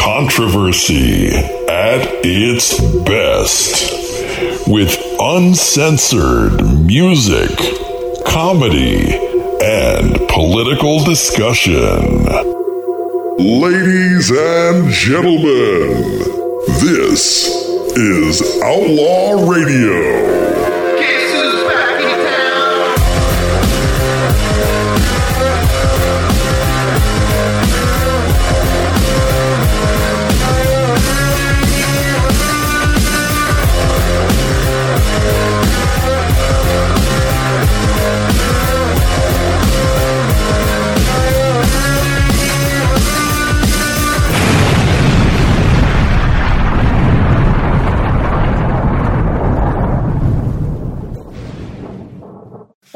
controversy at its best with uncensored music, comedy, and political discussion. Ladies and gentlemen, this is Outlaw Radio.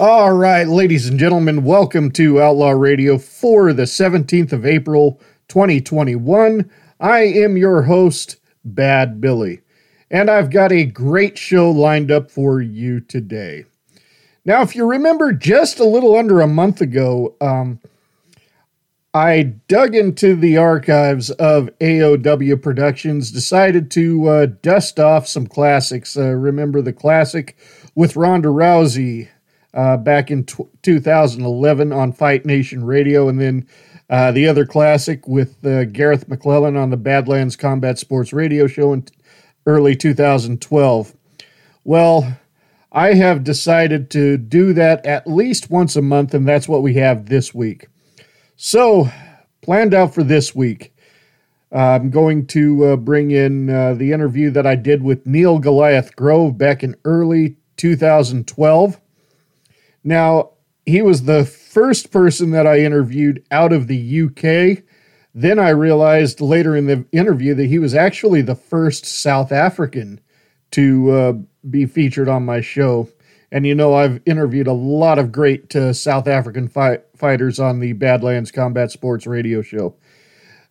All right, ladies and gentlemen, welcome to Outlaw Radio for the 17th of April, 2021. I am your host, Bad Billy, and I've got a great show lined up for you today. Now, if you remember just a little under a month ago, um, I dug into the archives of AOW Productions, decided to uh, dust off some classics. Uh, remember the classic with Ronda Rousey uh, back in t- 2011 on Fight Nation Radio, and then uh, the other classic with uh, Gareth McLellan on the Badlands Combat Sports Radio Show in t- early 2012. Well, I have decided to do that at least once a month, and that's what we have this week. So, planned out for this week. I'm going to uh, bring in uh, the interview that I did with Neil Goliath Grove back in early 2012. Now, he was the first person that I interviewed out of the UK. Then I realized later in the interview that he was actually the first South African to uh, be featured on my show. And you know, I've interviewed a lot of great uh, South African fighters on the Badlands Combat Sports Radio Show.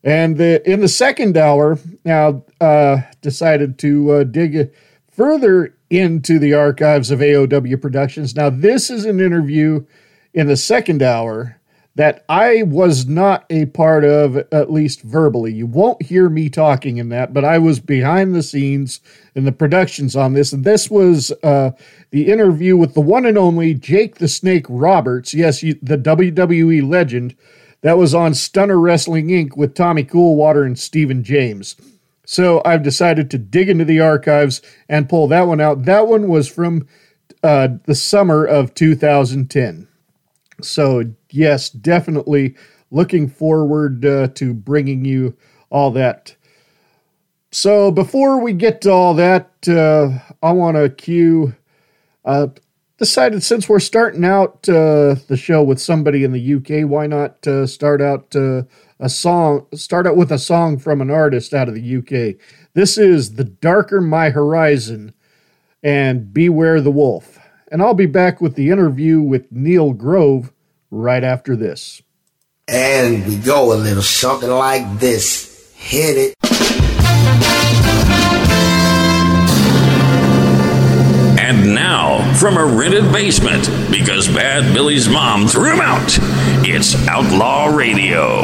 And the, in the second hour, now uh, decided to uh, dig further into the archives of AOW Productions. Now, this is an interview in the second hour that I was not a part of, at least verbally. You won't hear me talking in that, but I was behind the scenes in the productions on this. And this was uh, the interview with the one and only Jake the Snake Roberts. Yes, you, the WWE legend that was on Stunner Wrestling Inc. with Tommy Coolwater and Stephen James. So I've decided to dig into the archives and pull that one out. That one was from uh, the summer of 2010. So, yes, definitely looking forward uh, to bringing you all that. So, before we get to all that, uh, I want to cue. Uh, decided since we're starting out uh, the show with somebody in the UK, why not uh, start out uh, a song, start out with a song from an artist out of the UK. This is The Darker My Horizon and Beware the Wolf. And I'll be back with the interview with Neil Grove right after this. And we go a little something like this. Hit it. And now, from a rented basement, because Bad Billy's mom threw him out, it's Outlaw Radio.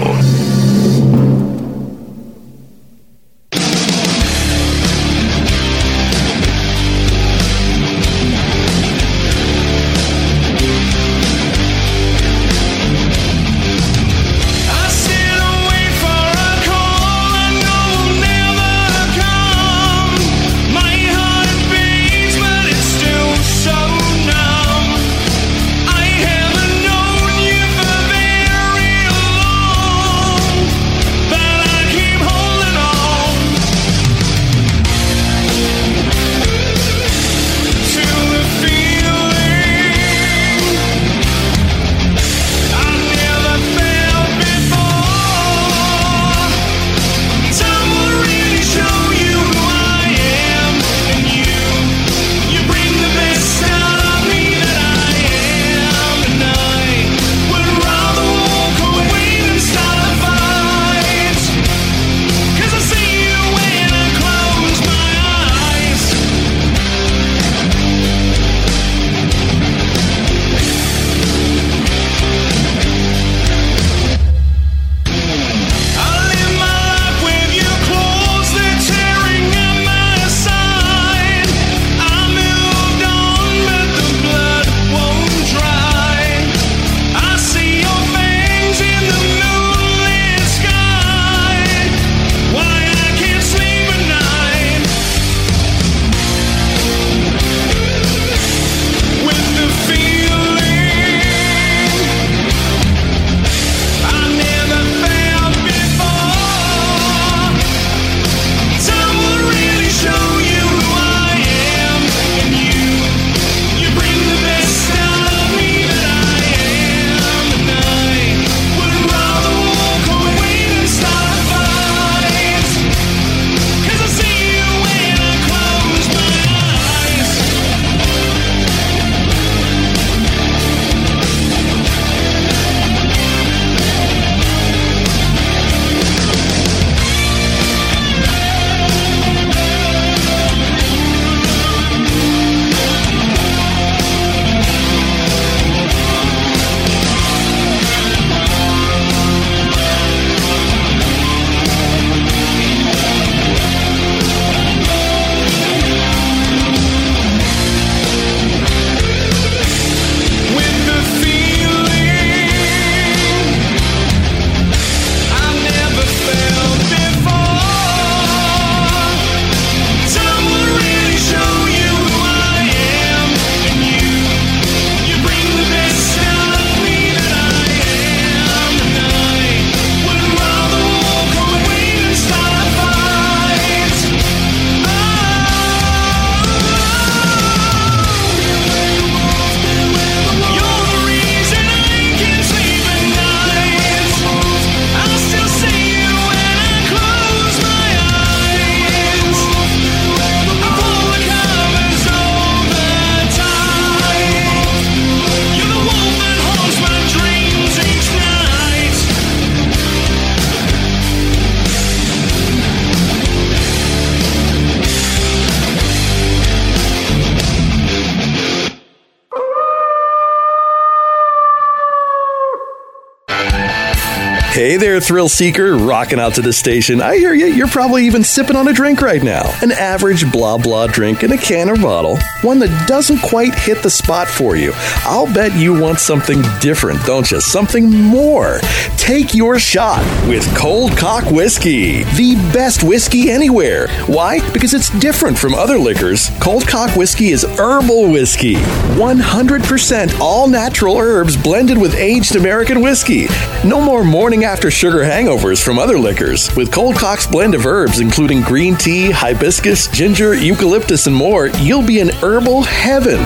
Thrill seeker, rocking out to the station. I hear you. You're probably even sipping on a drink right now. An average blah blah drink in a can or bottle. One that doesn't quite hit the spot for you. I'll bet you want something different, don't you? Something more. Take your shot with Cold Cock Whiskey. The best whiskey anywhere. Why? Because it's different from other liquors. Cold Cock Whiskey is herbal whiskey. 100% all natural herbs blended with aged American whiskey. No more morning after sugar hangovers from other liquors. With Cold Cock's blend of herbs, including green tea, hibiscus, ginger, eucalyptus, and more, you'll be in herbal heaven.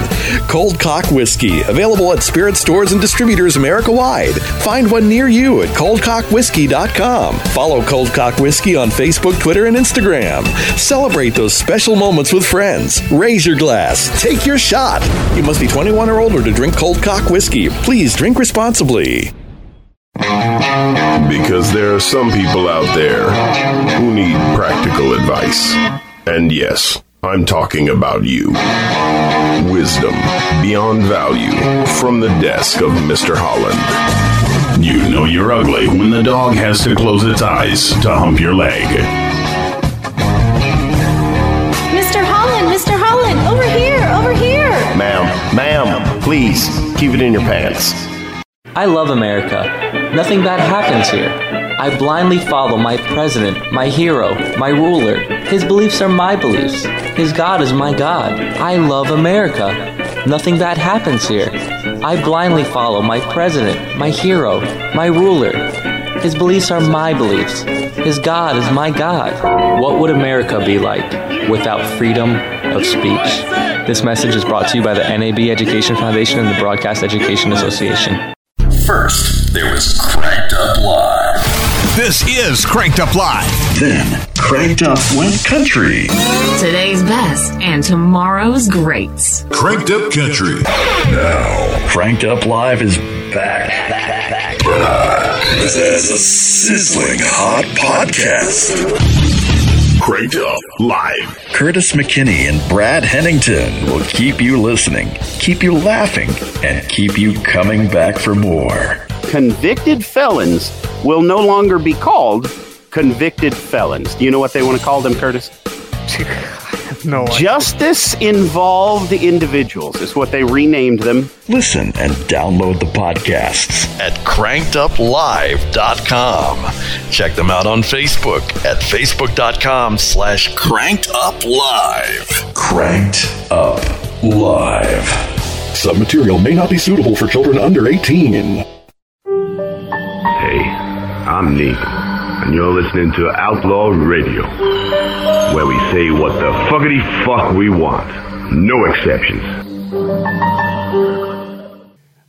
Cold Cock Whiskey, available at spirit stores and distributors America wide. Find one near you at coldcockwhiskey.com. Follow Cold Cock Whiskey on Facebook, Twitter, and Instagram. Celebrate those special moments with friends. Raise your glass. Take your shot. You must be 21 or older to drink Cold Cock Whiskey. Please drink responsibly. Because there are some people out there who need practical advice. And yes, I'm talking about you. Wisdom beyond value from the desk of Mr. Holland. You know you're ugly when the dog has to close its eyes to hump your leg. Mr. Holland, Mr. Holland, over here, over here. Ma'am, ma'am, please keep it in your pants. I love America. Nothing bad happens here. I blindly follow my president, my hero, my ruler. His beliefs are my beliefs. His God is my God. I love America. Nothing bad happens here. I blindly follow my president, my hero, my ruler. His beliefs are my beliefs. His God is my God. What would America be like without freedom of speech? This message is brought to you by the NAB Education Foundation and the Broadcast Education Association. First, there was Cranked Up Live. This is Cranked Up Live. Then, Cranked Up went country. Today's best and tomorrow's greats. Cranked Up Country. Now, Cranked Up Live is back. back, back. As a sizzling hot podcast. Cranked Up Live. Curtis McKinney and Brad Hennington will keep you listening, keep you laughing, and keep you coming back for more. Convicted felons will no longer be called convicted felons. Do you know what they want to call them, Curtis? no. Justice involved individuals is what they renamed them. Listen and download the podcasts at crankeduplive.com. Check them out on Facebook at facebook.com slash crankeduplive. Cranked Up Live. Some material may not be suitable for children under 18. I'm Nick, and you're listening to Outlaw Radio, where we say what the fuckity fuck we want. No exceptions.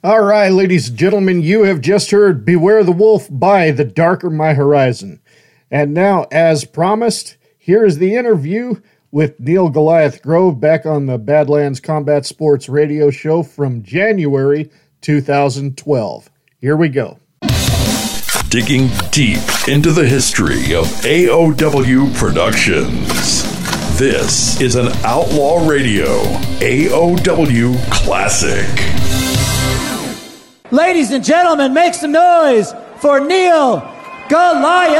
All right, ladies and gentlemen, you have just heard Beware the Wolf by The Darker My Horizon. And now, as promised, here is the interview with Neil Goliath Grove back on the Badlands Combat Sports radio show from January 2012. Here we go. Digging deep into the history of AOW Productions. This is an Outlaw Radio AOW Classic. Ladies and gentlemen, make some noise for Neil Goliath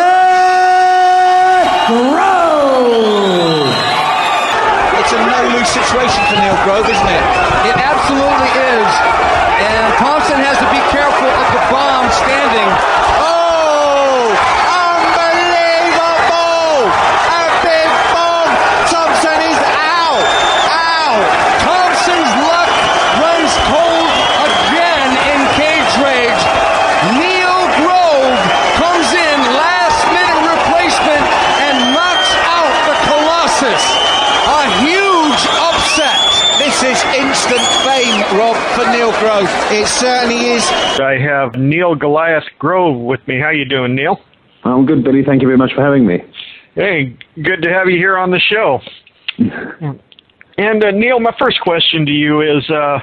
Grove. It's a no-lose situation for Neil Grove, isn't it? It absolutely is. And Thompson has to be careful of the bomb standing. Oh! Unbelievable! A big bomb! Thompson is out! Out! Thompson's luck runs cold again in cage rage. Neil Grove comes in last minute replacement and knocks out the Colossus. A huge upset. This is instant fame, Rob, for Neil Grove. It certainly is. I have Neil Goliath Grove with me. How you doing, Neil? I'm good, Billy. Thank you very much for having me. Hey, good to have you here on the show. and uh, Neil, my first question to you is, uh,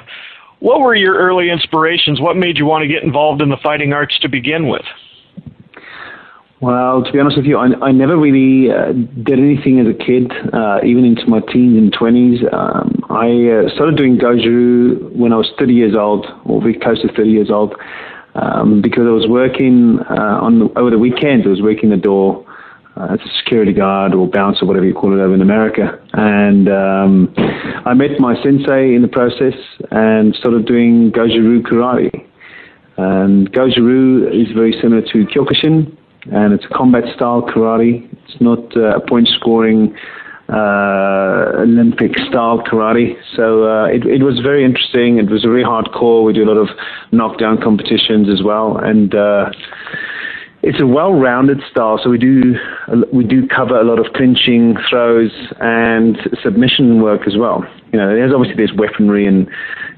what were your early inspirations? What made you want to get involved in the fighting arts to begin with? Well, to be honest with you, I, I never really uh, did anything as a kid, uh, even into my teens and 20s. Um, I uh, started doing Goju when I was 30 years old, or very close to 30 years old. um, because I was working uh, on the, over the weekends. I was working the door uh, as a security guard or bouncer, whatever you call it over in America. And um, I met my sensei in the process and started doing Goju-Ryu karate. And Goju-Ryu is very similar to Kyokushin, and it's a combat style karate. It's not uh, a point scoring uh, Olympic style karate. So uh, it, it was very interesting. It was very hardcore. We do a lot of knockdown competitions as well, and uh, it's a well-rounded style. So we do we do cover a lot of clinching, throws, and submission work as well. You know, there's obviously there's weaponry and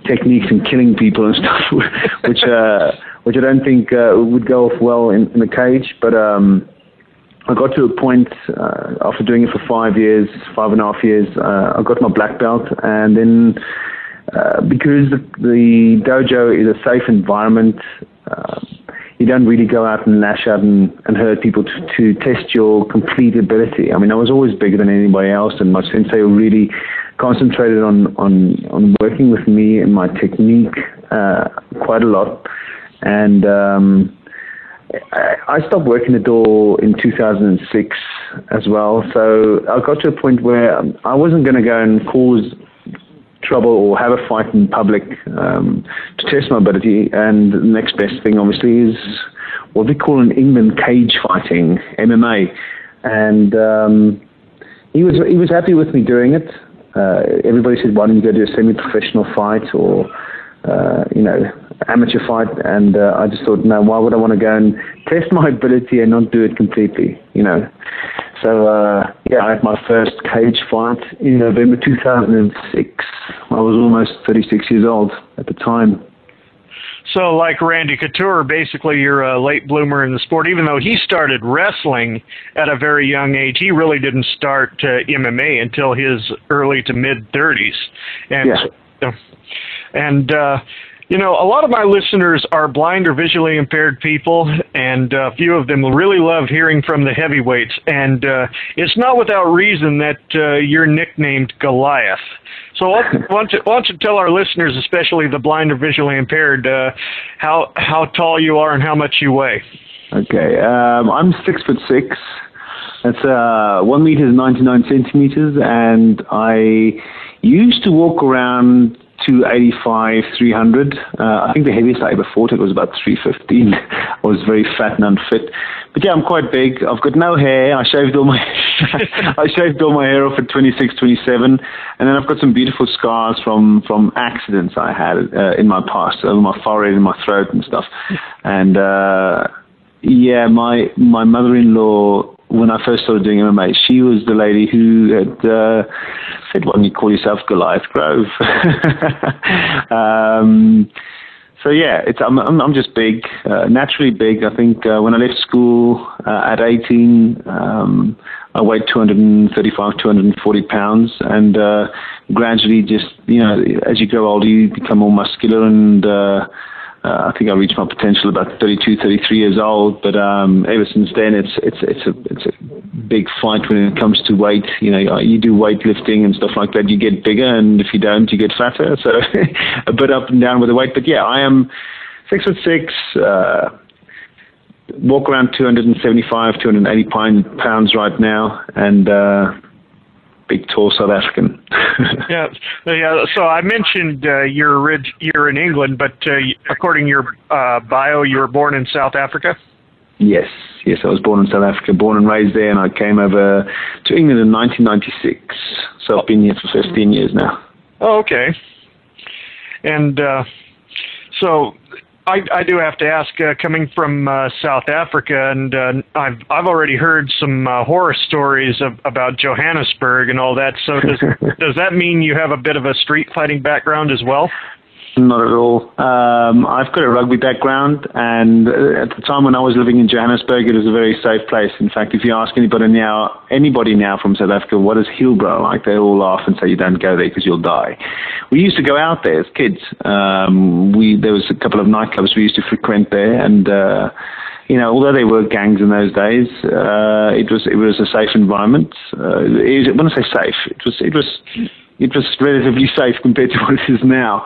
techniques and killing people and stuff, which uh, which I don't think uh, would go off well in, in the cage, but. Um, I got to a point uh, after doing it for five years, five and a half years. Uh, I got my black belt, and then uh, because the, the, dojo is a safe environment, uh, you don't really go out and lash out and, and hurt people to, to, test your complete ability. I mean, I was always bigger than anybody else, and my sensei really concentrated on on, on working with me and my technique uh, quite a lot, and. Um, I stopped working the door in 2006 as well. So I got to a point where I wasn't going to go and cause trouble or have a fight in public um, to test my ability. And the next best thing, obviously, is what we call in England cage fighting, MMA. And um, he was he was happy with me doing it. Uh, everybody said, "Why don't you go do a semi-professional fight or uh, you know amateur fight, and uh, I just thought, no, why would I want to go and test my ability and not do it completely, you know? So uh, yeah, I had my first cage fight in November 2006. I was almost 36 years old at the time. So, like Randy Couture, basically you're a late bloomer in the sport. Even though he started wrestling at a very young age, he really didn't start uh, MMA until his early to mid 30s. And yeah. and uh, you know, a lot of my listeners are blind or visually impaired people, and a few of them really love hearing from the heavyweights. And uh, it's not without reason that uh, you're nicknamed Goliath. So, why don't, you, why don't you tell our listeners, especially the blind or visually impaired, uh, how how tall you are and how much you weigh? Okay, um, I'm six foot six. That's uh, one meter ninety nine centimeters, and I used to walk around 285, 300. Uh, I think the heaviest I ever fought it was about 315. I was very fat and unfit. But yeah, I'm quite big. I've got no hair. I shaved all my I shaved all my hair off at 26, 27, and then I've got some beautiful scars from from accidents I had uh, in my past, over my forehead and my throat and stuff. And uh, yeah, my my mother-in-law when I first started doing MMA, she was the lady who had uh, said, "Why don't you call yourself Goliath Grove?" um, so yeah, it's I'm I'm, just big, uh, naturally big. I think uh, when I left school uh, at 18, um, I weighed 235, 240 pounds, and uh, gradually, just you know, as you grow older, you become more muscular and uh, uh, I think I reached my potential about 32, 33 years old. But um, ever since then, it's it's it's a it's a big fight when it comes to weight. You know, you do weightlifting and stuff like that. You get bigger, and if you don't, you get fatter. So a bit up and down with the weight. But yeah, I am six foot six. Uh, walk around 275, 280 pounds right now, and uh, big tall South African. yeah, yeah. So I mentioned uh, you're you're in England, but uh, according to your uh, bio, you were born in South Africa. Yes, yes, I was born in South Africa, born and raised there, and I came over to England in 1996. So I've been here for 15 years now. Oh, okay. And uh, so I, I do have to ask, uh, coming from uh, South Africa, and uh, I've I've already heard some uh, horror stories of, about Johannesburg and all that. So does does that mean you have a bit of a street fighting background as well? Not at all. Um, I've got a rugby background, and at the time when I was living in Johannesburg, it was a very safe place. In fact, if you ask anybody now, anybody now from South Africa, what is Hillbrow like, they all laugh and say you don't go there because you'll die. We used to go out there as kids. Um, we there was a couple of nightclubs we used to frequent there, and. Uh, you know, although there were gangs in those days, uh, it was it was a safe environment. Uh, it, when I say safe, it was it was it was relatively safe compared to what it is now.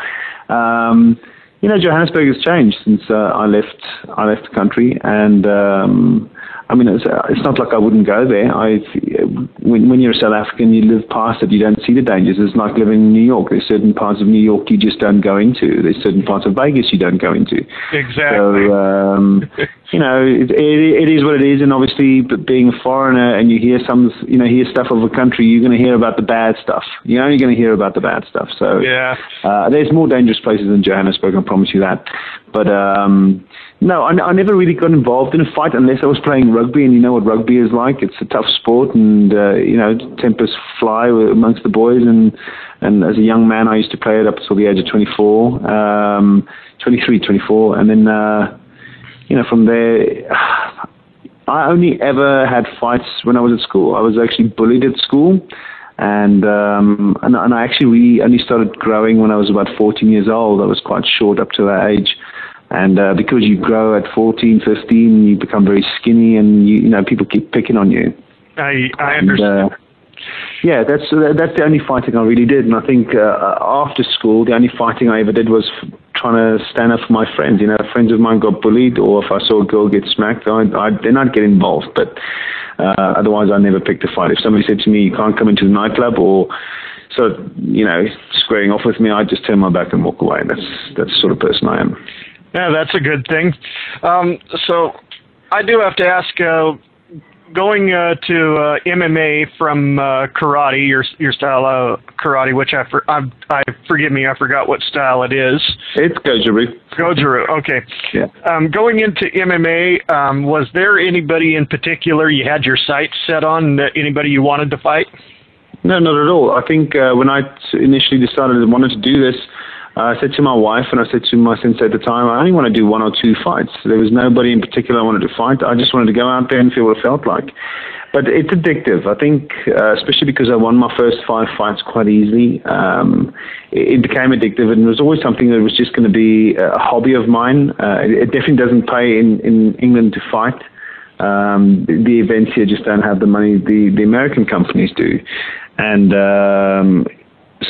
Um, you know, Johannesburg has changed since uh, I left. I left the country, and um, I mean, it's, uh, it's not like I wouldn't go there. I, when, when you're a South African, you live past it. You don't see the dangers. It's like living in New York. There's certain parts of New York you just don't go into. There's certain parts of Vegas you don't go into. Exactly. So, um, you know, it, it, it is what it is. And obviously, but being a foreigner and you hear some, you know, hear stuff of a country, you're going to hear about the bad stuff. You're only going to hear about the bad stuff. So, yeah, uh, there's more dangerous places than Johannesburg. I promise you that. But um, no, I, I never really got involved in a fight unless I was playing rugby, and you know what rugby is like. It's a tough sport, and uh, you know tempers fly amongst the boys. And and as a young man, I used to play it up until the age of 24, um, 23, 24, and then uh, you know from there. I only ever had fights when I was at school. I was actually bullied at school, and um, and, and I actually really only started growing when I was about 14 years old. I was quite short up to that age and uh, because you grow at 14, 15, you become very skinny, and you, you know people keep picking on you. I I understand. Uh, yeah, that's that's the only fighting I really did, and I think uh, after school, the only fighting I ever did was trying to stand up for my friends. You know, friends of mine got bullied, or if I saw a girl get smacked, I'd, I'd then I'd get involved. But uh, otherwise, I never picked a fight. If somebody said to me, "You can't come into the nightclub," or so you know, squaring off with me, I'd just turn my back and walk away. That's that's the sort of person I am. Yeah, that's a good thing. Um, so I do have to ask. Uh, going uh, to uh, MMA from uh, karate, your your style of karate, which I, for, I I forgive me, I forgot what style it is. It's Goju-Ryu. Goju-Ryu, okay. Yeah. Um, going into MMA, um, was there anybody in particular you had your sights set on? Anybody you wanted to fight? No, not at all. I think uh, when I initially decided I wanted to do this, I said to my wife and I said to my sensei at the time, I only want to do one or two fights. There was nobody in particular I wanted to fight. I just wanted to go out there and feel what it felt like. But it's addictive. I think, uh, especially because I won my first five fights quite easily, um, it, it, became addictive, and it was always something that was just going to be a hobby of mine. Uh, it, it, definitely doesn't pay in, in England to fight. Um, the, the, events here just don't have the money the, the American companies do, and um,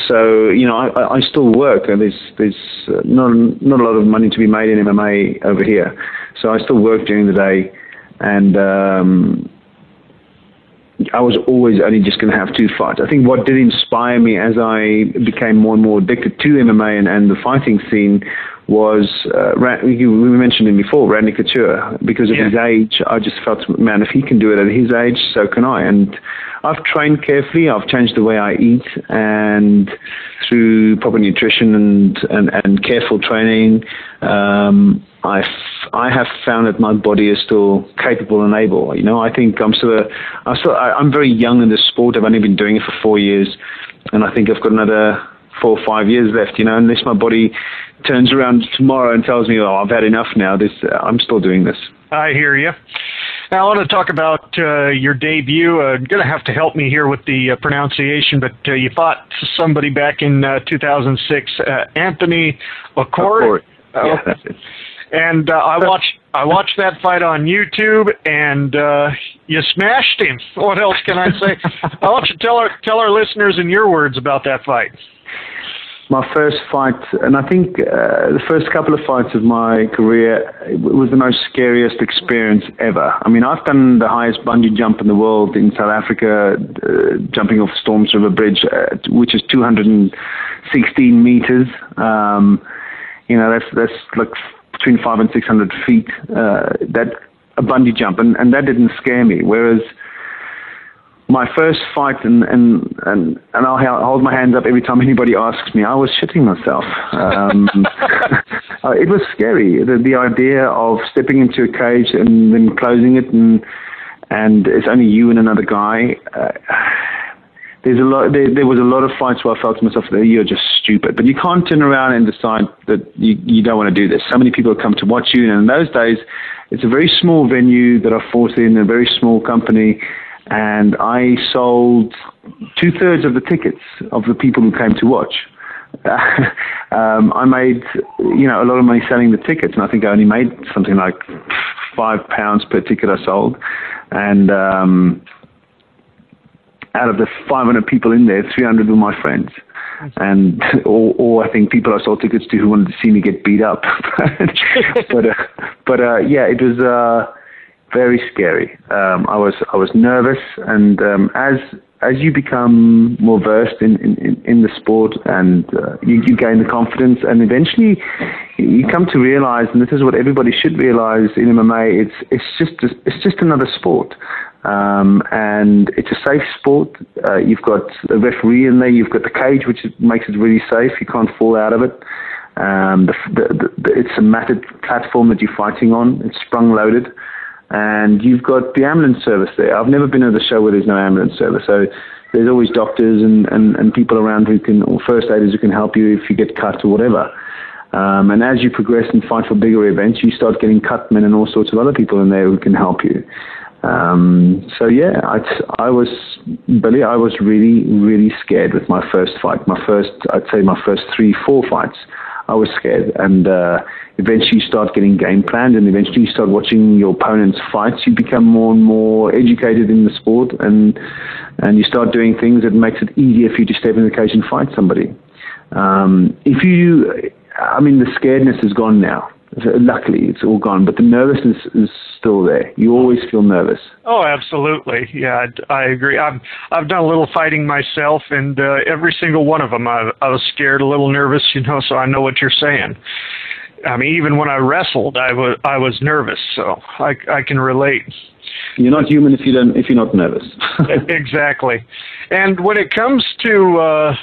so you know, I, I still work, and there's there's uh, not not a lot of money to be made in MMA over here. So I still work during the day, and um, I was always only just going to have two fights. I think what did inspire me as I became more and more addicted to MMA and, and the fighting scene was uh, we mentioned him before, Randy Couture. Because of yeah. his age, I just felt, man, if he can do it at his age, so can I. And I've trained carefully. I've changed the way I eat, and through proper nutrition and and, and careful training, um, I I have found that my body is still capable and able. You know, I think I'm still a, I'm still I'm very young in this sport. I've only been doing it for four years, and I think I've got another four or five years left. You know, unless my body turns around tomorrow and tells me, "Oh, I've had enough now," this I'm still doing this. I hear you. Now, I want to talk about uh, your debut. Uh, going to have to help me here with the uh, pronunciation, but uh, you fought somebody back in uh, 2006, uh, Anthony Accord. Yeah, that's it. And uh, I watched I watched that fight on YouTube, and uh, you smashed him. What else can I say? I want you to tell our tell our listeners in your words about that fight my first fight, and I think uh, the first couple of fights of my career was the most scariest experience ever. I mean, I've done the highest bungee jump in the world in South Africa, uh, jumping off Storms River Bridge, uh, which is 216 meters. Um, you know, that's that's like between five and 600 feet. Uh, that a bungee jump, and, and that didn't scare me. Whereas my first fight, and and and, and I'll hold my hands up every time anybody asks me. I was shitting myself. Um, uh, it was scary. The, the idea of stepping into a cage and then closing it, and and it's only you and another guy. Uh, there's a lot. There, there, was a lot of fights where I felt to myself that you're just stupid. But you can't turn around and decide that you you don't want to do this. So many people come to watch you, and in those days, it's a very small venue that I fought in, a very small company and I sold two thirds of the tickets of the people who came to watch. um, I made you know a lot of money selling the tickets, and I think I only made something like five pounds per ticket I sold, and um, out of the 500 people in there, 300 were my friends. and or, or I think people I sold tickets to who wanted to see me get beat up. but uh, but uh, yeah, it was uh, very scary. Um, I was I was nervous, and um, as as you become more versed in, in, in the sport and uh, you, you gain the confidence and eventually you come to realize and this is what everybody should realize in MMA it's it's just a, it's just another sport. Um, and it's a safe sport. Uh, you've got a referee in there you've got the cage which makes it really safe. You can't fall out of it. Um, the, the, the, it's a matted platform that you're fighting on. It's sprung loaded and you've got the ambulance service there. I've never been at a show where there's no ambulance service, so there's always doctors and, and, and people around who can, or first aiders who can help you if you get cut or whatever. Um, and as you progress and fight for bigger events, you start getting cutmen and all sorts of other people in there who can help you. Um, so yeah, I, I was Billy. I was really, really scared with my first fight. My first, I'd say, my first three, four fights. I was scared, and uh, eventually you start getting game plans and eventually you start watching your opponents fights you become more and more educated in the sport and and you start doing things that makes it easier for you to step in the cage and fight somebody. Um, if you i mean the scaredness is gone now luckily it's all gone but the nervousness is still there. You always feel nervous. Oh absolutely. Yeah i, I agree. I've i've done a little fighting myself and uh, every single one of them I, I was scared a little nervous you know so i know what you're saying. I mean, even when I wrestled, I was I was nervous, so I I can relate. You're not human if you don't if you're not nervous. exactly, and when it comes to uh,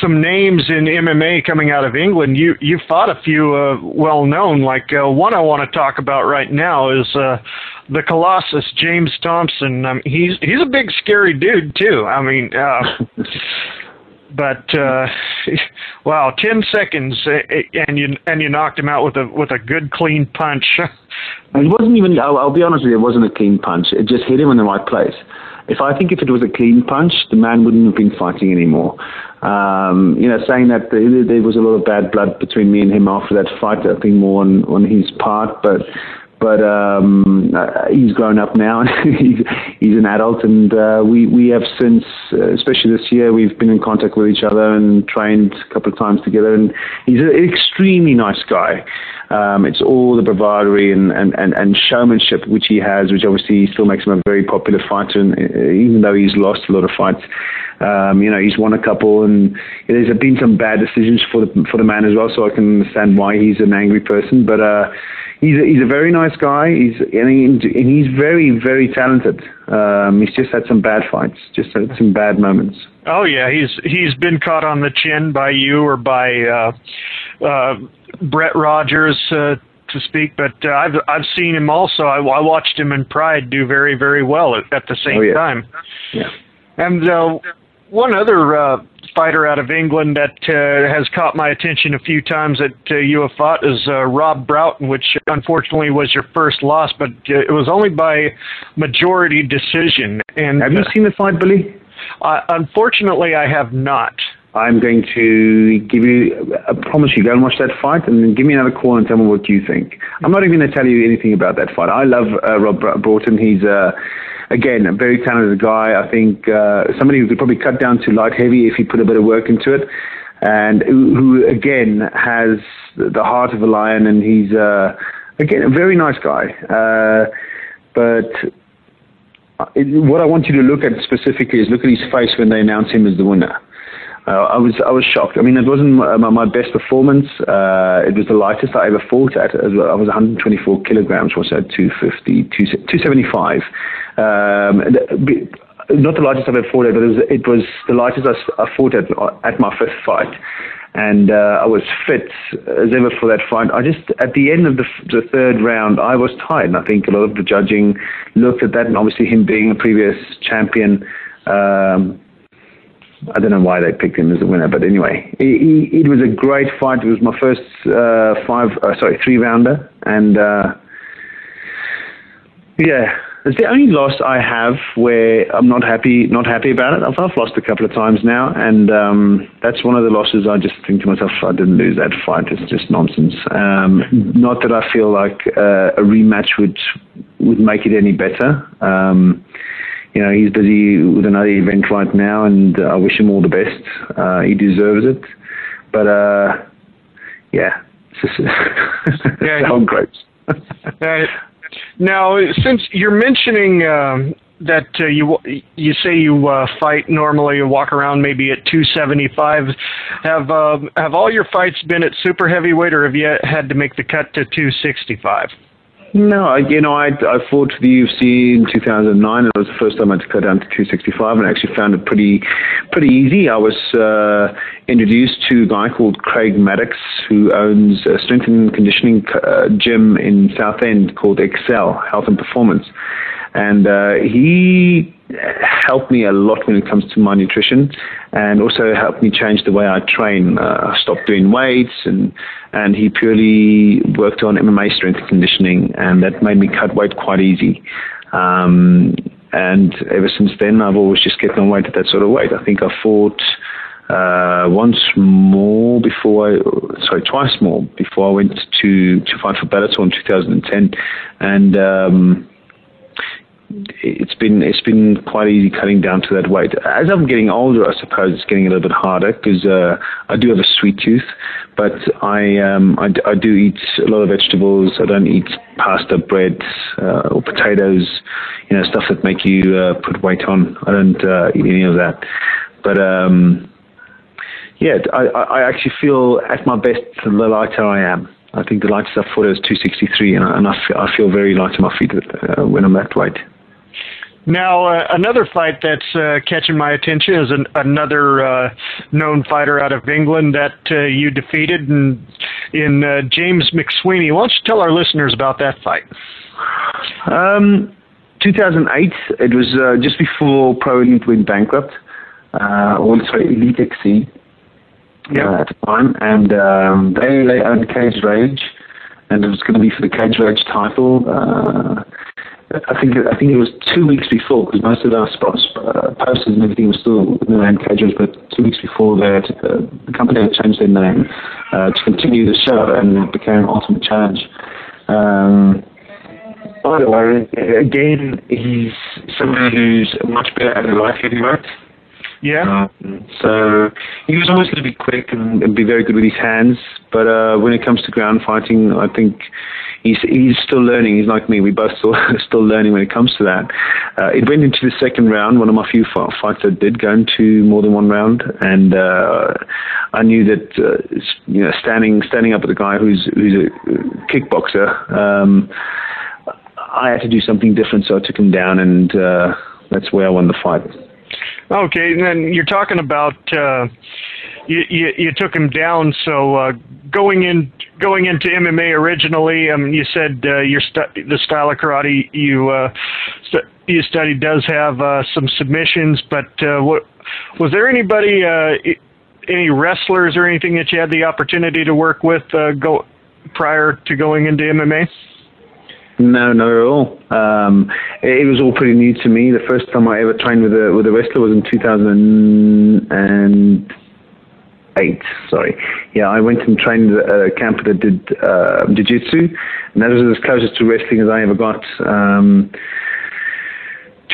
some names in MMA coming out of England, you you fought a few uh, well known. Like uh, one I want to talk about right now is uh, the Colossus James Thompson. Um, he's he's a big scary dude too. I mean. Uh, but uh, wow, ten seconds uh, and you and you knocked him out with a with a good clean punch. it wasn't even. I'll, I'll be honest with you, it wasn't a clean punch. It just hit him in the right place. If I think if it was a clean punch, the man wouldn't have been fighting anymore. Um, you know, saying that there, was a lot of bad blood between me and him after that fight, I think more on, on his part, but but um, uh, he's grown up now and he's, he's an adult. And uh, we we have since, uh, especially this year, we've been in contact with each other and trained a couple of times together. And he's an extremely nice guy. Um, it's all the bravado and, and, and, and showmanship which he has, which obviously still makes him a very popular fighter. And uh, even though he's lost a lot of fights, um, you know, he's won a couple, and there's been some bad decisions for the for the man as well. So I can understand why he's an angry person, but. Uh, he's a, he's a very nice guy. He's and, he, and he's very very talented. Um, he's just had some bad fights, just had some bad moments. Oh yeah, he's he's been caught on the chin by you or by uh, uh, Brett Rogers. Uh, to speak, but uh, I've I've seen him also. I, I watched him in Pride do very very well at, at the same oh, yeah. time. Yeah. And uh, one other uh, fighter out of England that uh, has caught my attention a few times that uh, you have fought is uh, Rob Broughton, which unfortunately was your first loss, but uh, it was only by majority decision. And have you seen the fight, Billy? Uh, unfortunately, I have not. I'm going to give you, I promise you, go and watch that fight and then give me another call and tell me what you think. I'm not even going to tell you anything about that fight. I love uh, Rob Broughton. He's uh, again, a very talented guy. I think uh, somebody who could probably cut down to light heavy if he put a bit of work into it, and who, who again has the heart of a lion, and he's uh, again a very nice guy. Uh, but what I want you to look at specifically is look at his face when they announce him as the winner. Uh, I was I was shocked. I mean, it wasn't my, my best performance. Uh, it was the lightest I ever fought at. I was 124 kilograms, was at 250, 275. Um, not the largest I've ever fought at, but it was, it was the largest I, I fought at at my fifth fight and uh, I was fit as ever for that fight. I just at the end of the, the third round, I was tired, and I think a lot of the judging looked at that, and obviously him being a previous champion. Um, I don't know why they picked him as the winner, but anyway, it, it was a great fight. It was my first uh, five, uh, sorry, three rounder, and uh, yeah, it's the only loss I have where I'm not happy, not happy about it. I've, I've lost a couple of times now, and um, that's one of the losses. I just think to myself, I didn't lose that fight. It's just nonsense. Um, not that I feel like uh, a rematch would would make it any better. Um, you know, he's busy with another event right now, and I wish him all the best. Uh, he deserves it. But uh, yeah, it's just Yeah. great. Uh, now, since you're mentioning um, that uh, you you say you uh, fight normally, you walk around maybe at 275, have uh, have all your fights been at super heavyweight, or have you had to make the cut to 265? No, you know, I, I fought for the UFC in 2009. and It was the first time I had to cut down to 265, and I actually found it pretty, pretty easy. I was uh, introduced to a guy called Craig Maddox, who owns a strength and conditioning uh, gym in Southend called Excel Health and Performance, and uh, he helped me a lot when it comes to my nutrition, and also helped me change the way I train. Uh, I stopped doing weights, and and he purely worked on MMA strength and conditioning, and that made me cut weight quite easy. Um, and ever since then, I've always just kept on weight at that sort of weight. I think I fought uh, once more before I, sorry, twice more before I went to to fight for Bellator in 2010, and. Um, it's been it's been quite easy cutting down to that weight. As I'm getting older, I suppose it's getting a little bit harder because uh, I do have a sweet tooth, but I, um, I I do eat a lot of vegetables. I don't eat pasta, bread, uh, or potatoes, you know, stuff that make you uh, put weight on. I don't uh, eat any of that, but. Um, yeah, I, I I actually feel at my best the lighter I am. I think the lightest I've fought is 263, and I, and I, feel, I feel very light on my feet uh, when I'm that weight. Now, uh, another fight that's uh, catching my attention is an, another uh, known fighter out of England that uh, you defeated in, in uh, James McSweeney. Why don't you tell our listeners about that fight? Um, 2008, it was uh, just before Pro Elite went bankrupt. Uh, also Elite XC uh, at the time, and um, they they owned Cage Rage, and it was going to be for the Cage Rage title. I think I think it was two weeks before because most of our spots, uh, posters and everything was still in the name Rage, but two weeks before that, uh, the company had changed their name uh, to continue the show, and it became Ultimate Challenge. Um, by the way, again, he's somebody who's much better at light heavyweight. Yeah. Um, so he was always going to be quick and, and be very good with his hands, but uh, when it comes to ground fighting, I think he's he's still learning. He's like me. We both still still learning when it comes to that. Uh, it went into the second round. One of my few fights that did go into more than one round, and uh, I knew that uh, you know standing standing up at the guy who's who's a kickboxer. Um, I had to do something different, so I took him down, and uh, that's where I won the fight. Okay, and then you're talking about uh, you, you you took him down. So uh, going in going into MMA originally, um, you said uh, your stu- the style of karate you uh, st- you studied does have uh, some submissions, but uh, what was there anybody uh, any wrestlers or anything that you had the opportunity to work with uh, go prior to going into MMA? No, not at all. Um, it, it was all pretty new to me. The first time I ever trained with a with a wrestler was in 2008. Sorry, yeah, I went and trained at a camp that did uh, jiu-jitsu, and that was as closest to wrestling as I ever got. Um,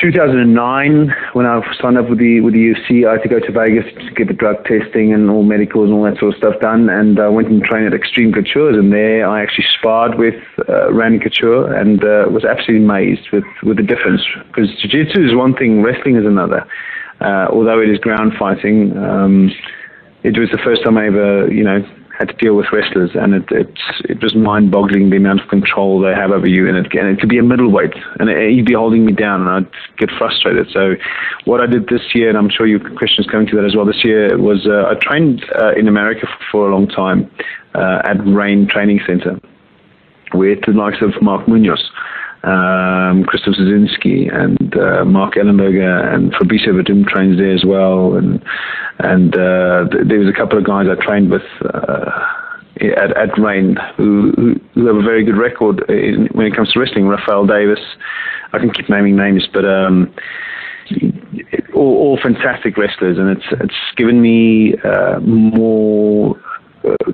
2009, when I signed up with the with the UFC, I had to go to Vegas to get the drug testing and all medicals and all that sort of stuff done. And I went and trained at Extreme Couture, and there I actually sparred with uh, Randy Couture, and uh, was absolutely amazed with with the difference. Because jiu-jitsu is one thing, wrestling is another. Uh, although it is ground fighting, um, it was the first time I ever, you know, had to deal with wrestlers, and it it was mind-boggling the amount of control they have over you. And it, and it could be a middleweight, and it, he'd be holding me down, and I'd get frustrated. So, what I did this year, and I'm sure you Christian's coming to that as well. This year was uh, I trained uh, in America for, for a long time uh, at Reign Training Center with the likes of Mark Munoz. Um, Christoph and uh, Mark Ellenberger and Fabricio Werdum trains there as well, and and uh, th- there was a couple of guys I trained with uh, at, at Reign who, who who have a very good record in, when it comes to wrestling. Rafael Davis, I can keep naming names, but um, all, all fantastic wrestlers, and it's it's given me uh, more. Uh,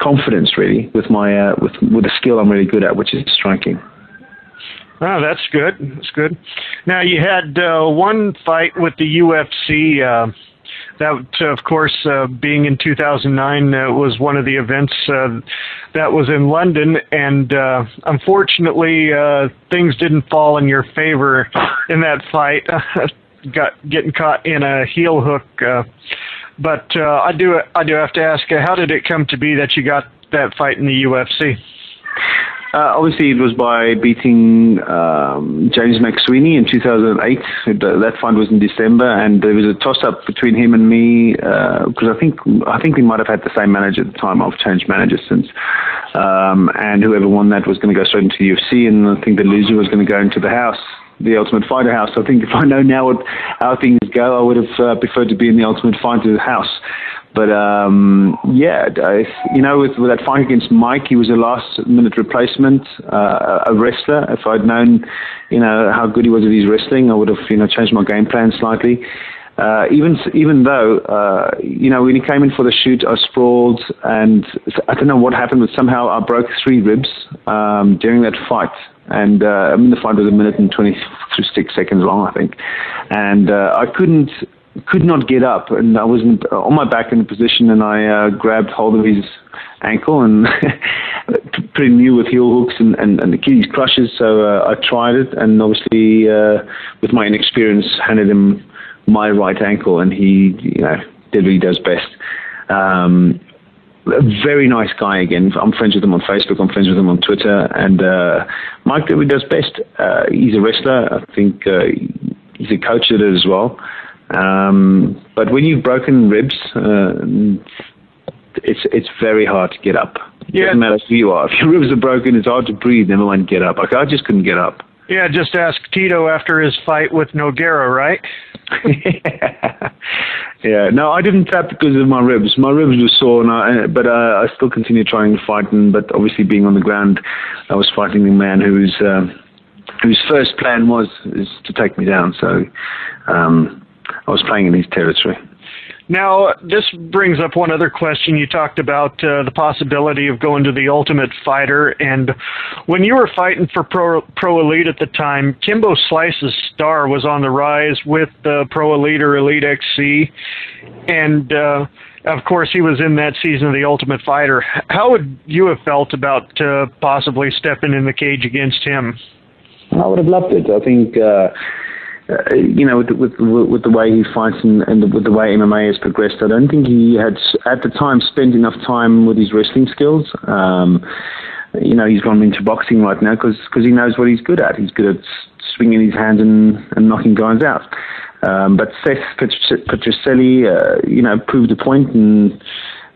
confidence really with my uh, with with the skill I'm really good at, which is striking. Oh, that's good. That's good. Now you had uh, one fight with the UFC. Uh, that, of course, uh, being in 2009, uh, was one of the events uh, that was in London, and uh, unfortunately, uh, things didn't fall in your favor in that fight. Got getting caught in a heel hook. Uh, but uh, I do I do have to ask, uh, how did it come to be that you got that fight in the UFC? Uh, obviously, it was by beating um, James McSweeney in 2008. That fight was in December, and there was a toss-up between him and me because uh, I think I think we might have had the same manager at the time. I've changed managers since, um, and whoever won that was going to go straight into the UFC, and I think the loser was going to go into the house the Ultimate Fighter house. I think if I know now what, how things go, I would have uh, preferred to be in the Ultimate Fighter house. But um, yeah, I, you know, with, with that fight against Mike, he was a last-minute replacement, uh, a wrestler. If I'd known, you know, how good he was at his wrestling, I would have, you know, changed my game plan slightly. Uh, even even though uh, you know when he came in for the shoot, I sprawled and I don't know what happened, but somehow I broke three ribs um, during that fight. And uh, I mean, the fight was a minute and twenty six seconds long, I think, and uh, I couldn't could not get up, and I was in, on my back in a position, and I uh, grabbed hold of his ankle and pretty new with heel hooks and, and, and Achilles crushes. So uh, I tried it, and obviously, uh, with my inexperience, handed him my right ankle, and he, you know, did what he does best. Um, a very nice guy again. I'm friends with him on Facebook. I'm friends with him on Twitter. And uh, Mike did what he does best. Uh, he's a wrestler. I think uh, he's a coach at it as well. Um, but when you've broken ribs, uh, it's it's very hard to get up. Yeah. Doesn't matter who you are. If your ribs are broken, it's hard to breathe. Never mind get up. Like I just couldn't get up. Yeah, just ask Tito after his fight with Nogueira, right? yeah, yeah. no, I didn't tap because of my ribs. My ribs were sore, and I, but uh, I still continued trying to fight. And but obviously, being on the ground, I was fighting a man whose uh, whose first plan was is to take me down. So um, I was playing in his territory. Now, this brings up one other question. You talked about uh, the possibility of going to the Ultimate Fighter, and when you were fighting for Pro, Pro Elite at the time, Kimbo Slice's star was on the rise with the Pro Elite or Elite XC, and uh, of course he was in that season of the Ultimate Fighter. How would you have felt about uh, possibly stepping in the cage against him? I would have loved it. I think. Uh you know, with, with with the way he fights and, and with the way MMA has progressed, I don't think he had at the time spent enough time with his wrestling skills. Um, you know, he's gone into boxing right now because he knows what he's good at. He's good at swinging his hands and, and knocking guys out. Um, but Seth Petruzelli, uh, you know, proved a point and.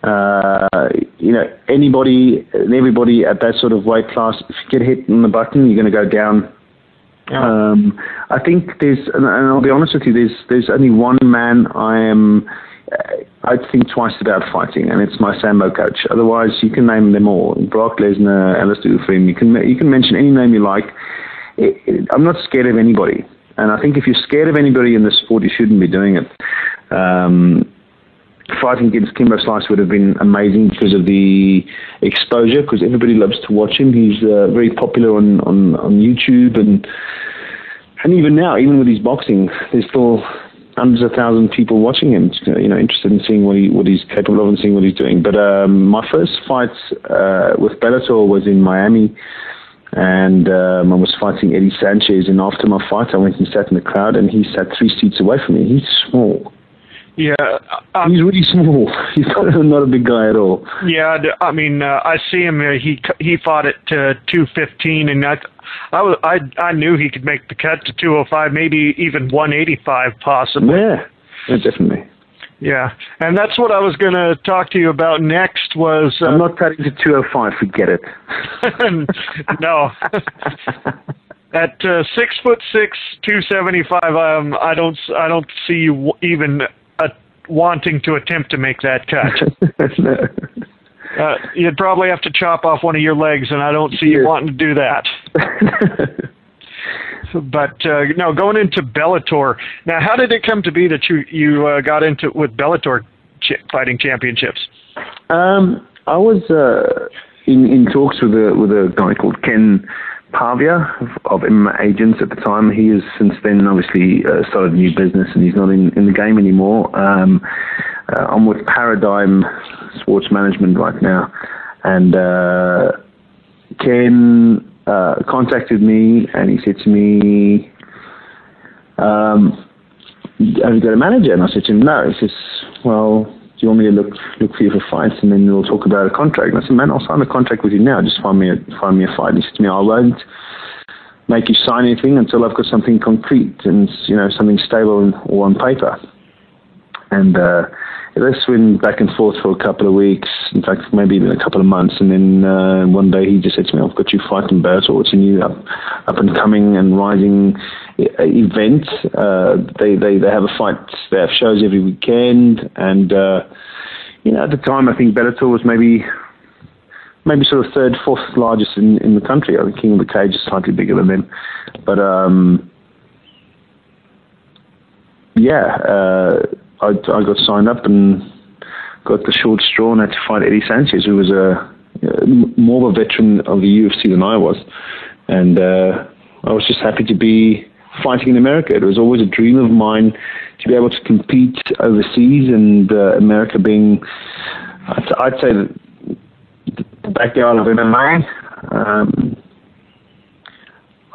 Uh, you know, anybody everybody at that sort of weight class, if you get hit in the button, you're going to go down um, I think there's, and I'll be honest with you, there's there's only one man I am. Uh, I'd think twice about fighting, and it's my sambo coach. Otherwise, you can name them all: Brock Lesnar, Alistair Overeem. You can you can mention any name you like. It, it, I'm not scared of anybody, and I think if you're scared of anybody in the sport, you shouldn't be doing it. Um, fighting against Kimbo Slice would have been amazing because of the exposure, because everybody loves to watch him. He's uh, very popular on, on, on YouTube and and even now, even with his boxing, there's still hundreds of thousands of people watching him, you know, interested in seeing what he what he's capable of and seeing what he's doing. But um, my first fight uh, with Bellator was in Miami, and um, I was fighting Eddie Sanchez. And after my fight, I went and sat in the crowd, and he sat three seats away from me. He's small. Yeah, um, he's really small. He's not a big guy at all. Yeah, I mean, uh, I see him. Uh, he he fought at uh, two fifteen, and I, I was I I knew he could make the cut to two oh five, maybe even one eighty five, possibly. Yeah, yeah, definitely. Yeah, and that's what I was going to talk to you about next. Was uh, I'm not cutting to two oh five. Forget it. no. At uh, six foot six, two seventy five, um, I don't, I don't see you even wanting to attempt to make that cut. uh, you'd probably have to chop off one of your legs, and I don't see you wanting to do that. but uh, no, going into Bellator. Now, how did it come to be that you you uh, got into with Bellator ch- fighting championships? Um, I was uh, in in talks with a with a guy called Ken Pavia of, MMA Agents at the time. He has since then obviously uh, started a new business and he's not in, in the game anymore. Um, uh, I'm with Paradigm Sports Management right now. And uh, Ken uh, contacted me and he said to me, um, have you got a manager? And I said to him, no. He says, well, you want me to look look for you for fights and then we'll talk about a contract? And I said, man, I'll sign a contract with you now. Just find me a, find me a fight. And he said to me, I won't make you sign anything until I've got something concrete and, you know, something stable or on paper. And uh, this went back and forth for a couple of weeks, in fact, maybe even a couple of months. And then uh, one day he just said to me, I've got you fighting Bellator. It's a new up, up and coming and rising event. Uh, they, they, they have a fight, they have shows every weekend. And, uh, you know, at the time, I think Bellator was maybe maybe sort of third, fourth largest in, in the country. I think King of the Cage is slightly bigger than them. But, um, yeah, uh, I, I got signed up and got the short straw and had to fight Eddie Sanchez, who was a more of a veteran of the UFC than I was, and uh, I was just happy to be fighting in America. It was always a dream of mine to be able to compete overseas, and uh, America being, I'd, I'd say, the, backyard of MMA. Um,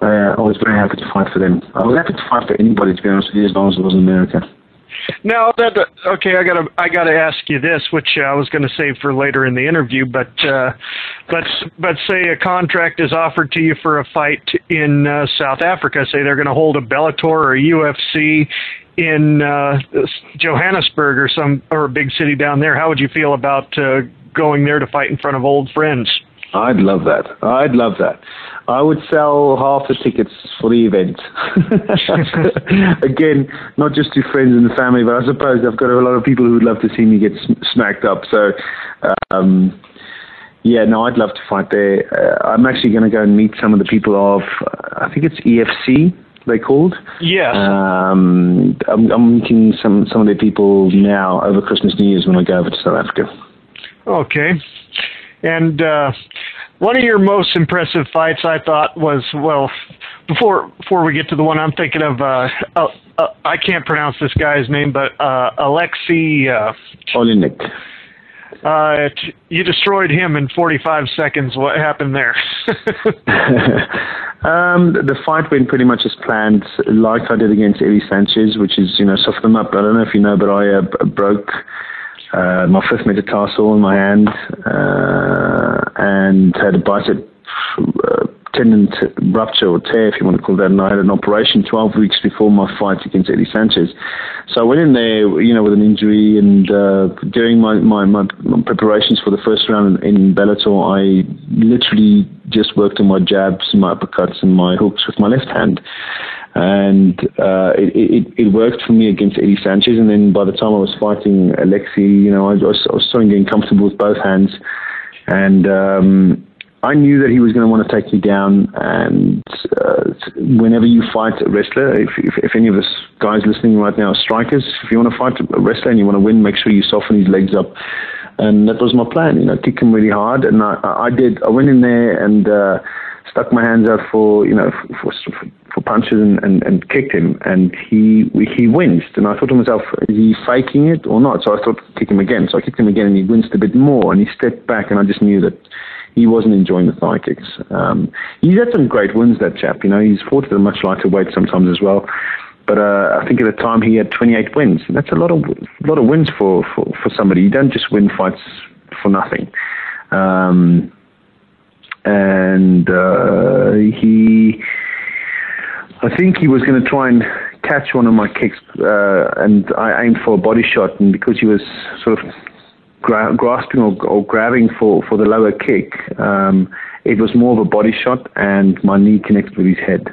I, I was very happy to fight for them. I was happy to fight for anybody, to be honest with you, as long as it was in America. Now that okay, I gotta I gotta ask you this, which I was to save for later in the interview. But uh, but but say a contract is offered to you for a fight in uh, South Africa. Say they're to hold a Bellator or a UFC in uh, Johannesburg or some or a big city down there. How would you feel about uh, going there to fight in front of old friends? I'd love that. I'd love that. I would sell half the tickets for the event. Again, not just to friends and family, but I suppose I've got a lot of people who would love to see me get smacked up. So, um, yeah, no, I'd love to fight there. Uh, I'm actually going to go and meet some of the people of, uh, I think it's EFC they called. Yeah. Um, I'm, I'm meeting some some of their people now over Christmas, New Year's when I go over to South Africa. Okay. And uh, one of your most impressive fights, I thought, was well. Before before we get to the one I'm thinking of, uh, uh, uh, I can't pronounce this guy's name, but uh, Alexei uh, Oleinik. Uh, you destroyed him in 45 seconds. What happened there? um, the fight went pretty much as planned, like I did against Eddie Sanchez, which is you know soften him up. I don't know if you know, but I uh, broke uh, my fifth metatarsal in my hand uh, and had a bicep uh, tendon rupture or tear, if you want to call that. And I had an operation 12 weeks before my fight against Eddie Sanchez. So I went in there, you know, with an injury and uh, during my, my, my, preparations for the first round in, in Bellator, I literally just worked on my jabs, my uppercuts, and my hooks with my left hand and uh, it, it, it worked for me against Eddie Sanchez. And then by the time I was fighting Alexei, you know, I was, I was starting getting comfortable with both hands, and um, I knew that he was going to want to take me down. And uh, whenever you fight a wrestler, if, if, if any of us guys listening right now are strikers, if you want to fight a wrestler and you want to win, make sure you soften his legs up. And that was my plan, you know, kick him really hard. And I, I did. I went in there and. Uh, stuck my hands out for you know for, for, for punches and, and, and, kicked him, and he he winced. And I thought to myself, is he faking it or not? So I thought, kick him again. So I kicked him again, and he winced a bit more, and he stepped back, and I just knew that he wasn't enjoying the thigh kicks. Um, he's had some great wins, that chap. You know, he's fought at a much lighter weight sometimes as well. But uh, I think at the time he had 28 wins. That's a lot of a lot of wins for, for, for somebody. You don't just win fights for nothing. Um, and uh, he, I think he was going to try and catch one of my kicks, uh, and I aimed for a body shot, and because he was sort of gra- grasping or, or, grabbing for, for the lower kick, um, it was more of a body shot, and my knee connected with his head.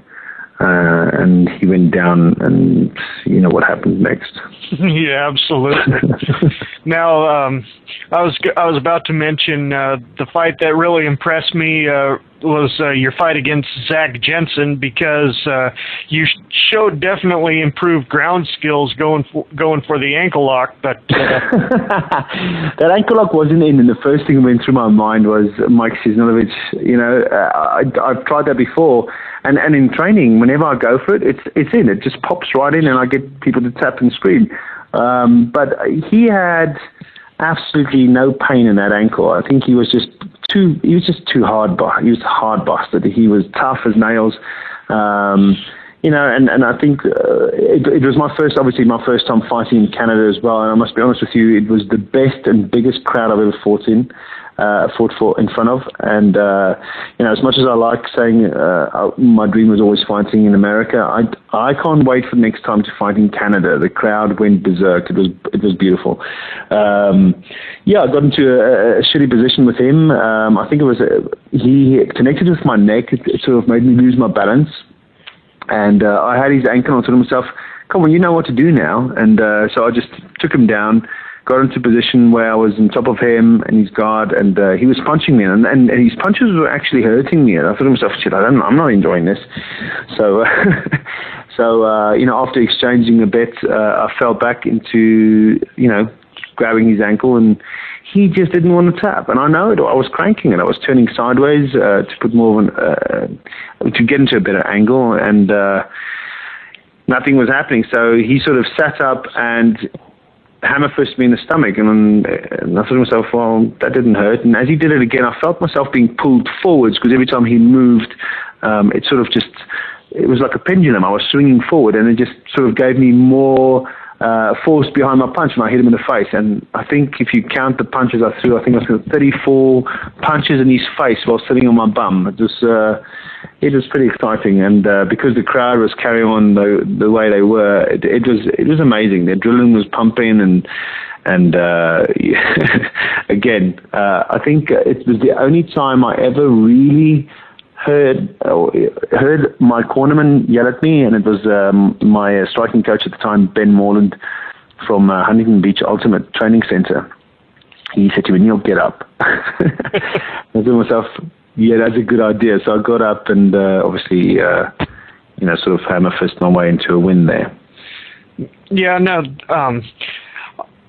Uh, and he went down, and you know what happened next. yeah, absolutely. now, um, I was I was about to mention uh, the fight that really impressed me uh, was uh, your fight against Zach Jensen because uh, you showed definitely improved ground skills going for, going for the ankle lock. But uh, that ankle lock wasn't in, and the first thing that went through my mind was Mike Ciesnolevicz. You know, uh, I, I've tried that before, and and in training, whenever I go for it, it's it's in. It just pops right in, and I get people to tap and scream. Um, but he had absolutely no pain in that ankle. I think he was just too. He was just too hard. He was hard busted. He was tough as nails. Um, you know, and, and I think uh, it, it was my first, obviously my first time fighting in Canada as well. And I must be honest with you, it was the best and biggest crowd I've ever fought in uh, fought for in front of. And uh, you know, as much as I like saying uh, my dream was always fighting in America, I I can't wait for the next time to fight in Canada. The crowd went berserk. It was it was beautiful. Um, yeah, I got into a, a shitty position with him. Um, I think it was a, he connected with my neck. It, it sort of made me lose my balance. And uh, I had his ankle. Thought to myself, "Come on, you know what to do now." And uh, so I just took him down got into a position where I was on top of him and his guard, and uh, he was punching me, and, and, and, his punches were actually hurting me. And I thought to myself, shit, I don't, I'm not enjoying this. So, uh, so uh, you know, after exchanging a bit, uh, I fell back into, you know, grabbing his ankle, and he just didn't want to tap. And I know it. I was cranking it. I was turning sideways uh, to put more of an, uh, to get into a better angle, and nothing was happening. So he sort of sat up and hammer fisted me in the stomach, and, and I thought to myself, well, that didn't hurt. And as he did it again, I felt myself being pulled forwards because every time he moved, um, it sort of just, it was like a pendulum. I was swinging forward, and it just sort of gave me more uh, force behind my punch, and I hit him in the face. And I think if you count the punches I threw, I think I threw 34 punches in his face while sitting on my bum. It was. Uh, it was pretty exciting, and uh, because the crowd was carrying on the the way they were, it, it was it was amazing. The adrenaline was pumping, and and uh, again, uh, I think it was the only time I ever really heard heard my cornerman yell at me, and it was um, my uh, striking coach at the time, Ben Morland, from uh, Huntington Beach Ultimate Training Center. He said to me, "Neil, get up." I said to myself, yeah, that's a good idea. So I got up and uh, obviously, uh, you know, sort of hammer fist my way into a win there. Yeah, no. Um,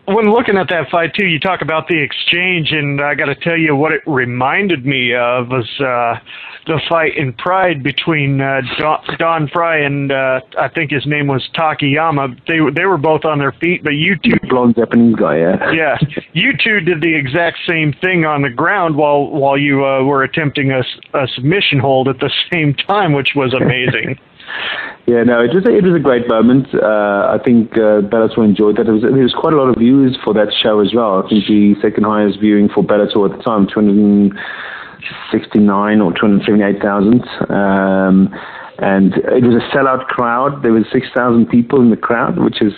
when looking at that fight too, you talk about the exchange, and I got to tell you what it reminded me of was uh, the fight in Pride between uh, Don, Don Frye and uh, I think his name was Takayama. They they were both on their feet, but you two blonde Japanese guy, yeah. yeah, you two did the exact same thing on the ground while while you uh, were attempting a, a submission hold at the same time, which was amazing. Yeah, no, it was a, it was a great moment. Uh, I think uh, Bellator enjoyed that. There was, there was quite a lot of views for that show as well. I think the second highest viewing for Bellator at the time, 269 or 278,000. Um, and it was a sellout crowd. There was 6,000 people in the crowd, which is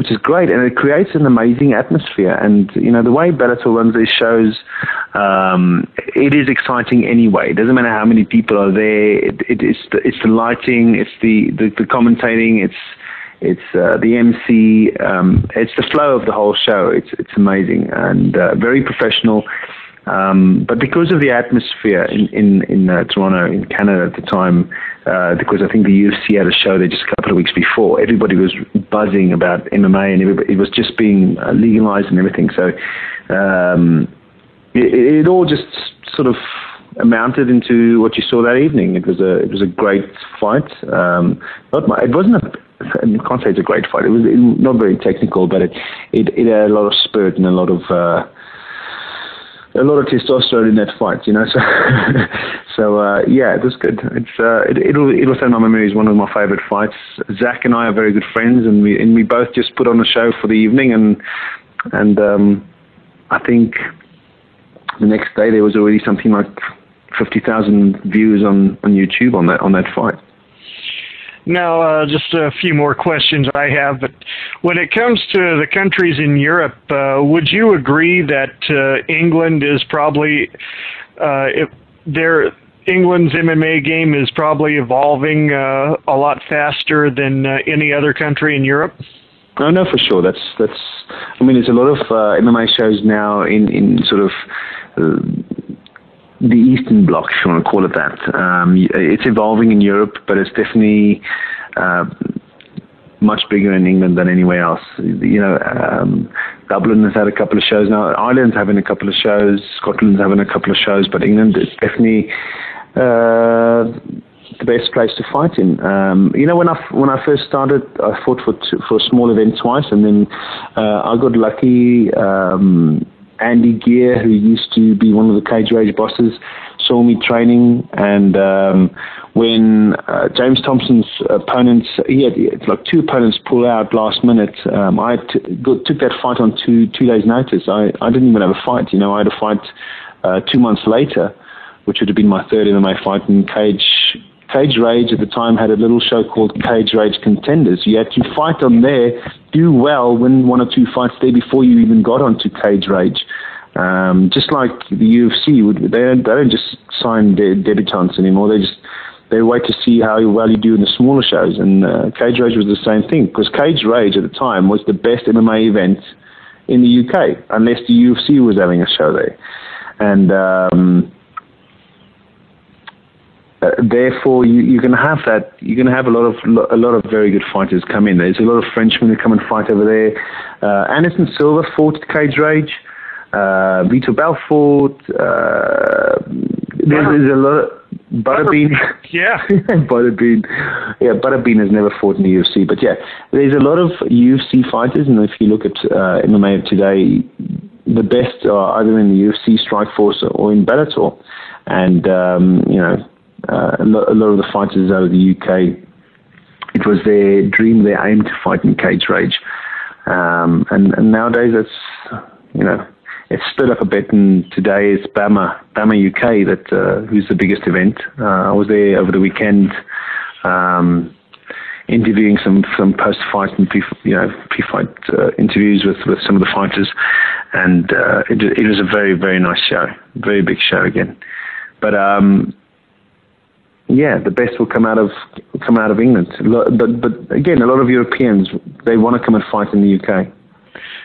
which is great, and it creates an amazing atmosphere. And you know the way Bellator runs these shows, um, it is exciting anyway. It doesn't matter how many people are there. It, it, it's the, it's the lighting, it's the the, the commentating, it's it's uh, the MC, um, it's the flow of the whole show. It's it's amazing and uh, very professional. Um, but because of the atmosphere in in, in uh, Toronto, in Canada at the time, uh, because I think the UFC had a show there just a couple of weeks before. Everybody was buzzing about MMA, and it was just being uh, legalized and everything. So um, it, it, all just sort of amounted into what you saw that evening. It was a it was a great fight. Um, not my, it wasn't a I can't say it's a great fight. It was not very technical, but it, it, it had a lot of spirit and a lot of uh, a lot of testosterone in that fight, you know. So, so uh, yeah, it was good. It's uh, it, it'll it'll stay in my memory as one of my favorite fights. Zach and I are very good friends, and we and we both just put on a show for the evening, and and um, I think the next day there was already something like fifty thousand views on on YouTube on that on that fight. Now, uh, just a few more questions I have. But when it comes to the countries in Europe, uh, would you agree that uh, England is probably uh, their England's MMA game is probably evolving uh, a lot faster than uh, any other country in Europe? No, no, for sure. That's that's. I mean, there's a lot of MMA shows now in in sort of the Eastern Bloc, if you want to call it that. Um, it's evolving in Europe, but it's definitely uh, much bigger in England than anywhere else. You know, um, Dublin has had a couple of shows now. Ireland's having a couple of shows. Scotland's having a couple of shows, but England is definitely uh, the best place to fight in. Um, you know, when I when I first started, I fought for two, for a small event twice, and then uh, I got lucky. Um, Andy Geer, who used to be one of the Cage Rage bosses, saw me training, and um, when uh, James Thompson's opponents, he had, he had, like two opponents pull out last minute. Um, I t- got, took that fight on two two days' notice. I, I didn't even have a fight. You know, I had a fight uh, two months later, which would have been my third MMA fight in Cage. Cage Rage at the time had a little show called Cage Rage Contenders. You had to fight on there, do well, win one or two fights there before you even got onto Cage Rage. Um, just like the UFC, they don't, they don't just sign their debutants anymore. They just they wait to see how well you do in the smaller shows. And uh, Cage Rage was the same thing because Cage Rage at the time was the best MMA event in the UK, unless the UFC was having a show there. And um, uh, therefore, you, you're going to have that. You're going to have a lot of a lot of very good fighters come in. There's a lot of Frenchmen who come and fight over there. Uh, Anderson Silva fought Cage Rage. Uh, Vitor Belfort. Uh, there's, there's a lot of Butterbean. Yeah. Butterbean. Yeah, Butterbean has never fought in the UFC. But yeah, there's a lot of UFC fighters, and if you look at uh, MMA today, the best are either in the UFC, Strikeforce, or in Bellator. And, um, you know, uh, a, lot, of the fighters out of the UK, it was their dream, their aim to fight in cage rage. Um, and, and nowadays, it's, you know, it's split up a bit, and today it's Bama, BAMMA UK, that uh, who's the biggest event. Uh, I was there over the weekend, um, interviewing some some post fight and you know pre fight uh, interviews with with some of the fighters, and uh, it it was a very very nice show, very big show again. But um, yeah, the best will come out of come out of England. But but again, a lot of Europeans they want to come and fight in the UK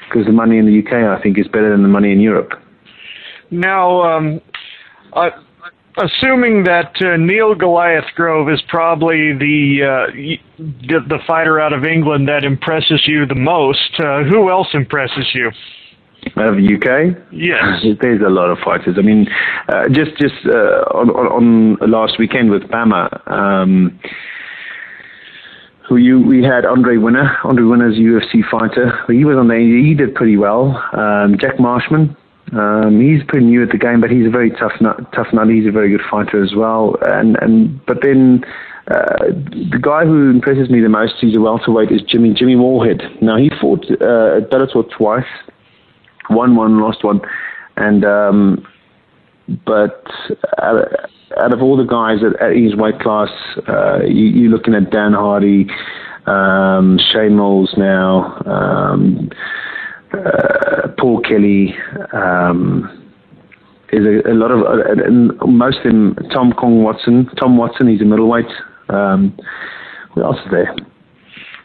because the money in the UK, I think, is better than the money in Europe. Now, um, uh, assuming that uh, Neil Goliath Grove is probably the, uh, the, the fighter out of England that impresses you the most, uh, who else impresses you? Out of the UK? Yes. There's a lot of fighters. I mean, uh, just just uh, on, on, on last weekend with BAMMA, Um, who you we had Andre Winner. Andre Winner's UFC fighter. He was on there. He did pretty well. Um, Jack Marshman. Um, he's pretty new at the game, but he's a very tough nut. Tough nut. He's a very good fighter as well. And and but then. Uh, the guy who impresses me the most, he's a welterweight, is Jimmy Jimmy Moorhead. Now he fought uh, at Bellator twice, won one, lost one, and um, but out, out of all the guys at, at his weight class, uh, you, are looking at Dan Hardy, um, Shane Moles now, um, uh, Paul Kelly. Um, there's a, a lot of, uh, most of them, Tom Kong Watson. Tom Watson, he's a middleweight. Um, who else is there?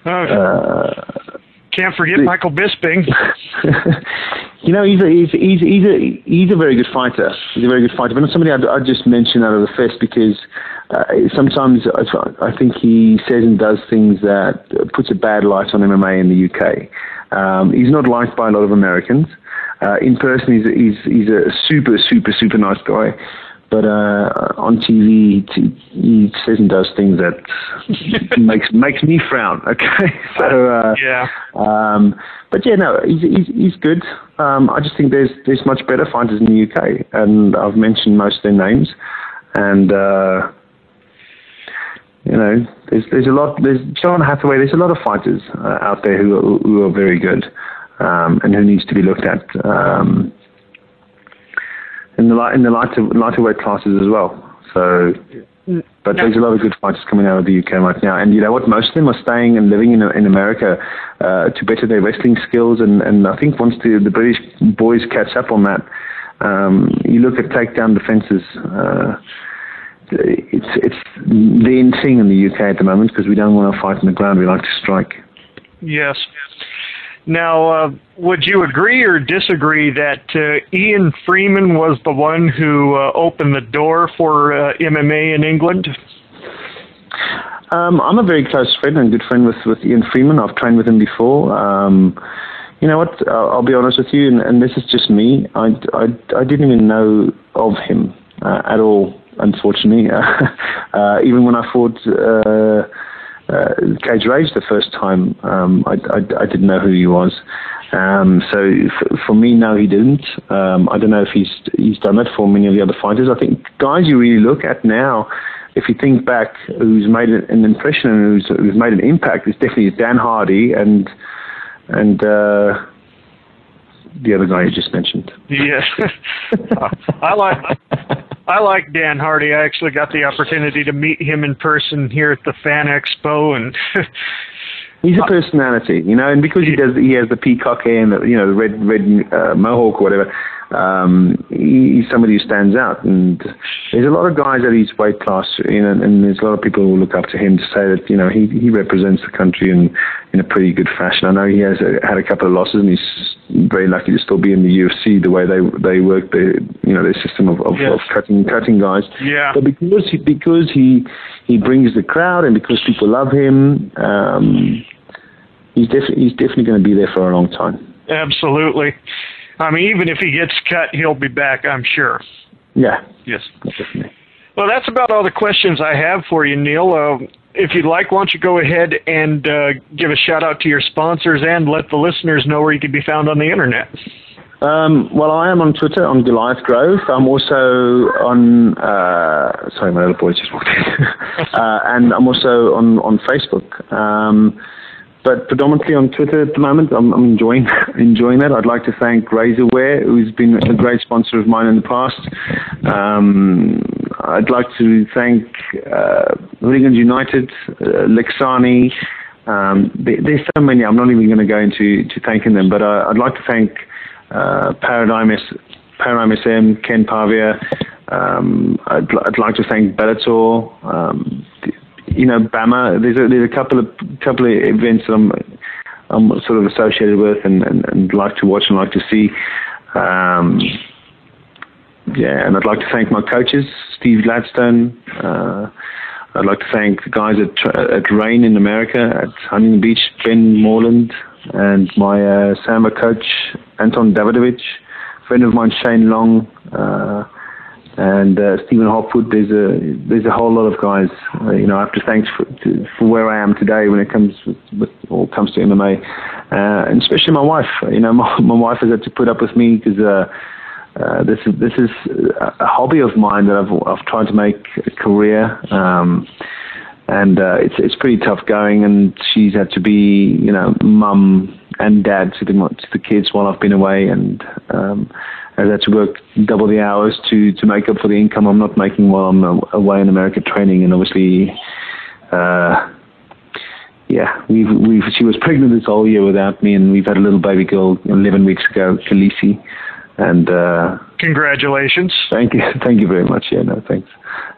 Uh, can't forget the, Michael Bisping. you know, he's a, he's, he's, he's, a, he's a very good fighter. He's a very good fighter. But not somebody I'd, I'd just mention out of the fist because uh, sometimes I, I think he says and does things that puts a bad light on MMA in the UK. Um, he's not liked by a lot of Americans. Uh, in person, he's, he's, he's a super, super, super nice guy but uh, on TV he says and does things that makes makes me frown. Okay, so uh, yeah. Um, but yeah, no, he's he's, he's good. Um, I just think there's there's much better fighters in the UK, and I've mentioned most of their names, and. Uh, you know, there's there's a lot. There's John Hathaway. There's a lot of fighters uh, out there who are, who are very good, um, and who needs to be looked at. Um, in the light in the lighter lighter weight classes as well. So, but there's a lot of good fighters coming out of the UK right now, and you know what? Most of them are staying and living in in America uh, to better their wrestling skills, and and I think once the the British boys catch up on that, um, you look at takedown defenses. Uh, it's it's the in thing in the UK at the moment because we don't want to fight on the ground. We like to strike. Yes. Now, uh, would you agree or disagree that uh, Ian Freeman was the one who uh, opened the door for uh, MMA in England? Um, I'm a very close friend and good friend with, with Ian Freeman. I've trained with him before. Um, you know what? I'll, I'll, be honest with you, and, and, this is just me. I, I, I didn't even know of him uh, at all, unfortunately. Uh, even when I fought uh, Cage Rage the first time, um, I, I, I, didn't know who he was. Um, so f- for me, no, he didn't. Um, I don't know if he's he's done that for many of the other fighters. I think guys you really look at now if you think back, who's made an impression and who's, who's made an impact is definitely Dan Hardy and and uh, the other guy you just mentioned. Yeah, I like I like Dan Hardy. I actually got the opportunity to meet him in person here at the Fan Expo, and he's a personality, you know. And because he does, he has the peacock hair and the you know the red red uh, mohawk or whatever um, he's somebody who stands out. And there's a lot of guys at his weight class, you know, and there's a lot of people who look up to him to say that you know he he represents the country in in a pretty good fashion. I know he has a, had a couple of losses, and he's very lucky to still be in the UFC the way they they work their you know their system of, of, yes. of cutting cutting guys. Yeah. But because he, because he he brings the crowd and because people love him. Um, he's definitely he's definitely going to be there for a long time. Absolutely. I mean, even if he gets cut, he'll be back, I'm sure. Yeah. Yes. Well, that's about all the questions I have for you, Neil. Uh, if you'd like, why don't you go ahead and uh, give a shout out to your sponsors and let the listeners know where you can be found on the internet. Um, well, I am on Twitter on Goliath Grove. I'm also on. Uh, sorry, my little boy just walked in. uh, and I'm also on on Facebook. Um, but predominantly on Twitter at the moment. I'm, I'm, enjoying enjoying that. I'd like to thank Razorware, who's been a great sponsor of mine in the past. Um, I'd like to thank uh, United, uh, Lexani. Um, there, there's so many. I'm not even going to go into to thanking them, but uh, I'd like to thank uh, Paradigm, S, Paradigm SM, Ken Pavia. Um, I'd, I'd, like to thank Bellator. Um, you know, BAMMA. There's a, there's a couple of couple of events that I'm I'm sort of associated with and, and, and like to watch and like to see. Um, yeah, and I'd like to thank my coaches, Steve Gladstone. Uh, I'd like to thank the guys at at Reign in America, at Huntington Beach, Ben Moreland, and my uh, Sambo coach, Anton Davidovich, friend of mine, Shane Long. Uh, and uh, Stephen Hopwood. There's a there's a whole lot of guys. Uh, you know, I have to thank for, to, for where I am today when it comes with, with all comes to MMA, uh, and especially my wife. You know, my, my wife has had to put up with me because. Uh, uh, this is this is a hobby of mine that I've I've tried to make a career, um, and uh, it's it's pretty tough going. And she's had to be you know mum and dad to the to the kids while I've been away, and um, I've had to work double the hours to, to make up for the income I'm not making while I'm away in America training. And obviously, uh, yeah, we've, we've, she was pregnant this whole year without me, and we've had a little baby girl 11 weeks ago, Khaleesi. And uh, congratulations! Thank you, thank you very much. Yeah, no, thanks.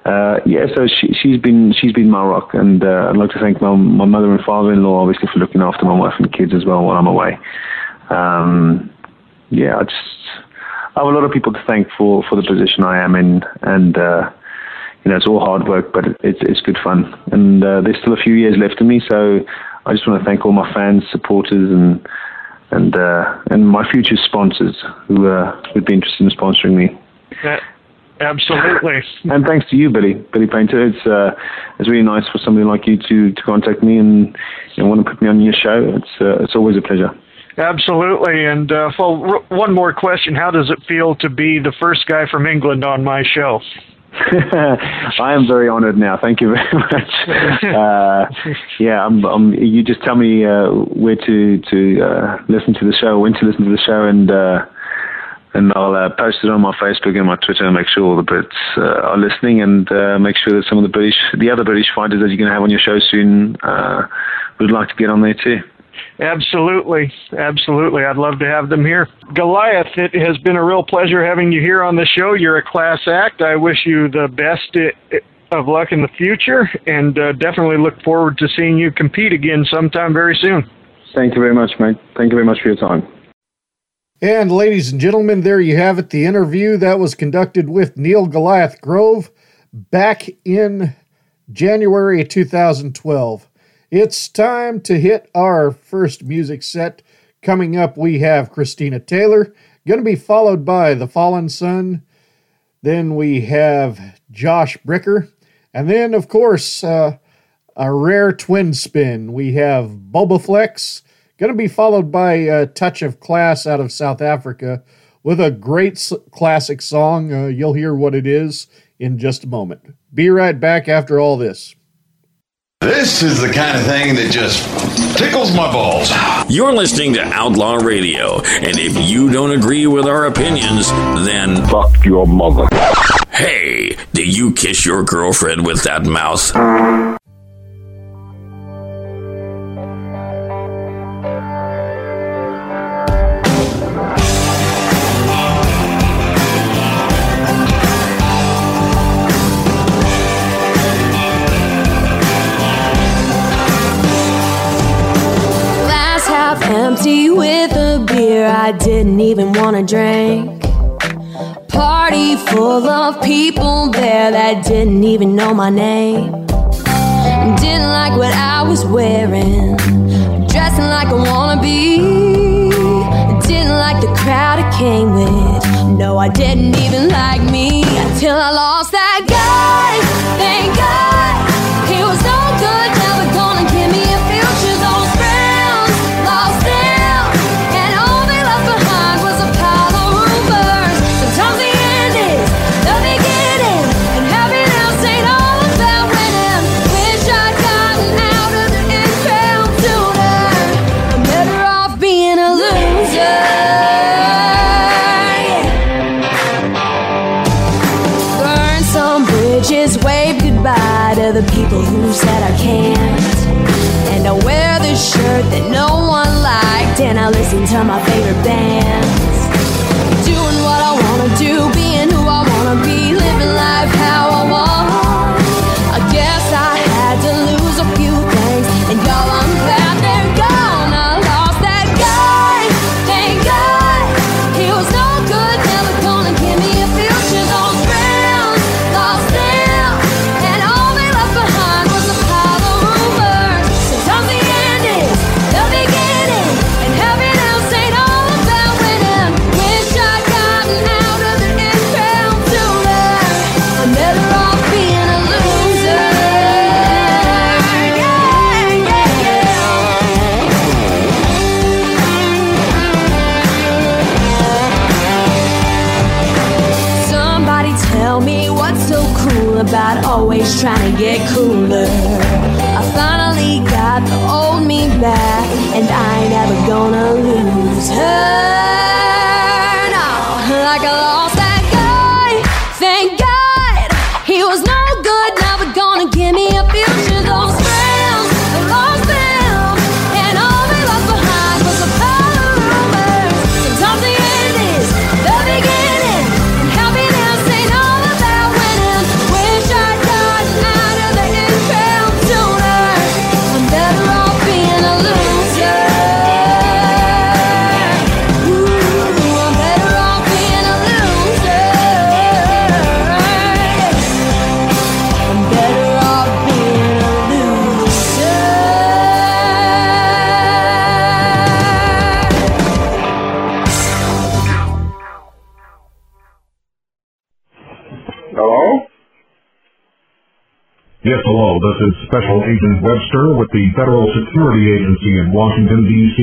Uh, yeah, so she, she's been she's been my rock, and uh, I'd like to thank my my mother and father-in-law, obviously, for looking after my wife and kids as well while I'm away. Um, yeah, I just I have a lot of people to thank for, for the position I am in, and uh, you know it's all hard work, but it's it's good fun, and uh, there's still a few years left of me. So I just want to thank all my fans, supporters, and and uh, and my future sponsors who uh, would be interested in sponsoring me. Yeah, absolutely. and thanks to you, Billy, Billy Painter. It's uh, it's really nice for somebody like you to to contact me and know, want to put me on your show. It's uh, it's always a pleasure. Absolutely. And uh, for one more question, how does it feel to be the first guy from England on my show? I am very honored now. Thank you very much. Uh, yeah, I'm, I'm, you just tell me uh, where to to uh, listen to the show, when to listen to the show, and uh, and I'll uh, post it on my Facebook and my Twitter and make sure all the Brits uh, are listening, and make sure that some of the British, the other British fighters that you're going to have on your show soon, would like to get on there too. Absolutely. Absolutely. I'd love to have them here. Goliath, it has been a real pleasure having you here on the show. You're a class act. I wish you the best of luck in the future and uh, definitely look forward to seeing you compete again sometime very soon. Thank you very much, mate. Thank you very much for your time. And ladies and gentlemen, there you have it. The interview that was conducted with Neil Goliath Grove back in January 2012. It's time to hit our first music set. Coming up, we have Christina Taylor, going to be followed by The Fallen Sun. Then we have Josh Bricker. And then, of course, uh, a rare twin spin. We have Bobaflex Going to be followed by a touch of class out of South Africa with a great classic song. Uh, you'll hear what it is in just a moment. Be right back after all this. This is the kind of thing that just tickles my balls. You're listening to Outlaw Radio, and if you don't agree with our opinions, then fuck your mother. Hey, do you kiss your girlfriend with that mouth? I didn't even want to drink. Party full of people there that didn't even know my name. Didn't like what I was wearing, dressing like a wannabe. Didn't like the crowd I came with. No, I didn't even like me until I lost that guy. Thank God hello. This is Special Agent Webster with the Federal Security Agency in Washington, D.C.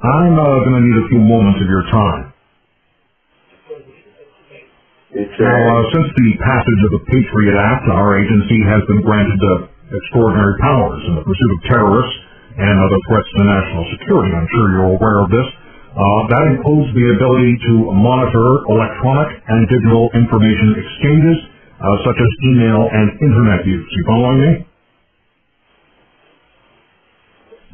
I'm uh, going to need a few moments of your time. Now, uh, since the passage of the Patriot Act, our agency has been granted uh, extraordinary powers in the pursuit of terrorists and other threats to national security. I'm sure you're aware of this. Uh, that includes the ability to monitor electronic and digital information exchanges, uh, such as email and internet use. You following me?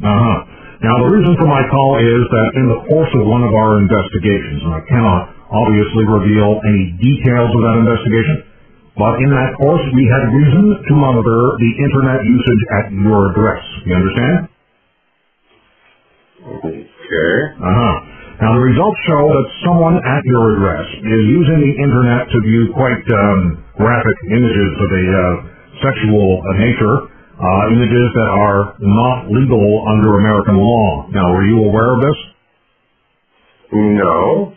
Uh-huh. Now, the reason for my call is that in the course of one of our investigations, and I cannot obviously reveal any details of that investigation, but in that course, we had reason to monitor the internet usage at your address. You understand? Okay. Uh-huh. Now, the results show that someone at your address is using the internet to view quite um, graphic images of a uh, sexual uh, nature, uh, images that are not legal under American law. Now, were you aware of this? No.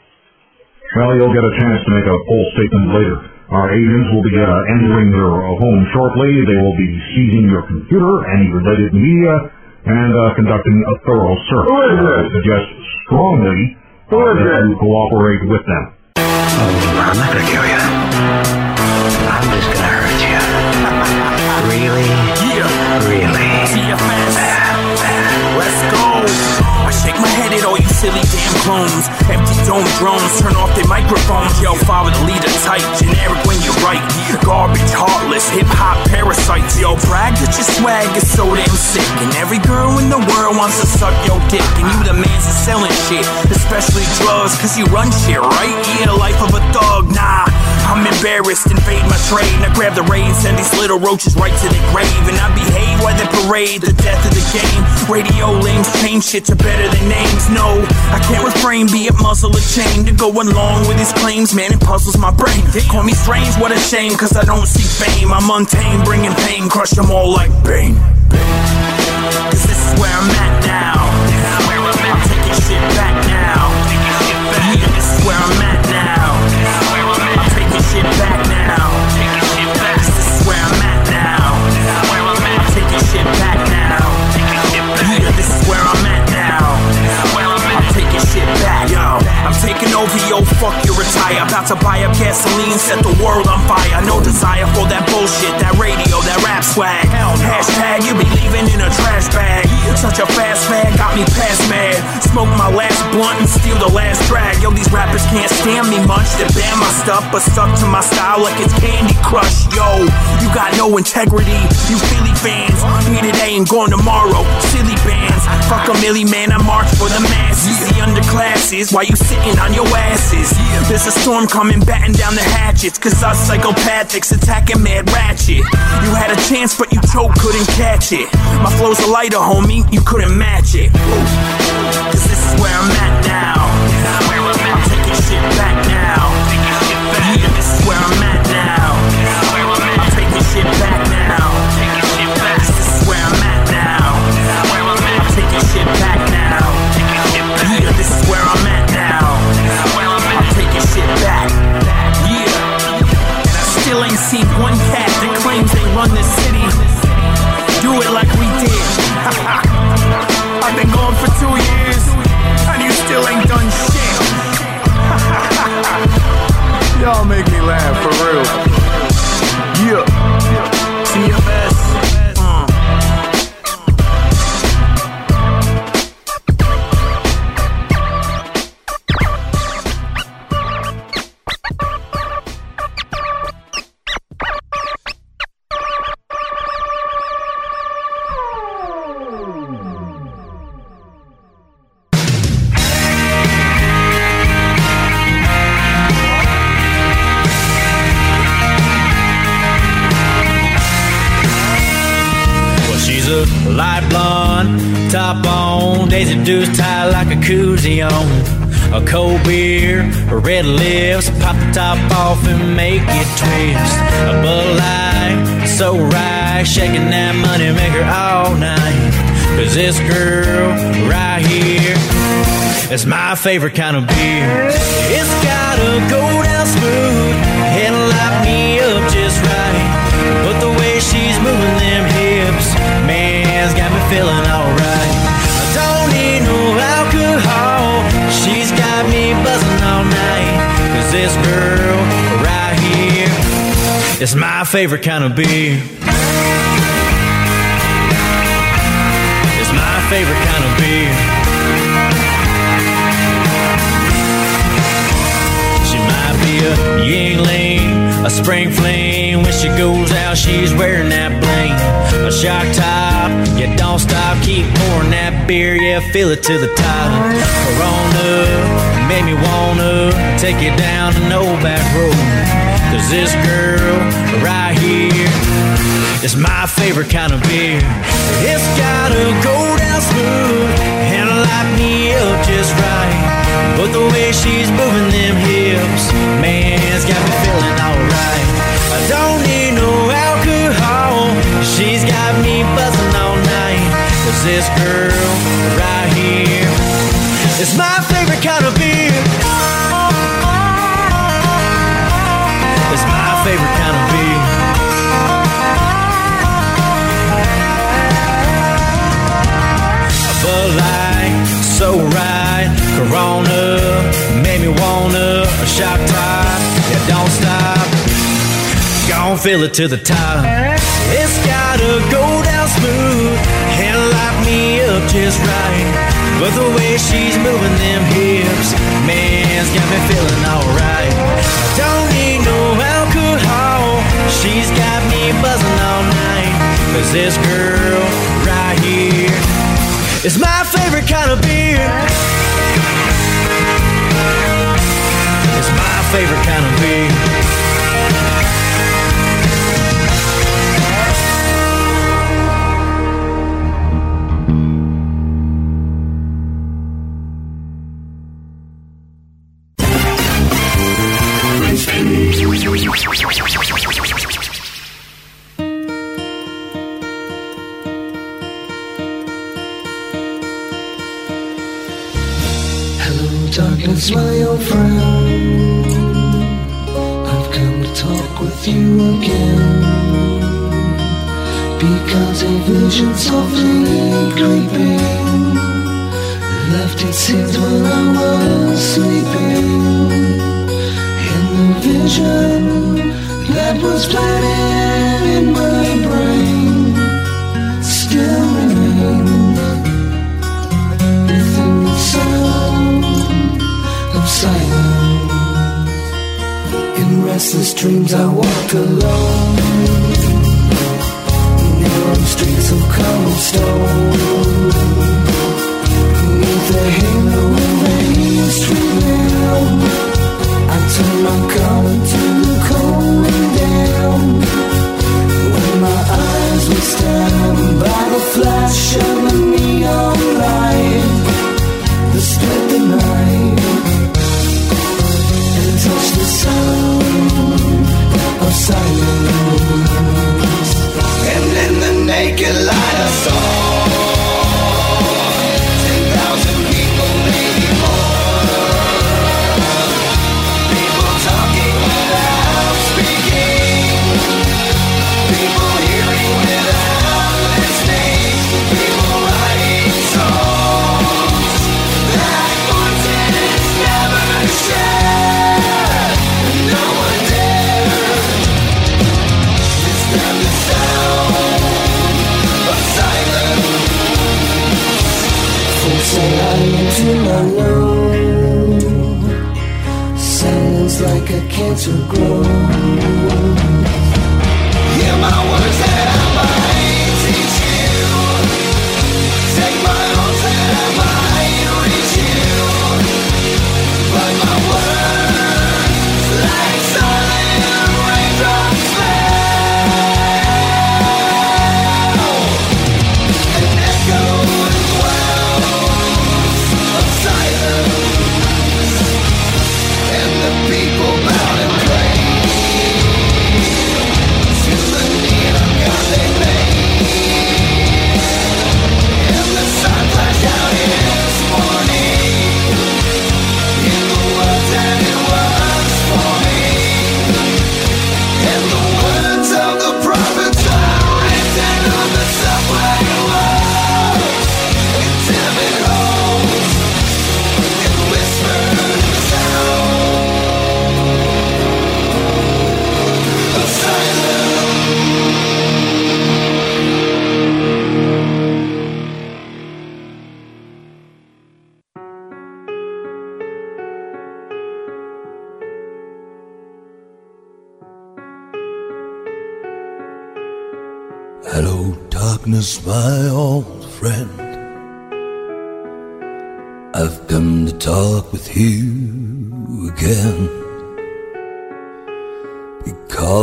Well, you'll get a chance to make a full statement later. Our agents will be uh, entering your uh, home shortly. They will be seizing your computer, any related media, and uh, conducting a thorough search. Who is this? Suggest strongly Who is that this? you cooperate with them. Oh, I'm not gonna kill you. I'm just gonna hurt you. really? Yeah. Really? TFS. Let's go. I shake my head at all you silly damn clones. Empty dome drones, turn off their microphones. Yo, follow the leader tight, generic when you write. Garbage, heartless, hip hop parasites. Yo, brag that your swag is so damn sick. And every girl in the world wants to suck your dick. And you the man's that's selling shit, especially drugs, cause you run shit, right? Yeah, life of a thug, nah. I'm embarrassed, invade my trade. And I grab the reins, send these little roaches right to the grave. And I behave while they parade the death of the game. Radio lames change shit to better than names. No, I can't refrain, be it muzzle or chain to go along with his claims. Man, it puzzles my brain. They call me strange, what a shame, cause I don't see fame. I'm untamed, bringing pain, crush them all like Bane. Cause this is where I'm at now. I'm taking shit back now. Yeah, this is where I'm at now. I'm taking shit back Yo, fuck you, retire. About to buy up gasoline, set the world on fire. No desire for that bullshit, that radio, that rap swag. Hashtag, you be leaving in a trash bag. Such a fast fad, got me past mad. Smoke my last blunt and steal the last drag. Yo, these rappers can't stand me much. They ban my stuff, but stuck to my style like it's Candy Crush. Yo, you got no integrity. You Philly fans, here today and gone tomorrow. Silly bands, fuck a milli man. I march for the masses. The underclasses, why you sitting on your asses? There's a storm coming, batting down the hatchets. Cause us psychopathics attacking mad ratchet. You had a chance, but you choke, couldn't catch it. My flow's a lighter, homie, you couldn't match it. Cause this is where I'm at now. I'm taking shit back now. A cold beer, her red lips, pop the top off and make it twist. A Bud Light, so right, shaking that money maker all night. Cause this girl right here is my favorite kind of beer. It's gotta go down smooth and light me up just right. But the way she's moving them hips, man's got me feeling alright. Is my favorite kind of beer. It's my favorite kind of beer. She might be a Yuengling, a spring fling. When she goes out, she's wearing that bling. A shock top, yeah, don't stop, keep pouring that beer, yeah, fill it to the top. Corona, made me wanna take you down an old back road. Cause this girl right here It's my favorite kind of beer. It's gotta go down smooth and light me up just right. But the way she's moving them hips, man, it's got me feeling alright. I don't need no alcohol. She's got me buzzing all night. Cause this girl right here is my favorite kind of beer. Favorite kind of beer. Bud Light, so right. Corona made me wanna shock top. Yeah, don't stop. Gon' fill it to the top. It's gotta go down smooth and light me up just right. But the way she's moving them hips, man's got me feeling alright. Don't need no alcohol. She's got me buzzing all night. Cause this girl right here is my favorite kind of beer. It's my favorite kind of beer. Vision softly creeping left its seeds when I was sleeping. In the vision that was planted in my brain still remains within the sound of silence. In restless dreams, I walk alone. Silence. And in the naked light I saw Too unknown. Silence like a cancer grows. Hear my words that I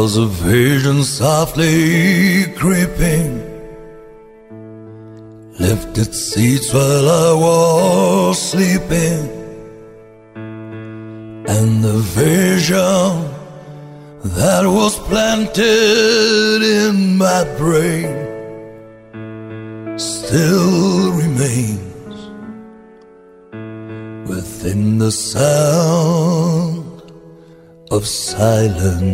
a vision softly creeping. Lifted seats while I was sleeping, and the vision that was planted in my brain still remains within the sound of silence.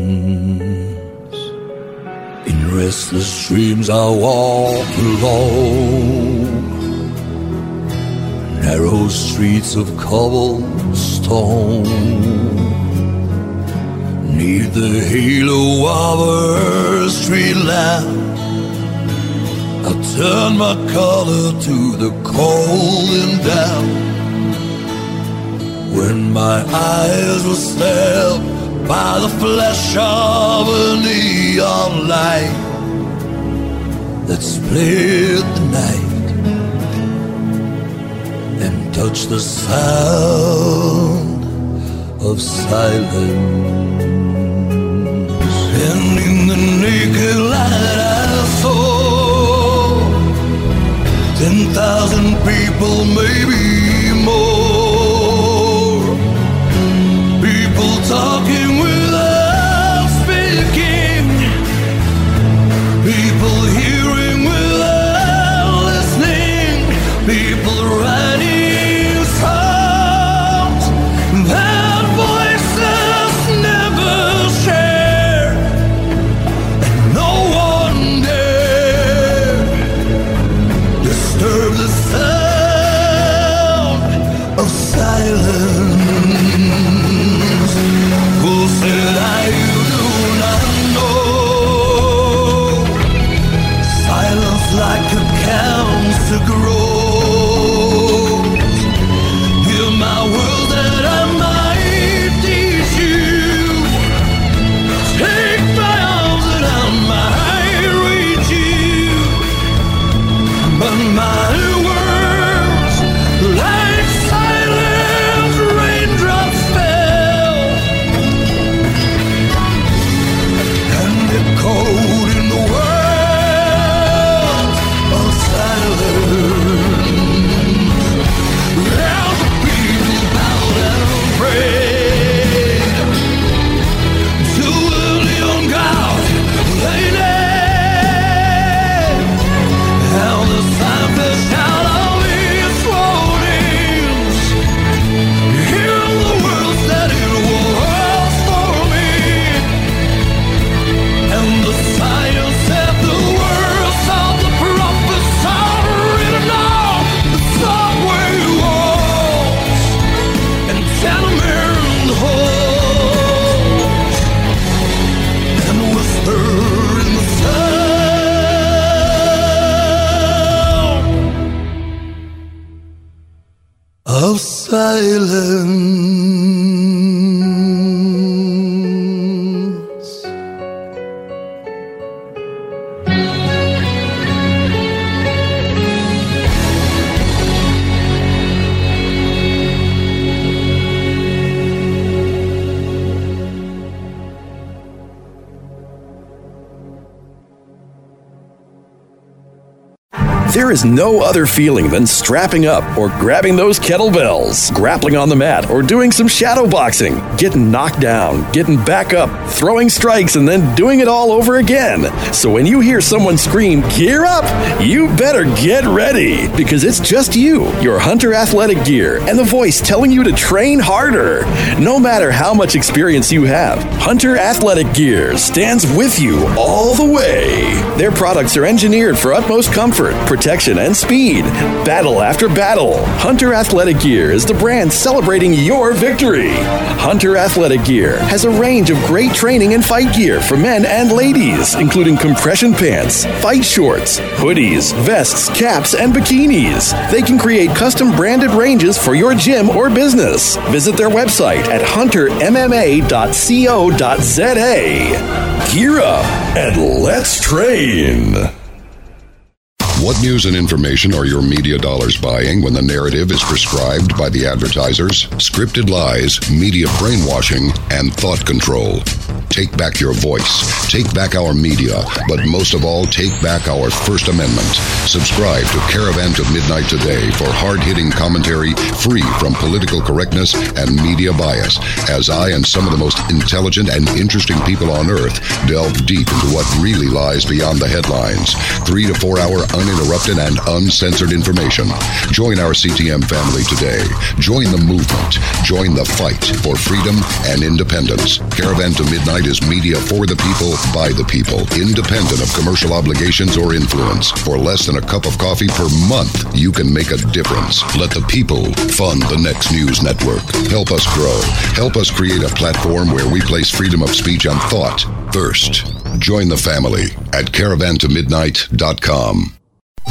In restless dreams I walk alone. Narrow streets of cobblestone. Neath the halo of a street lamp I turn my collar to the cold and damp. When my eyes were stabbed by the flash of a neon light That split the night And touched the sound of silence. And in the naked light I saw ten thousand people, maybe more. People talking silence. Is no other feeling than strapping up or grabbing those kettlebells, grappling on the mat, or doing some shadow boxing, getting knocked down, getting back up, throwing strikes, and then doing it all over again. So when you hear someone scream, Gear up! you better get ready because it's just you, your Hunter athletic gear, and the voice telling you to train harder. No matter how much experience you have, Hunter athletic gear stands with you all the way. Their products are engineered for utmost comfort, protection, and speed. Battle after battle, Hunter Athletic Gear is the brand celebrating your victory. Hunter Athletic Gear has a range of great training and fight gear for men and ladies, including compression pants, fight shorts, hoodies, vests, caps, and bikinis. They can create custom branded ranges for your gym or business. Visit their website at huntermma.co.za. Gear up and let's train. What news and information are your media dollars buying when the narrative is prescribed by the advertisers? Scripted lies, media brainwashing, and thought control. Take back your voice. Take back our media. But most of all, take back our First Amendment. Subscribe to Caravan to Midnight today for hard hitting commentary free from political correctness and media bias as I and some of the most intelligent and interesting people on earth delve deep into what really lies beyond the headlines. Three to four hour uninterrupted and uncensored information. Join our CTM family today. Join the movement. Join the fight for freedom and independence. Caravan to Midnight is media for the people, by the people, independent of commercial obligations or influence. For less than a cup of coffee per month, you can make a difference. Let the people fund the next news network. Help us grow. Help us create a platform where we place freedom of speech and thought first. Join the family at caravantomidnight.com.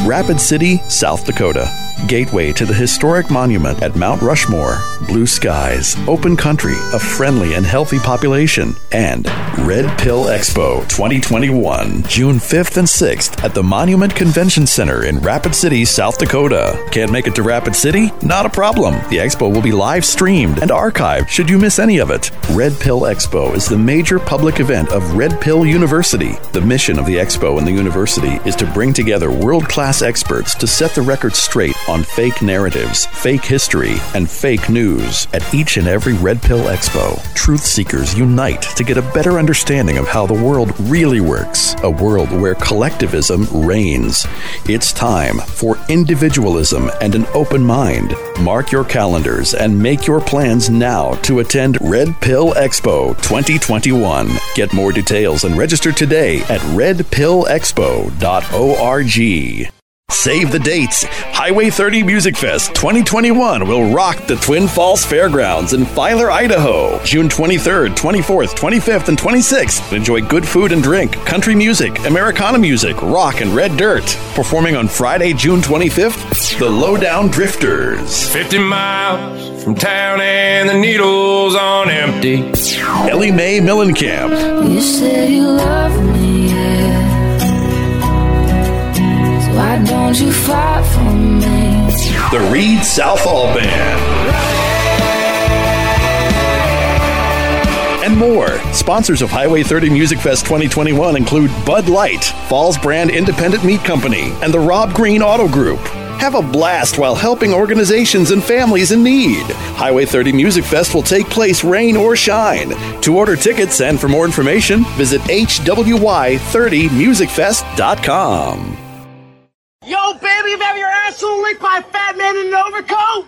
Rapid City, South Dakota. Gateway to the historic monument at Mount Rushmore. Blue skies, open country, a friendly and healthy population. And Red Pill Expo 2021, June 5th and 6th at the Monument Convention Center in Rapid City, South Dakota. Can't make it to Rapid City? Not a problem. The expo will be live streamed and archived should you miss any of it. Red Pill Expo is the major public event of Red Pill University. The mission of the expo and the university is to bring together world class experts to set the record straight on fake narratives, fake history, and fake news. At each and every Red Pill Expo, truth seekers unite to get a better understanding of how the world really works, a world where collectivism reigns. It's time for individualism and an open mind. Mark your calendars and make your plans now to attend Red Pill Expo 2021. Get more details and register today at redpillexpo.org. Save the dates. Highway 30 Music Fest 2021 will rock the Twin Falls Fairgrounds in Filer, Idaho. June 23rd, 24th, 25th, and 26th. Enjoy good food and drink, country music, Americana music, rock, and red dirt. Performing on Friday, June 25th, the Lowdown Drifters. 50 miles from town and the needles on empty. Ellie Mae Millenkamp. You said you love me, yeah. Don't you fight for me? The Reed Southall Band. And more. Sponsors of Highway 30 Music Fest 2021 include Bud Light, Falls Brand Independent Meat Company, and the Rob Green Auto Group. Have a blast while helping organizations and families in need. Highway 30 Music Fest will take place rain or shine. To order tickets and for more information, visit hwy30musicfest.com. Yo, baby, you have your asshole licked by a fat man in an overcoat?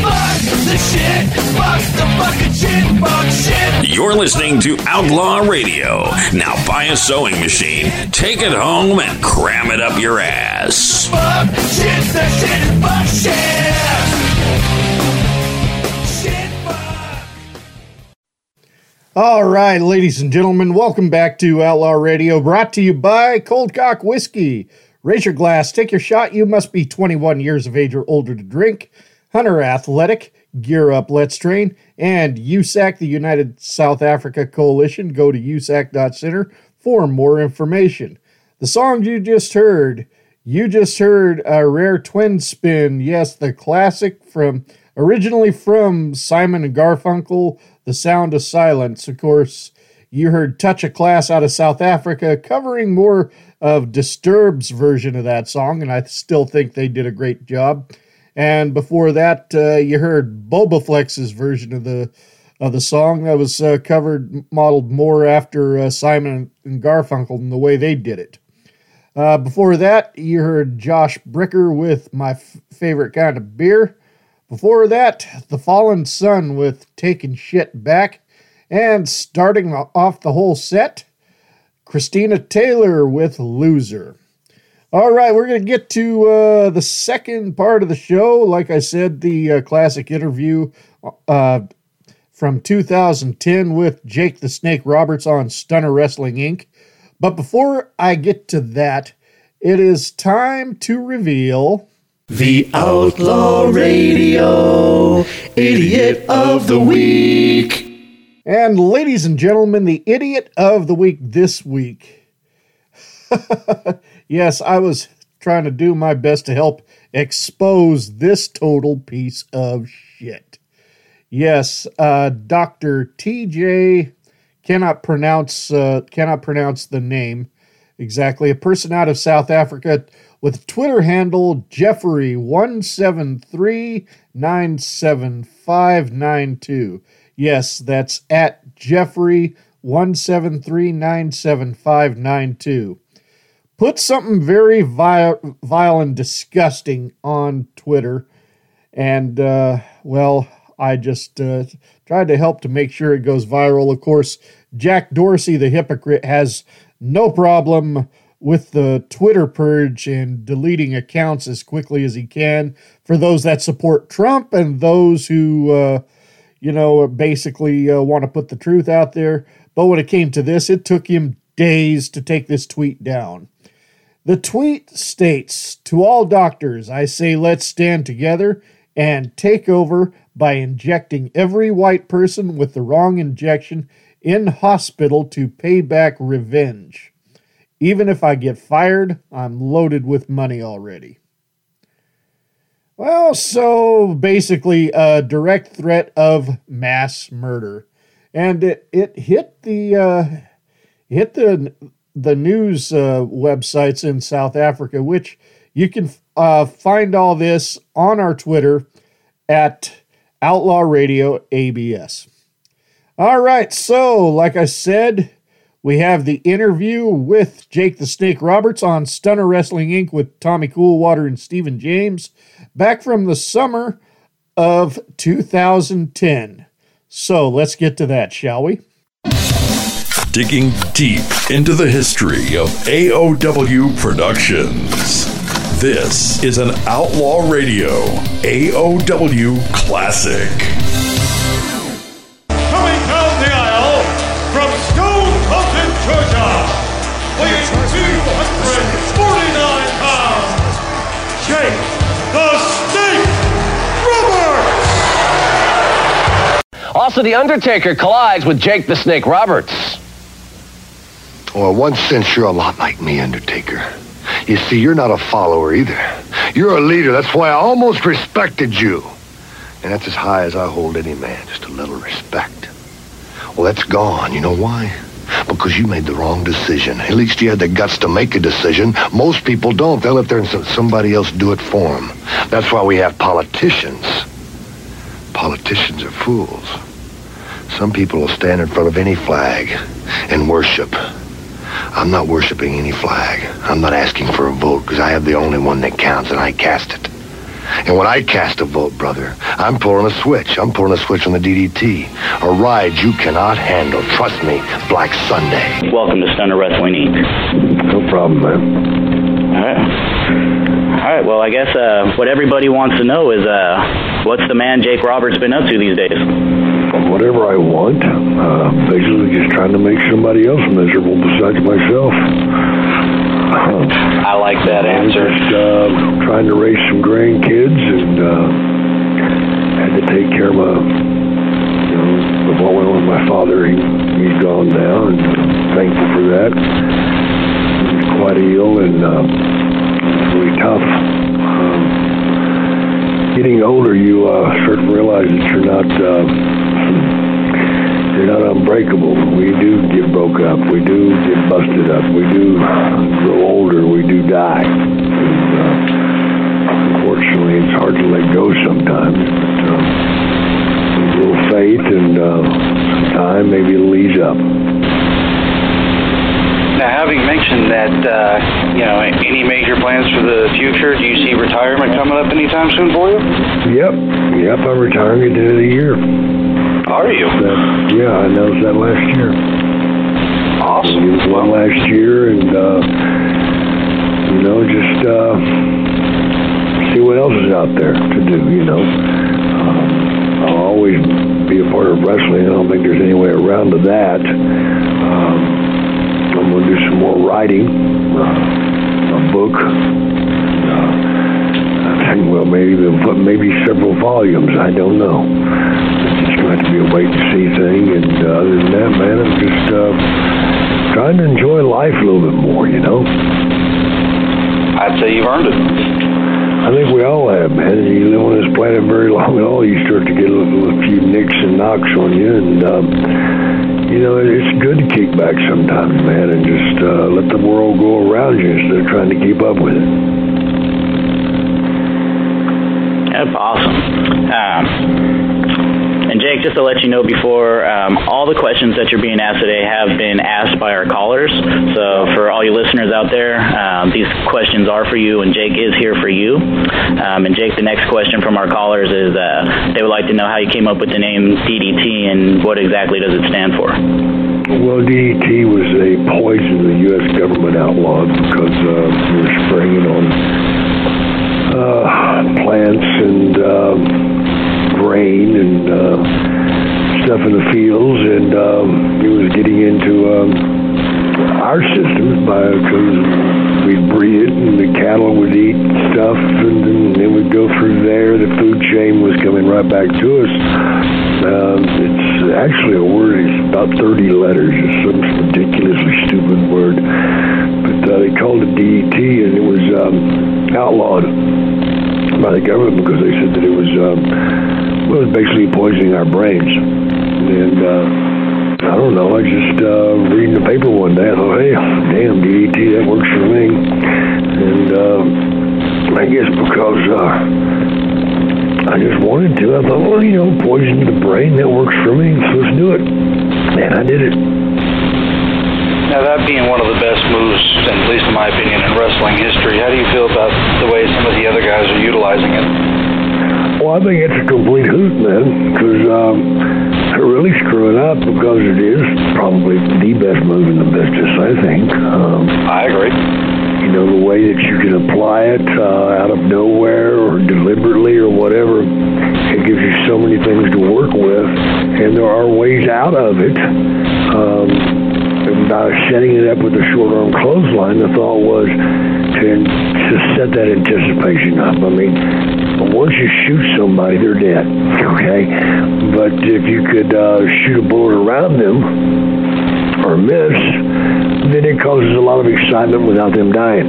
Fuck the shit, fuck the fucking shit, fuck shit. You're listening to Outlaw Radio. Now buy a sewing machine, take it home, and cram it up your ass. Fuck shit, the shit, fuck shit. Shit, fuck. All right, ladies and gentlemen, welcome back to Outlaw Radio, brought to you by Cold Cock Whiskey. Raise your glass, take your shot. You must be 21 years of age or older to drink. Hunter Athletic, Gear Up, Let's Train, and USAC, the United South Africa Coalition. Go to usac.center for more information. The song you just heard, you just heard a rare twin spin. Yes, the classic from originally from Simon and Garfunkel, The Sound of Silence. Of course, you heard Touch a Class out of South Africa covering more of Disturbed's version of that song, and I still think they did a great job. And before that, uh, you heard Bobaflex's version of the of the song that was uh, covered, modeled more after uh, Simon and Garfunkel and the way they did it. Uh, before that, you heard Josh Bricker with My F- Favorite Kind of Beer. Before that, The Fallen Sun with Taking Shit Back. And starting off the whole set, Christina Taylor with Loser. All right, we're going to get to uh, the second part of the show. Like I said, the uh, classic interview uh, from 2010 with Jake the Snake Roberts on Stunner Wrestling Inc. But before I get to that, it is time to reveal The Outlaw Radio Idiot of the Week. And ladies and gentlemen, the idiot of the week this week. yes, I was trying to do my best to help expose this total piece of shit. Yes, uh, Dr. TJ cannot pronounce uh, cannot pronounce the name exactly. A person out of South Africa with Twitter handle Jeffrey one seven three nine seven five nine two. Yes, that's at Jeffrey one seven three nine seven five nine two. Put something very vile, vile and disgusting on Twitter, and uh, well, I just uh, tried to help to make sure it goes viral. Of course, Jack Dorsey, the hypocrite, has no problem with the Twitter purge and deleting accounts as quickly as he can for those that support Trump and those who, uh, you know, basically uh, want to put the truth out there. But when it came to this, it took him days to take this tweet down. The tweet states To all doctors, I say let's stand together and take over by injecting every white person with the wrong injection in hospital to pay back revenge. Even if I get fired, I'm loaded with money already. Well, so basically, a direct threat of mass murder, and it it hit the uh, hit the the news uh, websites in South Africa, which you can uh, find all this on our Twitter at Outlaw Radio ABS. All right, so like I said, we have the interview with Jake the Snake Roberts on Stunner Wrestling Inc. with Tommy Coolwater and Stephen James back from the summer of 2010. So let's get to that, shall we? Digging deep into the history of AOW Productions. This is an Outlaw Radio AOW Classic. Also, The Undertaker collides with Jake the Snake Roberts. Well, one sense, you're a lot like me, Undertaker. You see, you're not a follower either. You're a leader. That's why I almost respected you. And that's as high as I hold any man, just a little respect. Well, that's gone. You know why? Because you made the wrong decision. At least you had the guts to make a decision. Most people don't. They'll let their somebody else do it for them. That's why we have politicians. Politicians are fools. Some people will stand in front of any flag and worship. I'm not worshiping any flag. I'm not asking for a vote because I have the only one that counts and I cast it. And when I cast a vote, brother, I'm pulling a switch. I'm pulling a switch on the DDT. A ride you cannot handle. Trust me, Black Sunday. Welcome to Stunner Wrestling Inc. No problem, man. All right. All right. Well, I guess uh, what everybody wants to know is uh, what's the man Jake Roberts been up to these days? Whatever I want. Uh, basically just trying to make somebody else miserable besides myself. I like that answer. Just uh, trying to raise some grandkids and uh, had to take care of my, you know, of what went on with my father. He, he's gone now, and I'm thankful for that. He's quite ill and uh, really tough. Um, getting older, you uh, start to realize that you're not. Uh, you're not unbreakable. We do get broke up. We do get busted up. We do grow older. We do die. And, uh, unfortunately, it's hard to let go sometimes. But, uh, with a little faith and uh, some time, maybe it'll ease up. Now, having mentioned that, uh, you know, any major plans for the future? Do you see retirement coming up anytime soon for you? Yep. Yep. I'm retiring at the end of the year. Are you? That, yeah, I announced that last year. Awesome. It was one last year, and uh, you know, just uh, see what else is out there to do. You know, um, I'll always be a part of wrestling. I don't think there's any way around to that. Um, I'm going to do some more writing, uh, a book. Well, maybe maybe several volumes. I don't know. It's going to to be a wait and see thing. And uh, other than that, man, I'm just uh, trying to enjoy life a little bit more. You know. I'd say you've earned it. I think we all have, man. You live on this planet very long at all, you start to get a, little, a few nicks and knocks on you, and um, you know it's good to kick back sometimes, man, and just uh, let the world go around you instead of trying to keep up with it. Awesome. Um, and Jake, just to let you know before, um, all the questions that you're being asked today have been asked by our callers. So for all you listeners out there, um, these questions are for you, and Jake is here for you. Um, and Jake, the next question from our callers is uh, they would like to know how you came up with the name DDT and what exactly does it stand for. Well, DDT was a poison the U.S. government outlawed because uh, we were spraying it on uh, plants and uh, grain and uh, stuff in the fields, and um, it was getting into um, our systems because we'd breed it, and the cattle would eat stuff, and then would go through there. The food chain was coming right back to us. Um, it's actually a word. It's about 30 letters. It's some ridiculously stupid word, uh, they called it DDT, and it was um, outlawed by the government because they said that it was um, it was basically poisoning our brains. And uh, I don't know. I just uh, reading the paper one day. I thought, hey, damn DDT, that works for me. And uh, I guess because uh, I just wanted to, I thought, well, you know, poison the brain, that works for me. So let's do it. And I did it. Now, that being one of the best moves, at least in my opinion, in wrestling history, how do you feel about the way some of the other guys are utilizing it? Well, I think it's a complete hoot, man, because um, they're really screwing up because it is probably the best move in the business, I think. Um, I agree. You know, the way that you can apply it uh, out of nowhere or deliberately or whatever, it gives you so many things to work with, and there are ways out of it. Um, by setting it up with a short arm clothesline, the thought was to, to set that anticipation up. I mean, once you shoot somebody, they're dead, okay? But if you could uh, shoot a bullet around them or miss, then it causes a lot of excitement without them dying.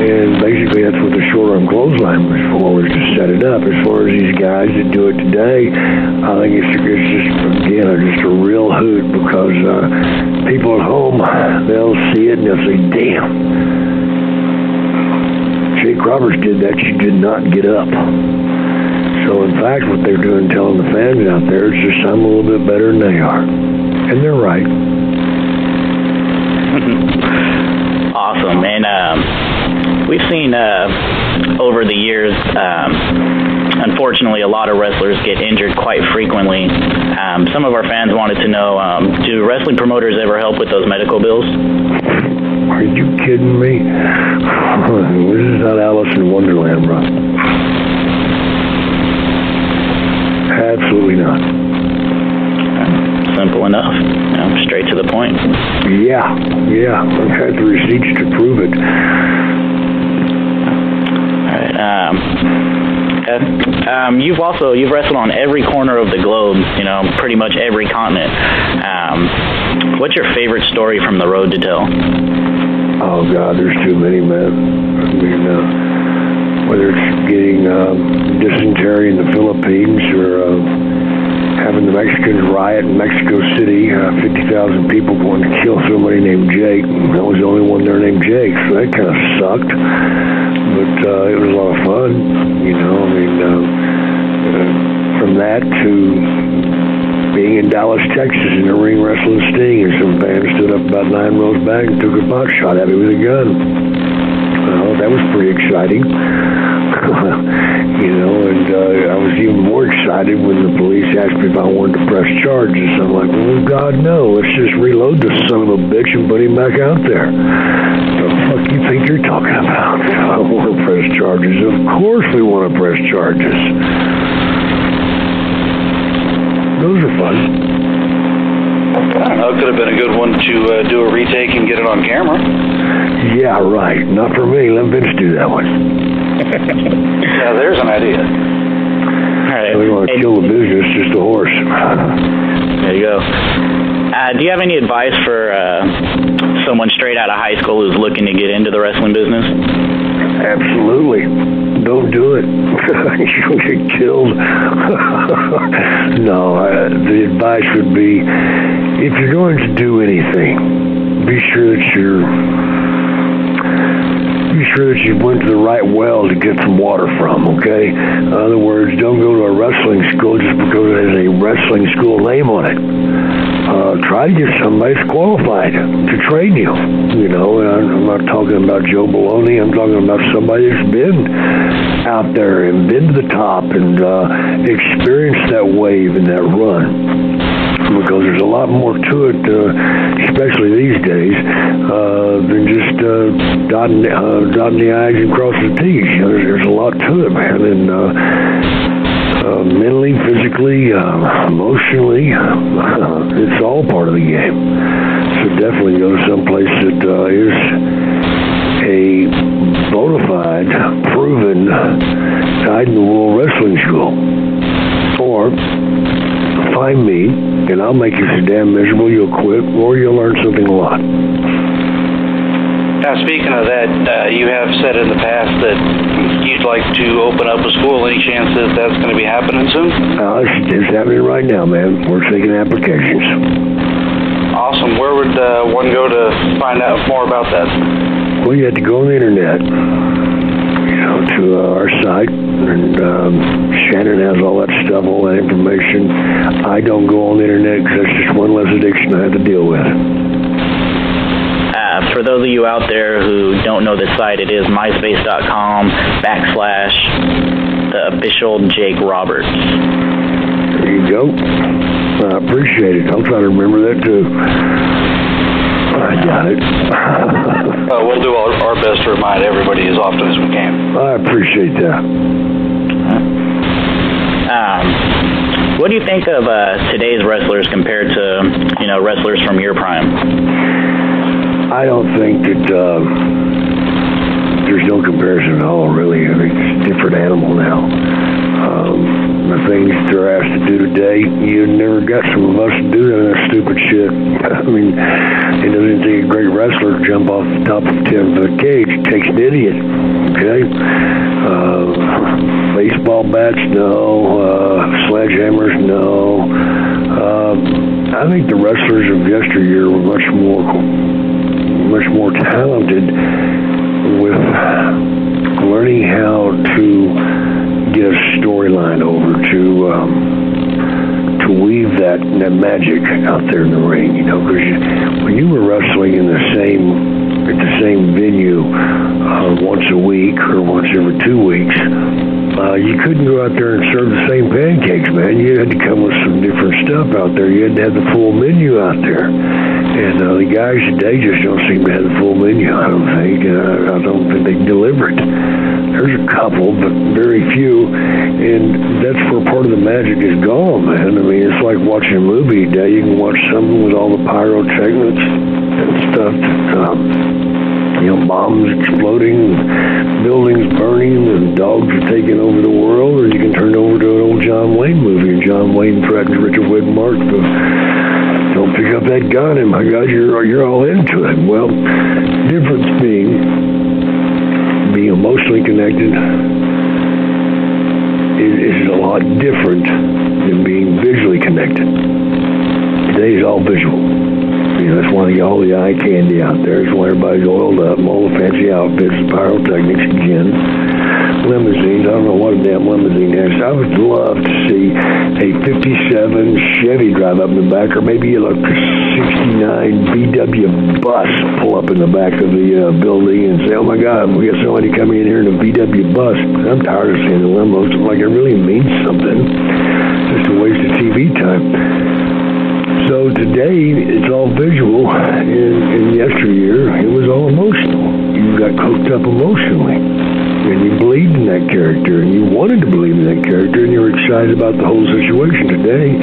And basically, that's what the short arm clothesline was for, was to set it up. As far as these guys that do it today, I think it's, it's just, just a real hoot because uh, people at home, they'll see it and they'll say, damn. Jake Roberts did that. She did not get up. So, in fact, what they're doing, telling the fans out there, is just I'm a little bit better than they are. And they're right. awesome. And um, we've seen uh, over the years, um, unfortunately, a lot of wrestlers get injured quite frequently. Um, some of our fans wanted to know um, do wrestling promoters ever help with those medical bills? Are you kidding me? This is not Alice in Wonderland, bro. Absolutely not. Simple enough. You know, straight to the point. Yeah, yeah. I've had the receipts to prove it. All right. Um, um, you've also you've wrestled on every corner of the globe. You know, pretty much every continent. Um, what's your favorite story from the road to tell? Oh God, there's too many, man. I mean, uh, whether it's getting um, dysentery in the Philippines or uh, having the Mexicans riot in Mexico City, uh, 50,000 people wanting to kill somebody named Jake. I was the only one there named Jake, so that kind of sucked. But uh, it was a lot of fun, you know. I mean, uh, uh, from that to being in Dallas, Texas, in the ring wrestling Sting, and some fan stood up about nine rows back and took a pot shot at me with a gun. Well, that was pretty exciting. you know, and uh, I was even more excited when the police asked me if I wanted to press charges. I'm like, well, God, no. Let's just reload this son of a bitch and put him back out there. The fuck you think you're talking about? I want to press charges. Of course we want to press charges. Those are fun. I don't know. It could have been a good one to uh, do a retake and get it on camera. Yeah, right. Not for me. Let Vince do that one. yeah, there's an idea. All right. We want to kill the business, just a horse. There you go. Uh, do you have any advice for uh, someone straight out of high school who's looking to get into the wrestling business? Absolutely. Don't do it. You'll get killed. no, uh, the advice would be if you're going to do anything, be sure that you're be sure that you went to the right well to get some water from, okay? In other words, don't go to a wrestling school just because it has a wrestling school name on it. Uh, try to get somebody that's qualified to train you. You know, I'm not talking about Joe Baloney. I'm talking about somebody that's been out there and been to the top and uh, experienced that wave and that run because there's a lot more to it, uh, especially these days, uh, than just uh, dotting, uh, dotting the I's and crossing the T's. You know, there's, there's a lot to it, man. And uh, uh, mentally, physically, uh, emotionally, uh, it's all part of the game. So definitely go to some place that uh, is a bona fide, proven, guide in the world wrestling school. Or find me, and I'll make you so damn miserable you'll quit, or you'll learn something a lot. Now, speaking of that, uh, you have said in the past that you'd like to open up a school. Any chance that that's going to be happening soon? Uh, it's, it's happening right now, man. We're taking applications. Awesome. Where would uh, one go to find out more about that? Well, you have to go on the internet, know, to uh, our site, and um, Shannon has all that stuff, all that information. I don't go on the internet because that's just one less addiction I have to deal with. Uh, for those of you out there who don't know the site, it is myspace.com backslash the official Jake Roberts. There you go. I appreciate it. I'll try to remember that too. I got it. Uh, we'll do our, our best to remind everybody as often as we can. I appreciate that. Um, what do you think of uh, today's wrestlers compared to you know wrestlers from your prime? I don't think that uh, there's no comparison at all, really. I think it's a different animal now. Um, the things they're asked to do today, you never got some of us to do that stupid shit. I mean, it doesn't take a great wrestler to jump off the top of a 10 foot cage. It takes an idiot, okay? Uh, baseball bats, no. Uh, sledgehammers, no. Uh, I think the wrestlers of yesteryear were much more much more talented with learning how to get a storyline over to um, to weave that that magic out there in the ring. You know, because when you were wrestling in the same at the same venue uh, once a week or once every two weeks, uh, you couldn't go out there and serve the same pancakes, man. You had to come with some different stuff out there. You had to have the full menu out there. And uh, the guys today just don't seem to have the full menu, I don't think. Uh, I don't think they deliver it. There's a couple, but very few. And that's where part of the magic is gone, man. I mean, it's like watching a movie today. You can watch something with all the pyrotechnics and stuff. Um, you know, bombs exploding, buildings burning, and dogs are taking over the world, or you can turn over to an old John Wayne movie, and John Wayne threatens Richard Widmark to don't pick up that gun, and my God, you're you're all into it. Well, difference being emotionally connected is, a lot different than being visually connected. Today is all visual. You know, that's why you all the eye candy out there. It's why everybody's oiled up, all the fancy outfits, the pyrotechnics again. Limousines, I don't know what a damn limousine is. I would love to see a 57 Chevy drive up in the back, or maybe a 69 VW bus pull up in the back of the uh, building and say, oh my God, we got somebody coming in here in a VW bus. I'm tired of seeing the limos. Like it really means something. Just a waste of TV time. So today it's all visual. In, in yesteryear, it was all emotional. You got cooked up emotionally, and you believed in that character, and you wanted to believe in that character, and you were excited about the whole situation. Today,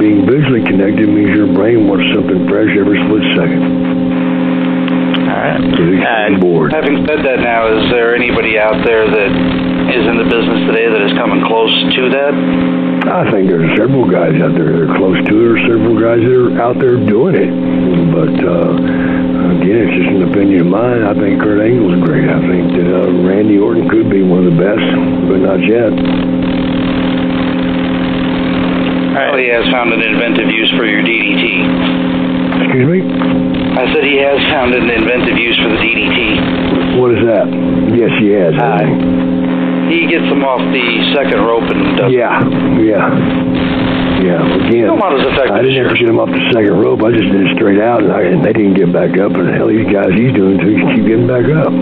being visually connected means your brain wants something fresh every split second. Right. Uh, having said that, now is there anybody out there that is in the business today that is coming close to that? I think there's several guys out there that are close to it, or several guys that are out there doing it. But uh, again, it's just an opinion of mine, I think Kurt Angle's great. I think that uh, Randy Orton could be one of the best, but not yet. Well, he has found an inventive use for your DDT. Excuse me? I said he has found an inventive use for the DDT. What is that? Yes, he has. hasn't He gets them off the second rope and does. Yeah, yeah. Yeah, again, effective I didn't have to get him off the second rope. I just did it straight out, and, I, and they didn't get back up. And hell, these guys he's doing too, keep getting back up.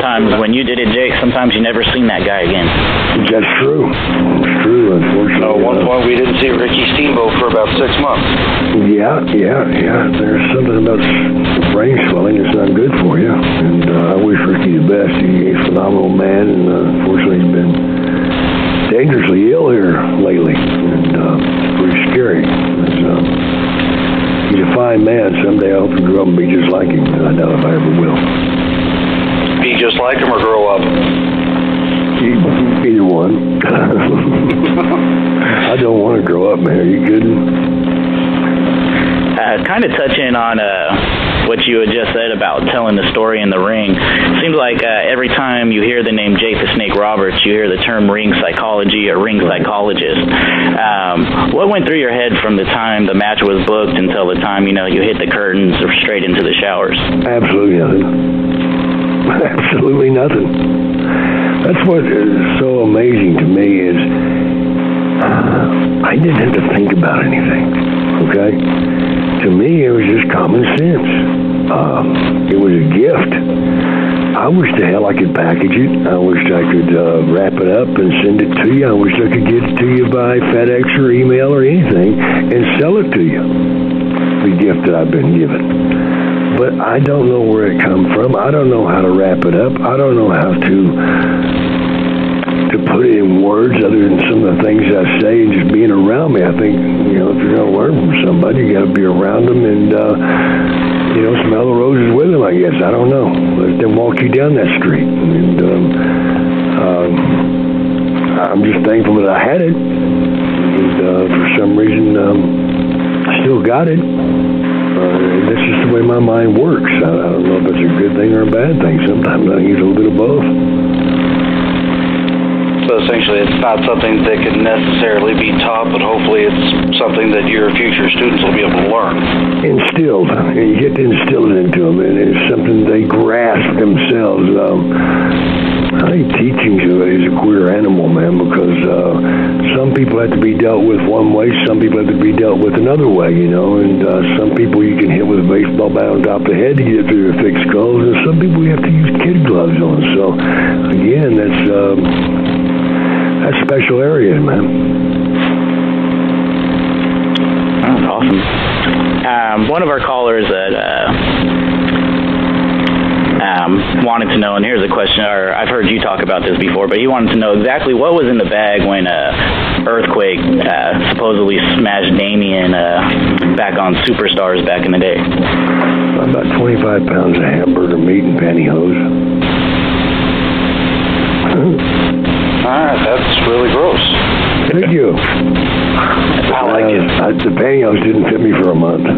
Sometimes when you did it, Jake, sometimes you never seen that guy again. That's true. It's true, unfortunately. At one point, we didn't see Ricky Steamboat for about six months. Yeah, yeah, yeah. There's something about brain swelling that's not good for you. And uh, I wish Ricky the best. He's a phenomenal man, and uh, unfortunately, he's been dangerously ill here lately. And uh, it's pretty scary. It's, uh, he's a fine man. Someday I hope to grow up and be just like him. I doubt if I ever will. Be just like him or grow up. Either one. I don't want to grow up, man. Are you kidding? Uh, kind of touching on uh, what you had just said about telling the story in the ring. Seems like uh, every time you hear the name Jake the Snake Roberts, you hear the term ring psychology or ring psychologist. Um, what went through your head from the time the match was booked until the time you know you hit the curtains or straight into the showers? Absolutely nothing. Absolutely nothing. That's what is so amazing to me is I didn't have to think about anything. Okay, to me it was just common sense. Um, it was a gift. I wish the hell I could package it. I wish I could uh, wrap it up and send it to you. I wish I could get it to you by FedEx or email or anything and sell it to you. The gift that I've been given but I don't know where it come from. I don't know how to wrap it up. I don't know how to to put it in words other than some of the things I say and just being around me. I think you know if you're going to learn from somebody, you got to be around them and uh, you know smell the roses with them. I guess I don't know. Let them walk you down that street. And um, um, I'm just thankful that I had it. And uh, for some reason, um, I still got it. That's just the way my mind works. I, I don't know if it's a good thing or a bad thing. Sometimes I it's a little bit of both. So essentially, it's not something that can necessarily be taught, but hopefully, it's something that your future students will be able to learn. Instilled. You get to instill it into them, and it's something they grasp themselves. Um, I think teaching is a, queer animal, man, because uh, some people have to be dealt with one way, some people have to be dealt with another way, you know, and uh, some people you can hit with a baseball bat on top of the head to get through their thick skulls, and some people you have to use kid gloves on. So, again, that's um, that's special areas, man. That's awesome. Um, one of our callers that uh, um, wanted to know, and here's a question, or I've heard you talk about this before, but he wanted to know exactly what was in the bag when uh, Earthquake uh, supposedly smashed Damien uh, back on Superstars back in the day. About 25 pounds of hamburger meat and pantyhose. All right, that's really gross. Thank you. I like it. I, the pantyhose didn't fit me for a month.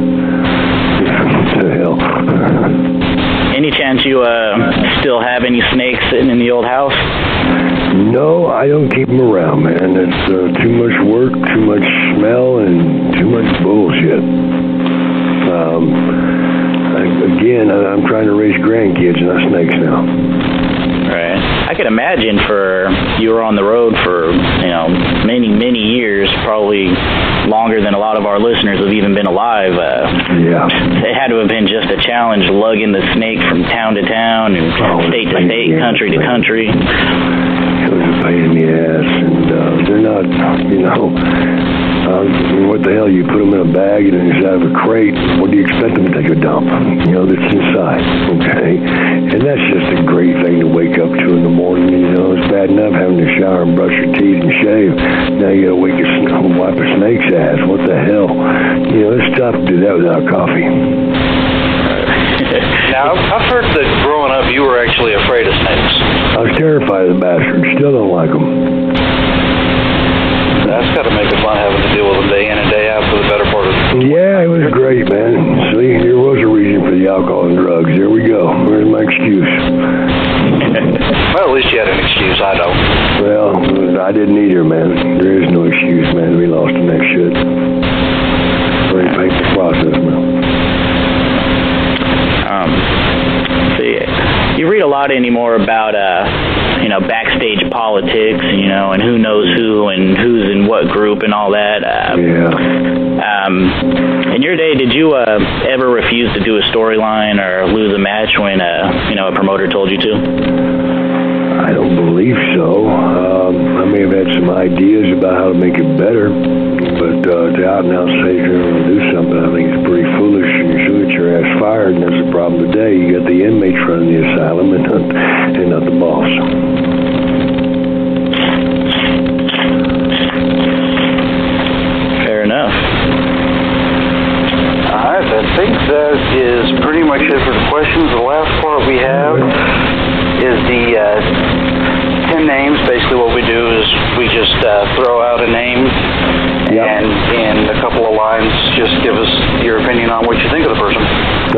what the hell? Any chance you uh, still have any snakes sitting in the old house? No, I don't keep them around, man. It's uh, too much work, too much smell, and too much bullshit. Um, I, again, I'm trying to raise grandkids, not snakes now. Right. I could imagine for you were on the road for you know many many years, probably longer than a lot of our listeners have even been alive. Uh, yeah. It had to have been just a challenge lugging the snake from town to town and state to state, country to country. Pain in the ass, and uh, they're not, you know, uh, what the hell? You put them in a bag and inside of a crate. What do you expect them to take a dump? You know, that's inside, okay? And that's just a great thing to wake up to in the morning. You know, it's bad enough having to shower and brush your teeth and shave. Now you gotta wake a wipe a snake's ass. What the hell? You know, it's tough to do that without coffee. Now, I've heard that growing up, you were actually afraid of snakes. I was terrified of the bastards. Still don't like them. That's got to make it fun having to deal with them day in and day out for the better part of Yeah, it was great, man. See, there was a reason for the alcohol and drugs. There we go. Where's my excuse? well, at least you had an excuse. I don't. Well, I didn't either, man. There is no excuse, man. We lost in that shit. Very painful process, man. Um, so you, read a lot anymore about uh, you know backstage politics, you know, and who knows who and who's in what group and all that. Uh, yeah. Um, in your day, did you uh, ever refuse to do a storyline or lose a match when uh, you know a promoter told you to? I don't believe so. Um, I may have had some ideas about how to make it better, but uh, to out and out say you're going to do something, I think it's pretty foolish. And you should get your ass fired, and that's the problem today. You got the inmates running the asylum, and not, and not the boss. Fair enough. All right, I think that is pretty much it for the questions. The last part we have is the uh, 10 names. Basically, what we do is we just uh, throw out a name and in a couple of lines just give us your opinion on what you think of the person.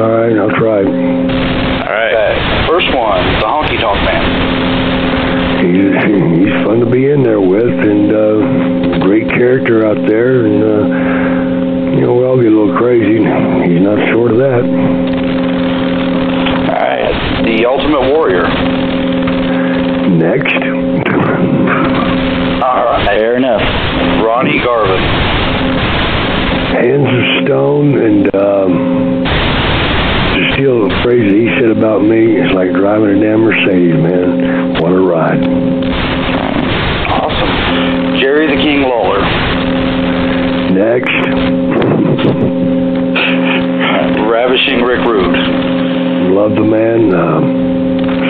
All right, I'll try. All right. Okay. First one, the Honky Tonk Man. He's, he's fun to be in there with, and uh, great character out there, and uh, you know we all get a little crazy. He's not short of that. All right, the Ultimate Warrior. Next. All right. Fair enough. Ronnie Garvin. Hands of stone, and um, to steal the phrase that he said about me, it's like driving a damn Mercedes, man. What a ride. Awesome. Jerry the King Lawler. Next. Ravishing Rick Rude. Love the man. Um,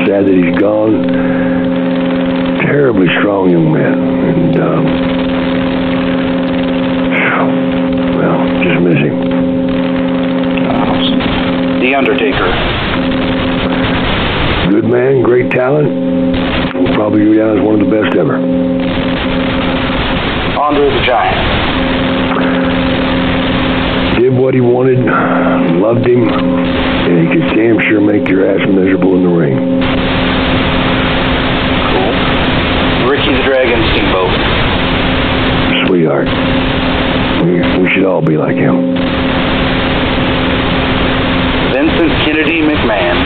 sad that he's gone. Terribly strong young man, and um, well, just miss him. The Undertaker. Good man, great talent. Will probably go down as one of the best ever. Andre the Giant. Did what he wanted, loved him, and he could damn sure make your ass miserable in the ring. Ricky the Dragon Steamboat. Sweetheart. We, we should all be like him. Vincent Kennedy McMahon.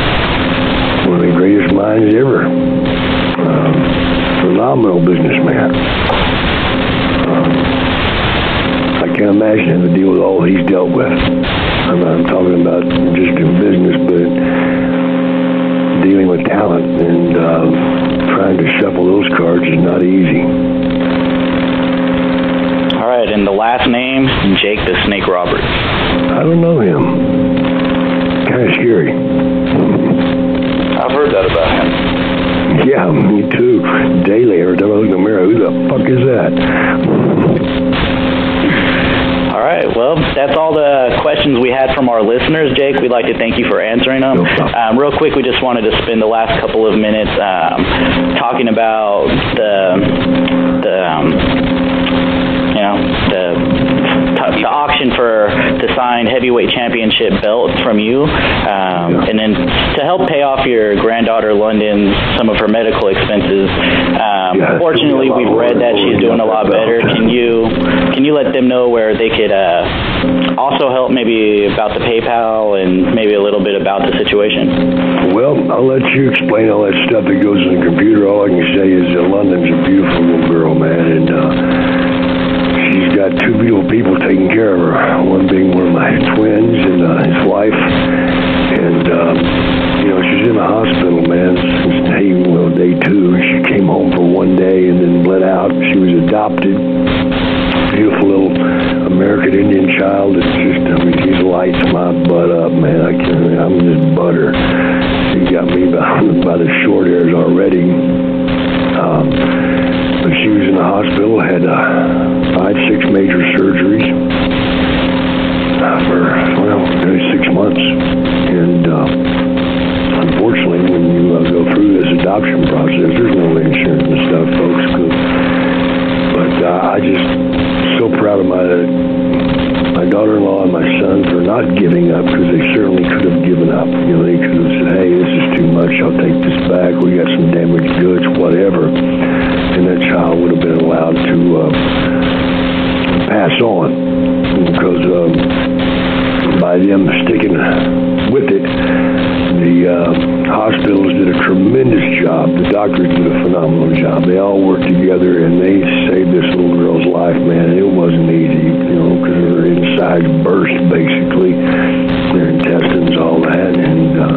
One of the greatest minds ever. Um, phenomenal businessman. Um, I can't imagine having to deal with all he's dealt with. I'm, talking about just in business, but dealing with talent and um, trying to shuffle those cards is not easy. All right, and the last name, Jake the Snake Roberts. I don't know him. Kind of scary. I've heard that about him. Yeah, me too. Daily, every time I look in the mirror, who the fuck is that? All right, well, that's all the questions we had from our listeners, Jake. We'd like to thank you for answering them. Um, real quick, we just wanted to spend the last couple of minutes um, talking about the the um, you know the the auction for the signed heavyweight championship belt from you, um, and then to help pay off your granddaughter London some of her medical expenses. Um, fortunately, we've read that she's doing a lot better. Can you can you let them know where they could uh, also help maybe about the PayPal and maybe a little bit about the situation? Well, I'll let you explain all that stuff that goes in the computer. All I can say is that London's a beautiful little girl, man, and uh, got two beautiful people taking care of her. One being one of my twins and uh, his wife, and um, you know she's in the hospital, man, since day well day two. She came home for one day and then bled out. She was adopted. Beautiful little American Indian child. It's just, I mean, she lights my butt up, man. I can't, I'm just butter. She got me by, by the short hairs already. Um, she was in the hospital, had uh, five, six major surgeries uh, for, well, nearly six months. And uh, unfortunately, when you uh, go through this adoption process, there's no insurance and stuff, folks. But uh, I just so proud of my my daughter-in-law and my son for not giving up because they certainly could have given up. You know, they could have said, "Hey, this is too much. I'll take this back. We got some damaged goods, whatever," and that child would have been allowed to uh, pass on because um, by them sticking with it, the uh, hospitals did a tremendous job. The doctors did a phenomenal job. They all worked together and they saved this little girl's life, man. It wasn't easy, you know, because her insides burst basically, their intestines, all that. And uh,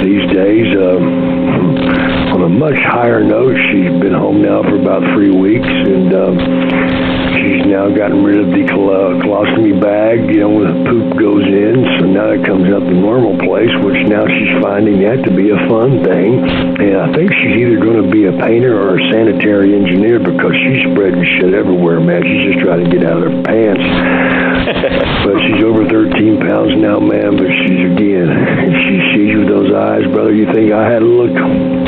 these days, um, on a much higher note, she's been home now for about three weeks and. Um, She's now gotten rid of the uh, colostomy bag, you know, when the poop goes in, so now it comes out the normal place, which now she's finding that to be a fun thing. And I think she's either going to be a painter or a sanitary engineer because she's spreading shit everywhere, man. She's just trying to get out of her pants. but she's over 13 pounds now, man, but she's again, if she sees you with those eyes, brother, you think I had a look?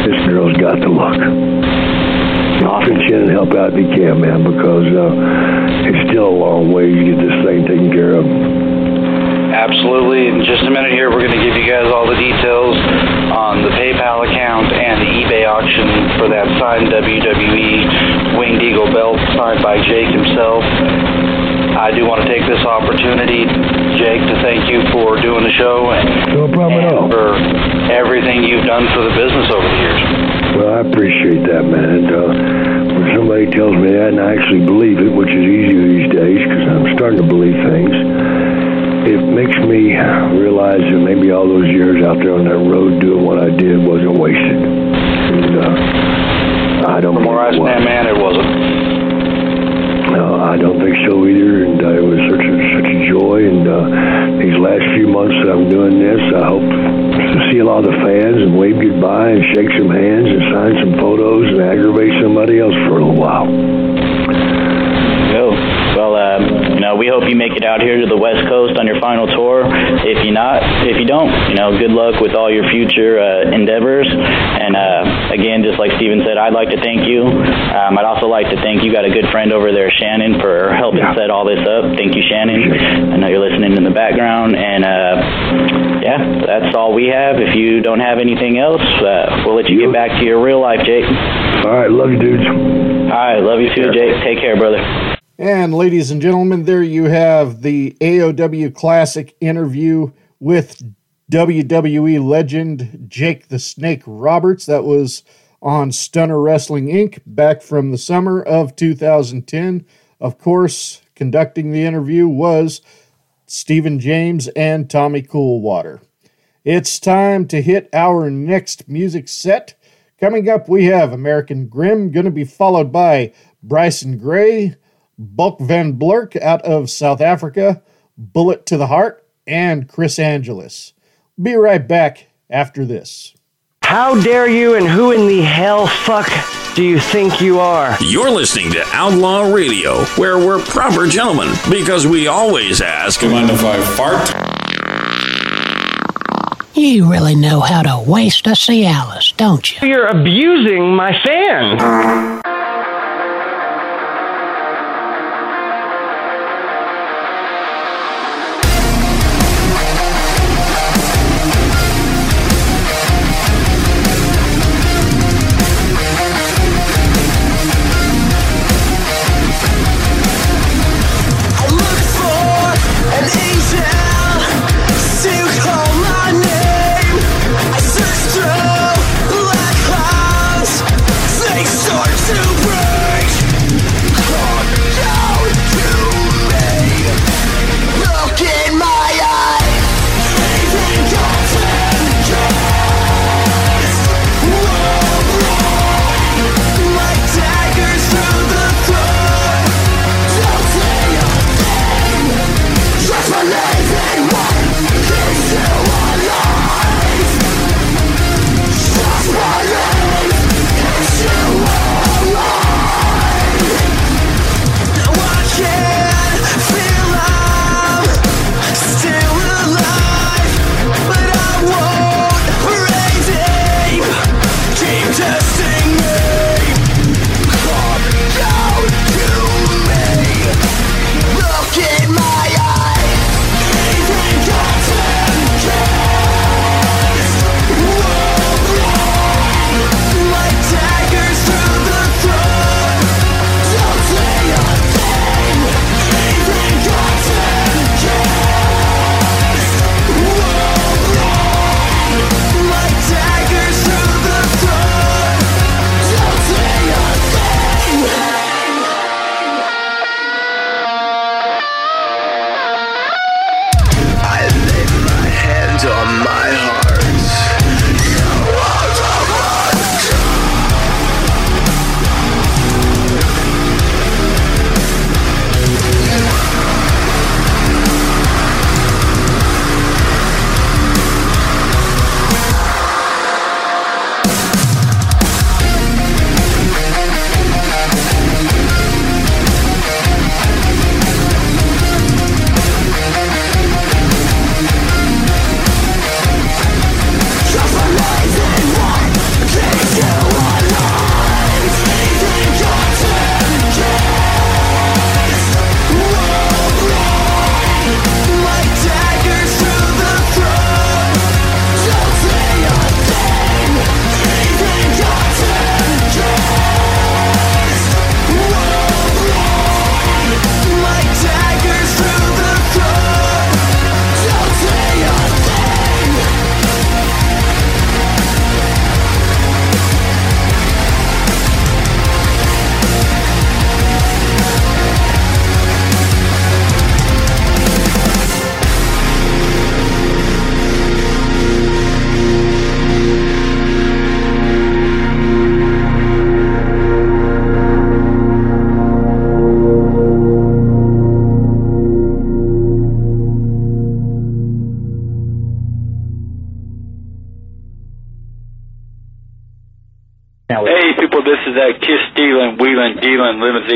This girl's got the look pitch in and help out if you can, man, because uh, it's still a long way to get this thing taken care of. Absolutely. In just a minute here, we're going to give you guys all the details on the PayPal account and the eBay auction for that signed WWE Winged Eagle belt signed by Jake himself. I do want to take this opportunity, Jake, to thank you for doing the show and, no all. for everything you've done for the business over the years. Well, I appreciate that, man. And uh, when somebody tells me that and I actually believe it, which is easy these days because I'm starting to believe things, it makes me realize that maybe all those years out there on that road doing what I did wasn't wasted. And uh, I don't From where I think it was. stand, man, it wasn't. No, I don't think so either, and uh, it was such a, such a joy. And uh, these last few months that I'm doing this, I hope to see a lot of the fans and wave goodbye and shake some hands and sign some photos and aggravate somebody else for a little while. Go. Well, um, you know, we hope you make it out here to the West Coast on your final tour. If you not, if you don't, you know, good luck with all your future uh, endeavors. And uh, again, just like Steven said, I'd like to thank you. Um, I'd also like to thank you. Got a good friend over there, Shannon, for helping set all this up. Thank you, Shannon. I know you're listening in the background. And uh, yeah, that's all we have. If you don't have anything else, uh, we'll let you get back to your real life, Jake. All right, love you, dudes. All right, love you too, Jake. Take care, brother. And ladies and gentlemen, there you have the AOW Classic interview with WWE legend Jake the Snake Roberts. That was on Stunner Wrestling Inc. back from the summer of 2010. Of course, conducting the interview was Stephen James and Tommy Coolwater. It's time to hit our next music set. Coming up, we have American Grim, going to be followed by Bryson Gray, Bok van Blerk out of South Africa, Bullet to the Heart, and Chris Angeles. Be right back after this. How dare you and who in the hell fuck do you think you are? You're listening to Outlaw Radio, where we're proper gentlemen because we always ask. Do you mind if I fart? You really know how to waste a Cialis, don't you? You're abusing my fan.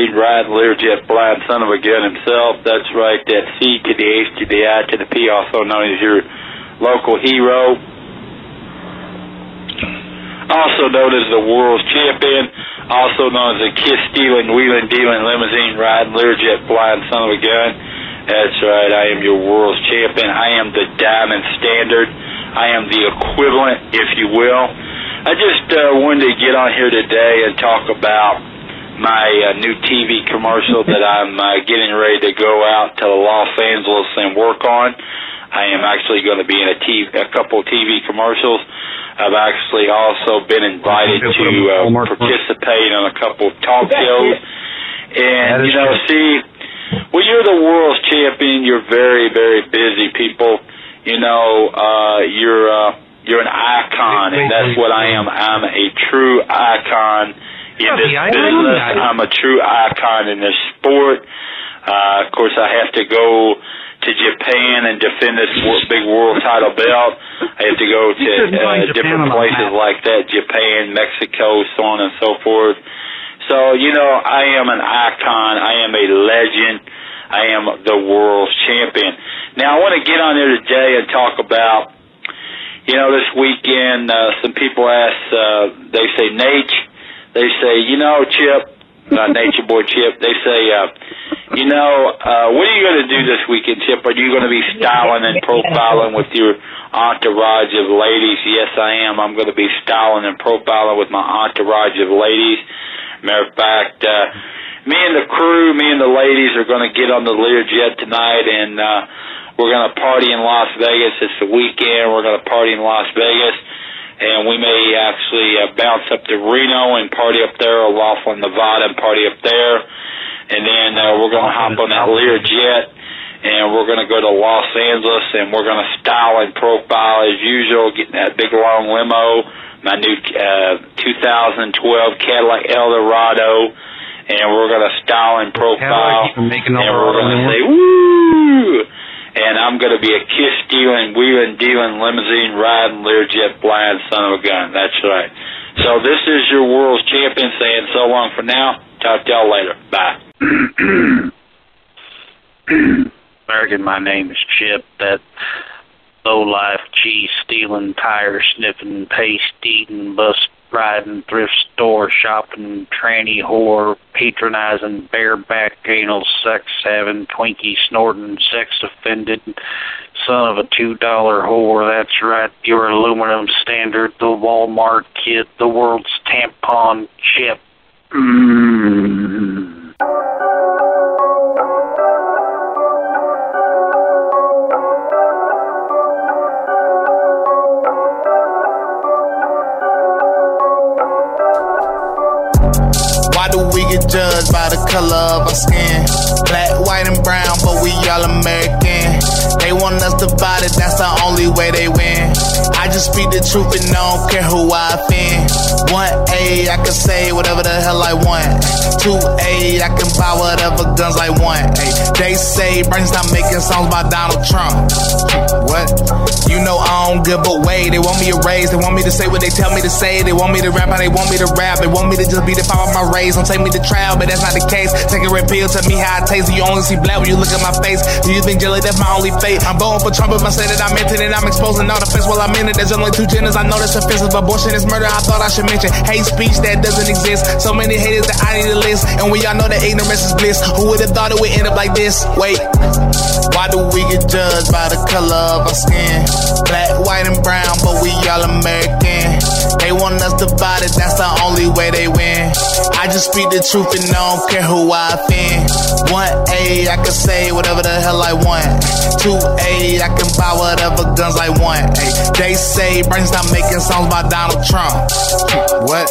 Limousine riding, Learjet flying son of a gun himself. That's right, that C to the H to the I to the P, also known as your local hero. Also known as the world's champion. Also known as the kiss stealing, wheeling, dealing, limousine riding, Learjet flying son of a gun. That's right, I am your world's champion. I am the diamond standard. I am the equivalent, if you will. I just uh, wanted to get on here today and talk about my uh, new TV commercial that I'm uh, getting ready to go out to Los Angeles and work on. I am actually going to be in a, TV, a couple TV commercials. I've actually also been invited to uh, participate on a couple of talk shows. And, you know, see, when you're the world's champion, you're very, very busy, people. You know, uh, you're, uh, you're an icon, and that's what I am. I'm a true icon in this business. I'm a true icon in this sport. Uh, of course, I have to go to Japan and defend this big world title belt. I have to go to uh, different places like that, Japan, Mexico, so on and so forth. So, you know, I am an icon. I am a legend. I am the world's champion. Now, I want to get on there today and talk about you know, this weekend, uh, some people ask, uh, they say, Nate, they say, you know, Chip, uh, Nature Boy Chip, they say, uh, you know, uh, what are you going to do this weekend, Chip? Are you going to be styling and profiling with your entourage of ladies? Yes, I am. I'm going to be styling and profiling with my entourage of ladies. Matter of fact, uh, me and the crew, me and the ladies are going to get on the Learjet tonight and, uh, we're going to party in Las Vegas. It's the weekend. We're going to party in Las Vegas. And we may actually uh, bounce up to Reno and party up there, or Laughlin, Nevada, and party up there. And then uh, we're going to hop on that Learjet, and we're going to go to Los Angeles, and we're going to style and profile as usual, getting that big long limo, my new uh, 2012 Cadillac Eldorado, and we're going to style and profile, Cadillac, and we're going to say, woo! And I'm going to be a kiss stealing, wheeling, dealing, limousine riding, Learjet flying son of a gun. That's right. So this is your world's champion saying so long for now. Talk to y'all later. Bye. American, my name is Chip. That low life cheese stealing, tire sniffing, paste eating, bus riding, thrift store shopping, tranny whore, patronizing, bareback anal sex having, Twinkie snorting, sex offended, son of a two dollar whore. That's right, your aluminum standard, the Walmart kid, the world's tampon chip. Mm. Do we get judged by the color of our skin? Black, white, and brown, but we all American. They want us divided, that's the only way they win. I just speak the truth and I don't care who I offend. One A, I can say whatever the hell I want. Two A, I can buy whatever guns I want. Ay, they say Bernie stop making songs by Donald Trump. What? You know I don't give away. They want me to raise. They want me to say what they tell me to say. They want me to rap how they want me to rap. They want me to just be the power of my race. Take me to trial, but that's not the case. Take a red pill, tell me how it tastes. You only see black when you look at my face. Do you think jelly that's my only fate? I'm voting for Trump if I say that I meant it and I'm exposing all the facts while I'm in it. There's only two genders. I know that's offensive. Abortion is murder. I thought I should mention hate speech that doesn't exist. So many haters that I need to list. And we all know that ignorance is bliss. Who would have thought it would end up like this? Wait. Why do we get judged by the color of our skin? Black, white, and brown, but we all American. They want us divided, that's the only way they win. I just speak the truth and I don't care who I offend. One A, I can say whatever the hell I want. Two A, I can buy whatever guns I want. Ay, they say Bernie stop making songs by Donald Trump. What?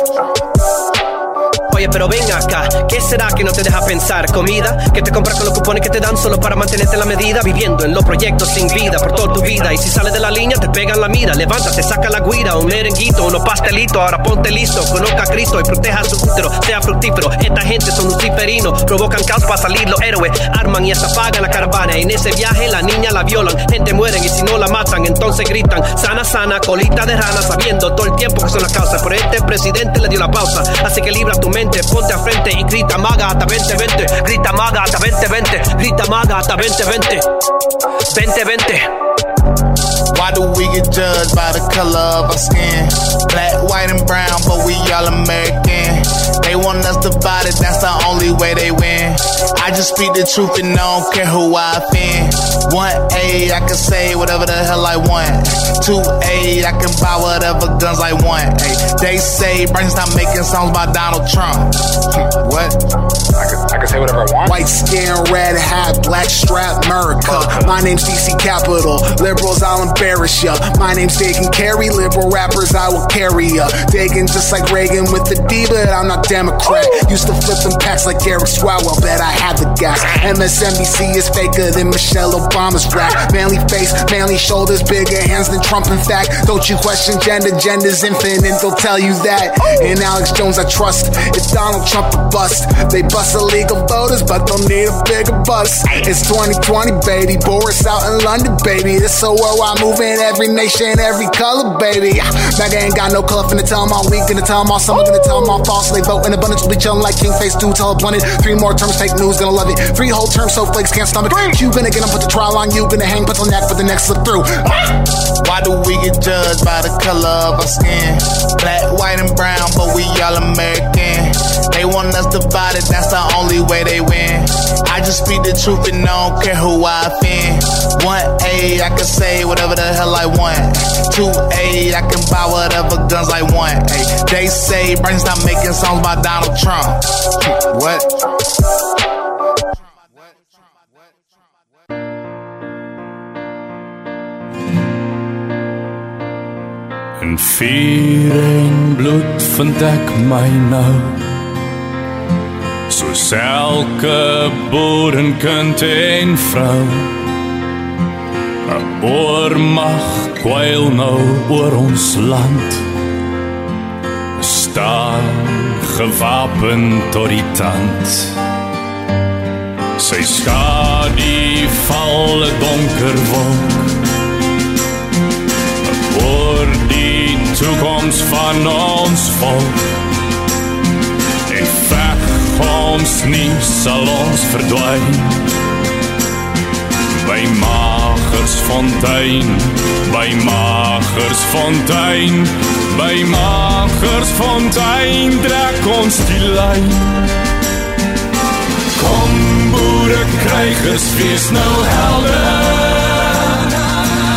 Pero ven acá, ¿qué será que no te deja pensar? Comida que te compras con los cupones que te dan solo para mantenerte la medida, viviendo en los proyectos sin vida por toda tu vida. Y si sales de la línea, te pegan la mira. Levántate, saca la guira, un merenguito, unos pastelitos. Ahora ponte listo, conozca a Cristo y proteja su útero, sea fructífero. Esta gente son luciferinos, provocan caos para salir los héroes. Arman y hasta pagan la caravana. En ese viaje, la niña la violan, gente mueren y si no la matan, entonces gritan: sana, sana, colita de rana, sabiendo todo el tiempo que son las causas. Pero este presidente le dio la pausa, así que libra tu mente, ponte a frente y grita maga hasta 2020, grita maga hasta 2020, grita maga hasta 2020, 2020. Why do we get judged by the color of our skin? Black, white, and brown, but we all American. They want us divided, that's the only way they win. I just speak the truth and I don't care who I offend. One A, I can say whatever the hell I want. Two A, I can buy whatever guns I want. Ay, they say Bernie stop making songs by Donald Trump. Hmm, what? I can, I can say whatever I want. White skin, red hat, black strap, America. My name's DC Capital. Liberals, I'll embarrass ya. My name's Dagan Carey. Liberal rappers, I will carry ya. Dagan just like Reagan with the D, but I'm not Democrat. Used to flip them packs like Eric Swalwell, bet I had the gas. MSNBC is faker than Michelle Obama's rap. Manly face, manly shoulders, bigger hands than Trump, in fact. Don't you question gender, gender's infinite, they'll tell you that. And Alex Jones, I trust. It's Donald Trump a bust. They bust illegal voters, but they'll need a bigger bust. It's 2020, baby. Boris out in London, baby. This so worldwide moving, every nation, every color, baby. MAGA ain't got no color, finna tell them all week, gonna tell them all summer, gonna tell them all fall. So they vote in abundance, be chillin' like King Face do, tell abundant. Three more terms, fake news, gonna love it. Three whole terms, so flakes can't stomach. You gonna get them, put the trial on you, gonna hang, put the neck for the next slip through. Why do we get judged by the color of our skin? Black, white, and brown, but we all American. They want us divided, that's the only way they win. I just speak the truth and I don't care who I offend. One A, I can say whatever the hell I want. Two A, I can buy whatever guns I want. Ay, they say Bernie not making songs by Donald Trump. What? In vuur en bloed ek my nou Soos elke boerenkind en vrou. 'n oormag kwyl nou oor ons land. Staan gewapen tot die tand. Sy skadu val donker wolk. Oor die toekoms van ons volk. En veg ons nie sal ons verdwyn. By Magersfontein, by Magersfontein, by Magersfontein trek ons die lyn. Kom boere krygers, wees nou helder.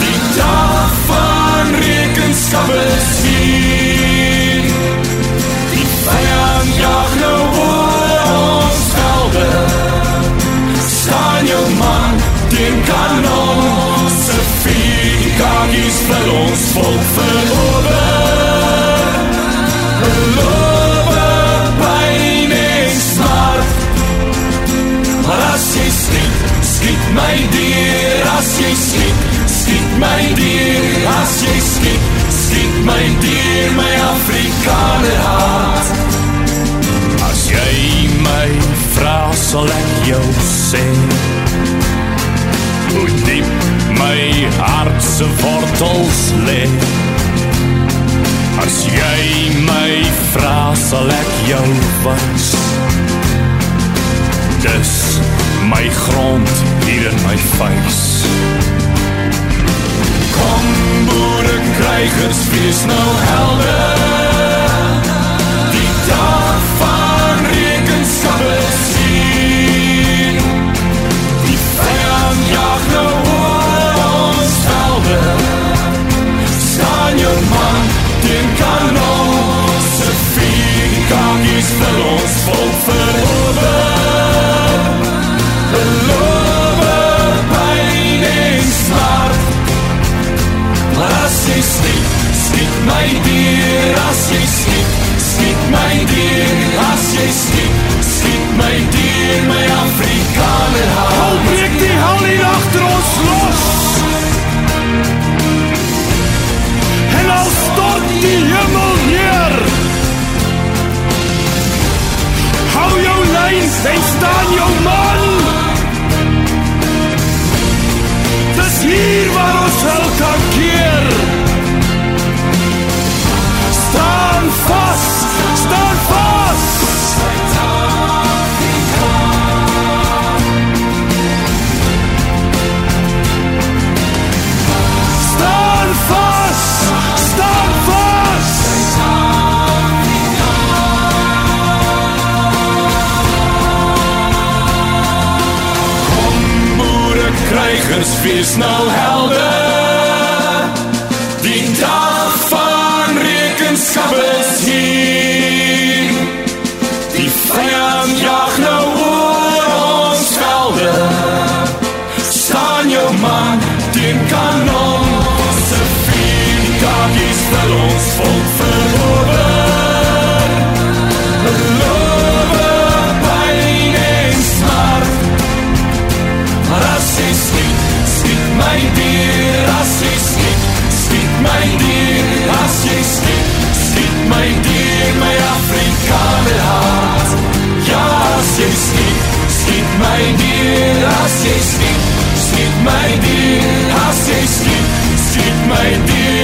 Die dag van rekenskap is hier. Die vyand jag nou ons skade staan jou man teen kanon se vierkagies vir ons volk verover beloof pyn en smart maar as jy skiet, skiet my dier as jy skiet, skiet my dier as jy skiet, skiet my dier my Afrikaner hart as jy my Vra sal ek jou sê. Hoe diep my hart se wortels lê. As jy my vra sal ek jou wys. Dis my grond hier in my vuis. Kom boere krygers wees nou helder. Die dag hawe Staan jou man teen kanon Se vier kakies vir ons volk verhoewe Beloofe pijn en smart. Maar as jy schiet, schiet my dier As jy schiet, schiet my dier As jy schiet. tankier. Staan vast, staan vast. Staan vast, staan vast. Kom, boeren, krijgers vier nou helder. my dier as jy skiet skiet my dier as jy skiet skiet my dier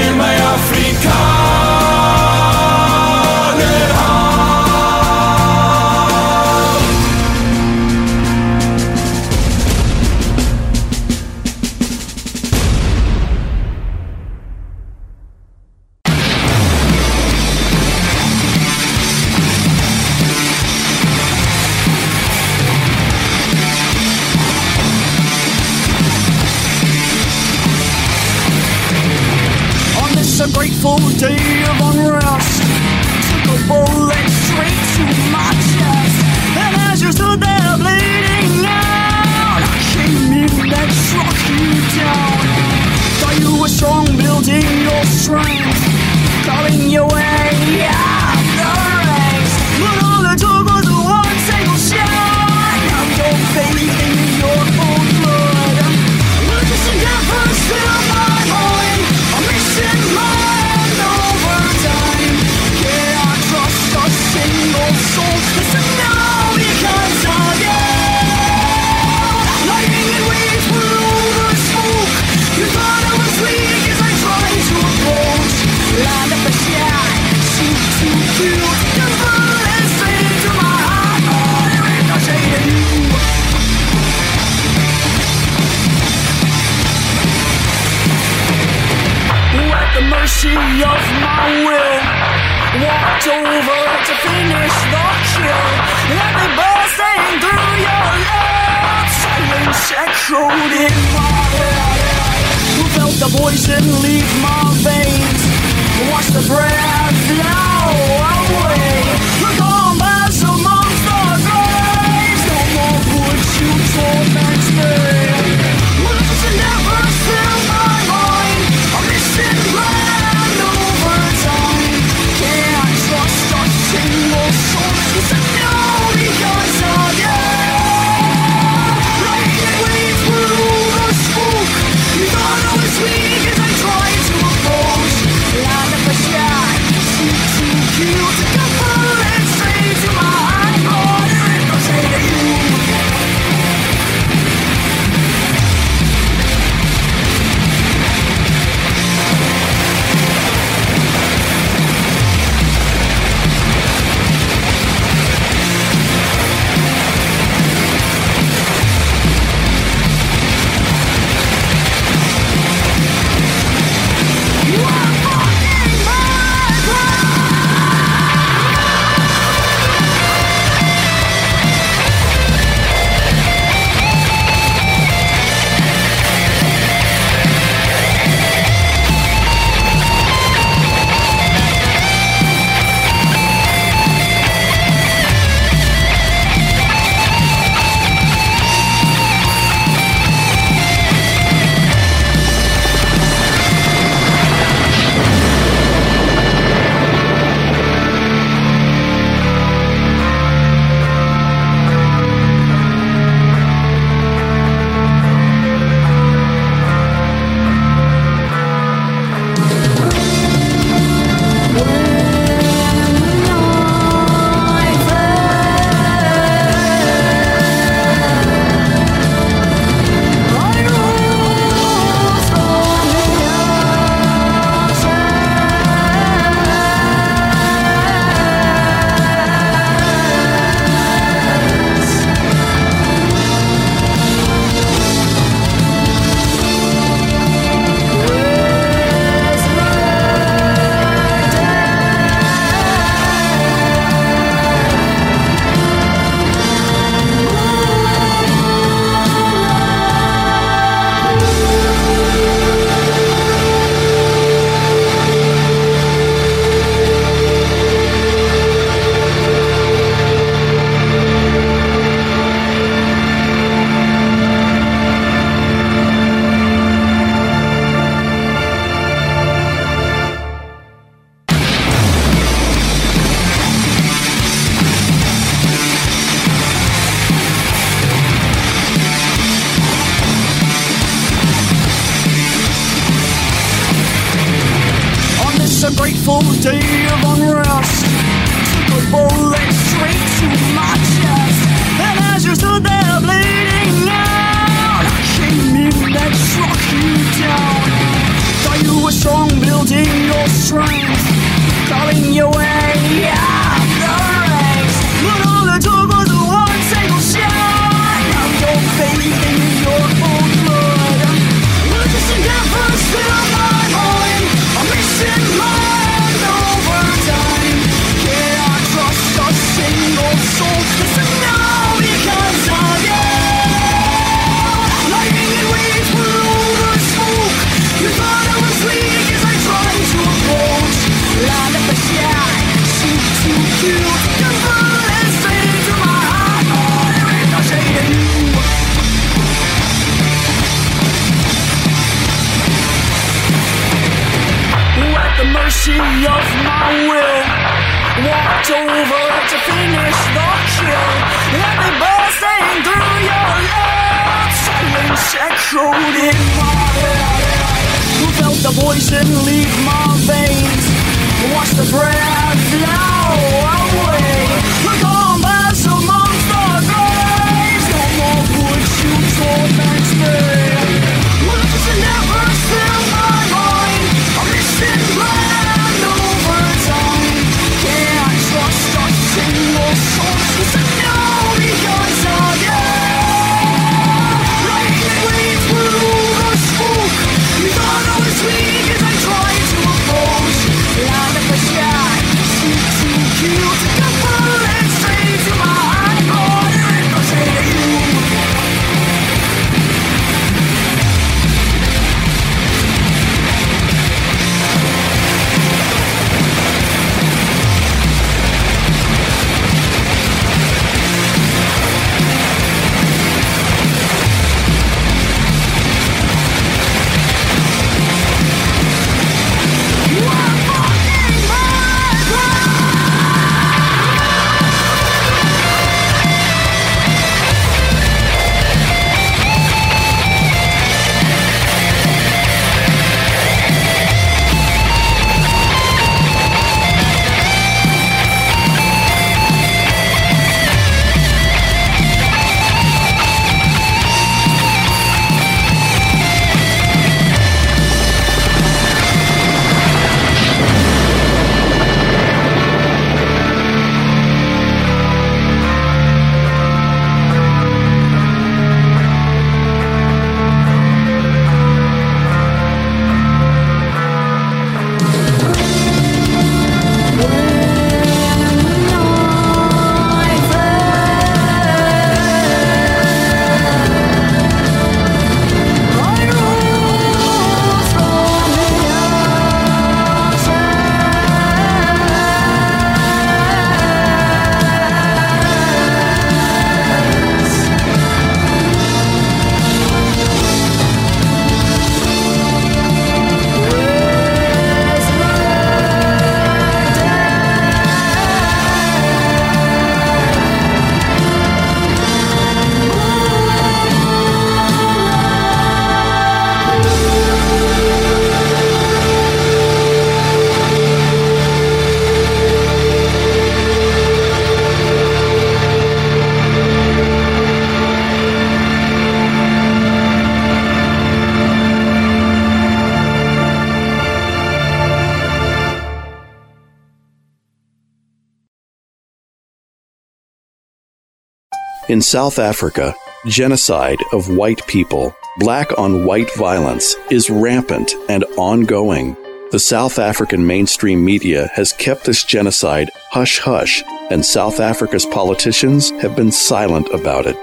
In South Africa, genocide of white people, black on white violence, is rampant and ongoing. The South African mainstream media has kept this genocide hush hush, and South Africa's politicians have been silent about it.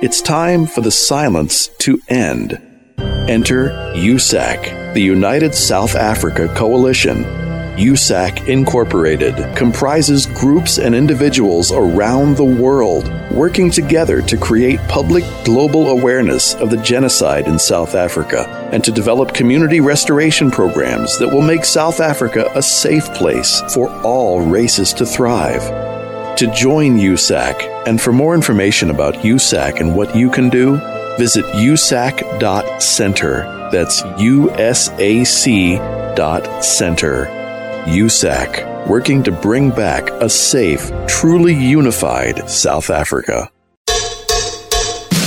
It's time for the silence to end. Enter USAC, the United South Africa Coalition. USAC Incorporated comprises groups and individuals around the world working together to create public global awareness of the genocide in South Africa and to develop community restoration programs that will make South Africa a safe place for all races to thrive. To join USAC and for more information about USAC and what you can do, visit usac.center. That's U S A C dot center. USAC, working to bring back a safe, truly unified South Africa.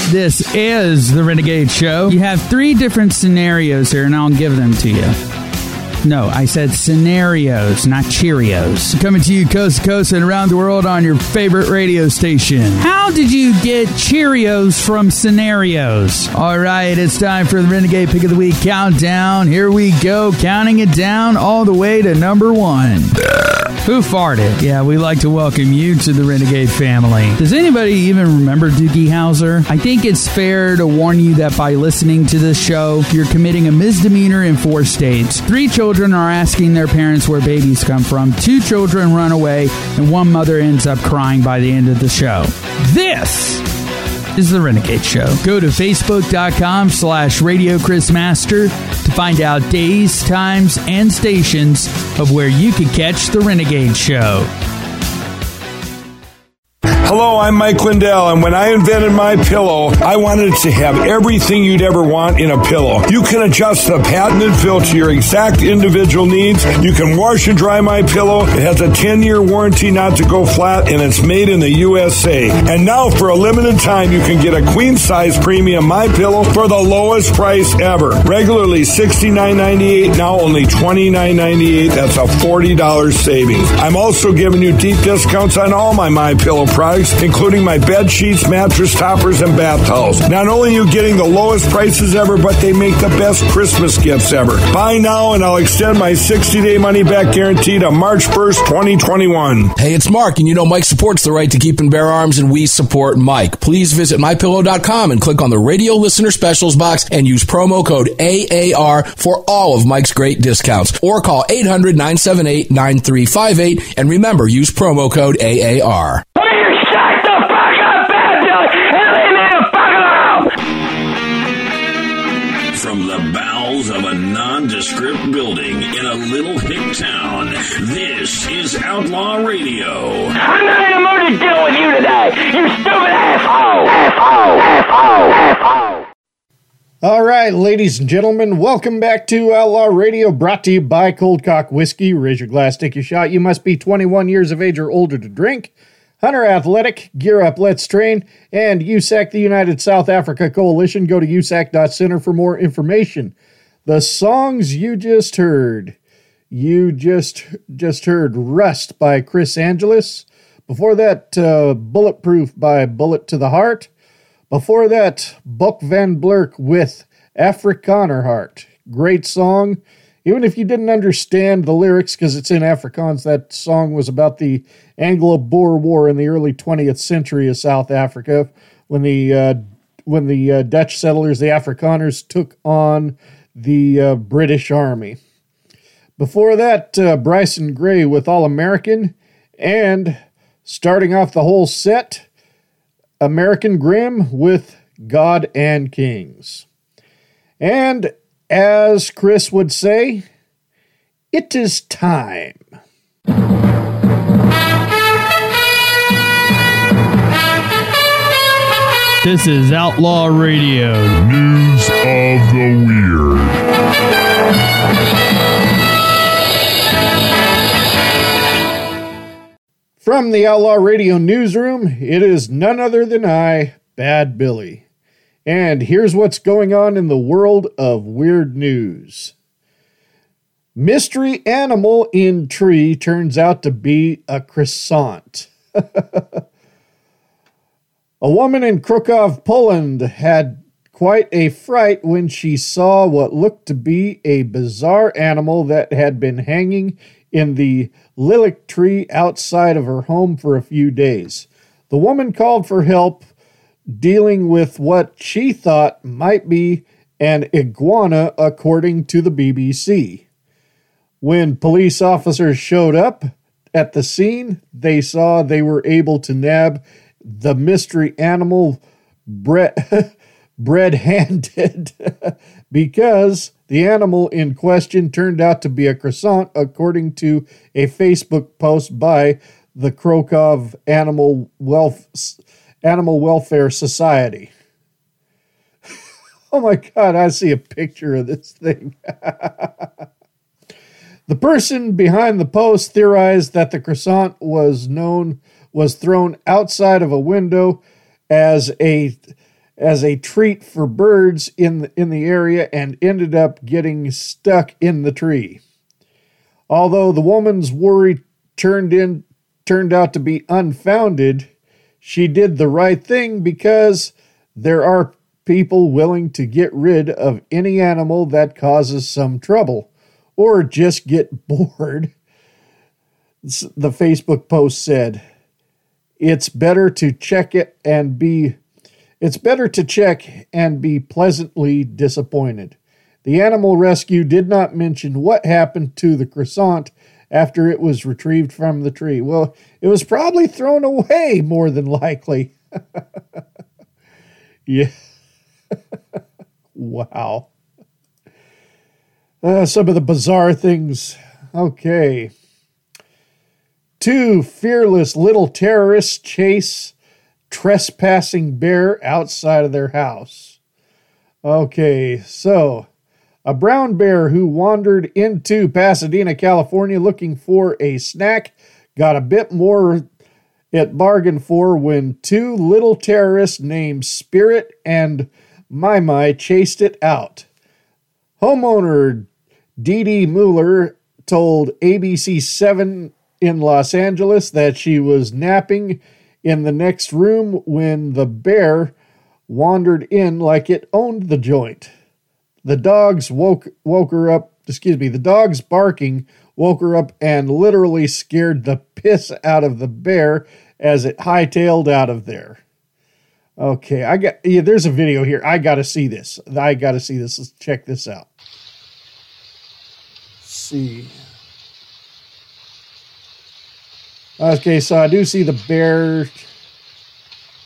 This is the Renegade Show. You have three different scenarios here, and I'll give them to you. No, I said scenarios, not Cheerios. Coming to you coast to coast and around the world on your favorite radio station. How did you get Cheerios from scenarios? All right, it's time for the Renegade Pick of the Week countdown. Here we go, counting it down all the way to number one. Who farted? Yeah, we like to welcome you to the Renegade family. Does anybody even remember Doogie Howser? I think it's fair to warn you that by listening to this show, you're committing a misdemeanor in four states. Three children are asking their parents where babies come from, two children run away, and one mother ends up crying by the end of the show. This is the Renegade Show. Go to facebook.com slash Radio Chris Master to find out days, times, and stations of where you can catch the Renegade Show. Hello, I'm Mike Lindell, and when I invented my pillow, I wanted to have everything you'd ever want in a pillow. You can adjust the patented fill to your exact individual needs. You can wash and dry my pillow. It has a 10-year warranty not to go flat, and it's made in the USA. And now, for a limited time, you can get a queen-size premium my pillow for the lowest price ever. Regularly $69.98, now only $29.98. That's a $40 savings. I'm also giving you deep discounts on all my my pillow products including my bed sheets, mattress toppers, and bath towels. Not only are you getting the lowest prices ever, but they make the best Christmas gifts ever. Buy now, and I'll extend my 60 day money back guarantee to March 1st, 2021. Hey, it's Mark, and you know Mike supports the right to keep and bear arms, and we support Mike. Please visit mypillow.com and click on the radio listener specials box and use promo code AAR for all of Mike's great discounts. Or call 800 978 9358, and remember, use promo code AAR. From the bowels of a nondescript building in a little hick town, this is Outlaw Radio. I'm not in the mood to deal with you today, you stupid asshole! Asshole! Asshole! Asshole! All right, ladies and gentlemen, welcome back to Outlaw Radio, brought to you by Cold Cock Whiskey. Raise your glass, take your shot. You must be 21 years of age or older to drink. Hunter Athletic, Gear Up, Let's Train, and USAC, the United South Africa Coalition. Go to usac.center for more information. The songs you just heard. You just just heard Rust by Chris Angeles. Before that, uh, Bulletproof by Bullet to the Heart. Before that, Bok van Blerk with Afrikaner Heart. Great song. Even if you didn't understand the lyrics because it's in Afrikaans, that song was about the Anglo Boer War in the early 20th century of South Africa when the uh, when the uh, Dutch settlers, the Afrikaners, took on the uh, British Army. Before that, uh, Bryson Gray with All American, and starting off the whole set, American Grim with God and Kings. And as Chris would say, it is time. This is Outlaw Radio. News of the Weird. From the Outlaw Radio newsroom, it is none other than I, Bad Billy. And here's what's going on in the world of weird news. Mystery animal in tree turns out to be a croissant. a woman in Krakow, Poland had quite a fright when she saw what looked to be a bizarre animal that had been hanging in the lilac tree outside of her home for a few days. The woman called for help dealing with what she thought might be an iguana, according to the BBC. When police officers showed up at the scene, they saw they were able to nab the mystery animal bread, handed because the animal in question turned out to be a croissant, according to a Facebook post by the Krakow Animal Welf- Animal Welfare Society. oh my God, I see a picture of this thing. The person behind the post theorized that the croissant was known was thrown outside of a window as a as a treat for birds in the, in the area and ended up getting stuck in the tree. Although the woman's worry turned in turned out to be unfounded, she did the right thing because there are people willing to get rid of any animal that causes some trouble or just get bored. The Facebook post said, "It's better to check it and be it's better to check and be pleasantly disappointed." The animal rescue did not mention what happened to the croissant after it was retrieved from the tree. Well, it was probably thrown away more than likely. yeah. wow. Uh, some of the bizarre things. Okay. Two fearless little terrorists chase trespassing bear outside of their house. Okay, so a brown bear who wandered into Pasadena, California looking for a snack got a bit more it bargained for when two little terrorists named Spirit and My My chased it out. Homeowner Dee Dee Mueller told ABC 7 in Los Angeles that she was napping in the next room when the bear wandered in like it owned the joint. The dogs woke woke her up. Excuse me. The dogs barking woke her up and literally scared the piss out of the bear as it hightailed out of there. Okay, I got yeah. There's a video here. I got to see this. I got to see this. Let's check this out. Let's see. Okay, so I do see the bear.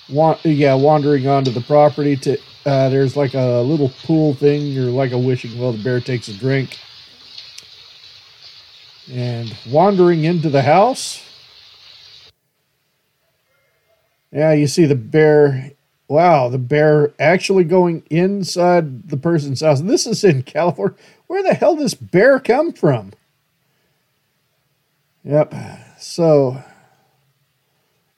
Want yeah, wandering onto the property to uh, there's like a little pool thing or like a wishing well. The bear takes a drink. And wandering into the house. Yeah, you see the bear. Wow, the bear actually going inside the person's house. This is in California. Where the hell does bear come from? Yep. So,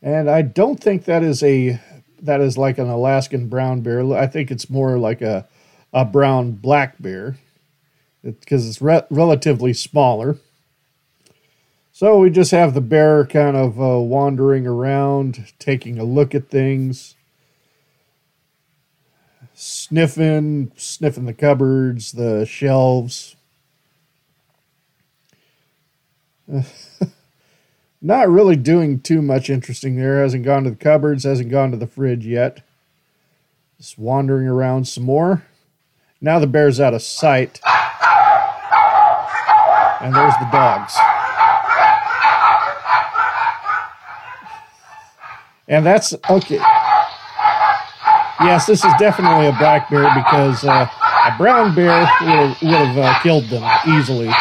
and I don't think that is a that is like an Alaskan brown bear. I think it's more like a a brown black bear because it's re- relatively smaller. So we just have the bear kind of uh, wandering around, taking a look at things, sniffing, sniffing the cupboards, the shelves. Not really doing too much interesting there. Hasn't gone to the cupboards, hasn't gone to the fridge yet. Just wandering around some more. Now the bear's out of sight. And there's the dogs. And that's okay. Yes, this is definitely a black bear because uh, a brown bear would have, uh, killed them easily.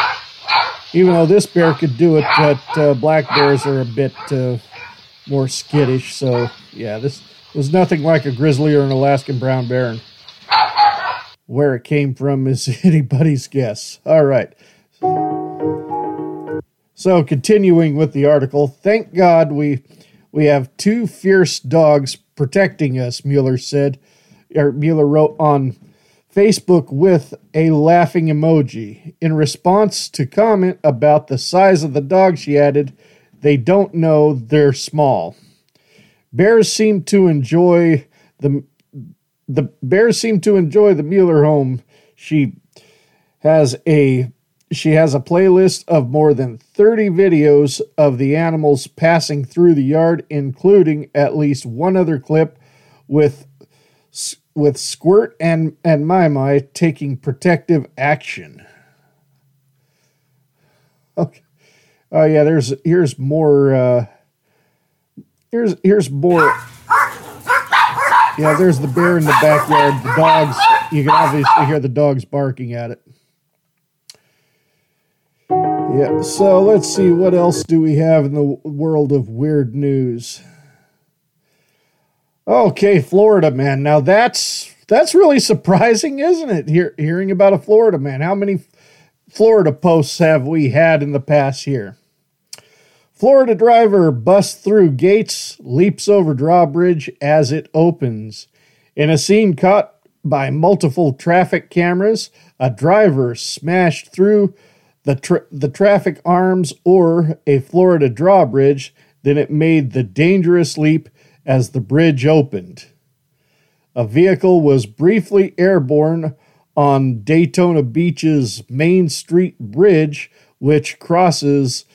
Even though this bear could do it, but uh, black bears are a bit uh, more skittish. So, yeah, this was nothing like a grizzly or an Alaskan brown bear. And where it came from is anybody's guess. All right. So, continuing with the article, thank God we we have two fierce dogs protecting us, Mueller said. Or Mueller wrote on Facebook with a laughing emoji. In response to comment about the size of the dog, she added, They don't know they're small. Bears seem to enjoy the the bears seem to enjoy the Mueller home. She has a she has a playlist of more than 30 videos of the animals passing through the yard, including at least one other clip with with Squirt and and My My taking protective action. Okay. Oh yeah, there's here's more uh here's here's more Yeah, there's the bear in the backyard. The dogs you can obviously hear the dogs barking at it. Yeah, so let's see what else do we have in the world of weird news. Okay, Florida man. Now that's that's really surprising, isn't it? Hear, hearing about a Florida man. How many Florida posts have we had in the past here? Florida driver busts through gates, leaps over drawbridge as it opens. In a scene caught by multiple traffic cameras, a driver smashed through the, tra- the traffic arms or a Florida drawbridge, then it made the dangerous leap as the bridge opened. A vehicle was briefly airborne on Daytona Beach's Main Street Bridge, which crosses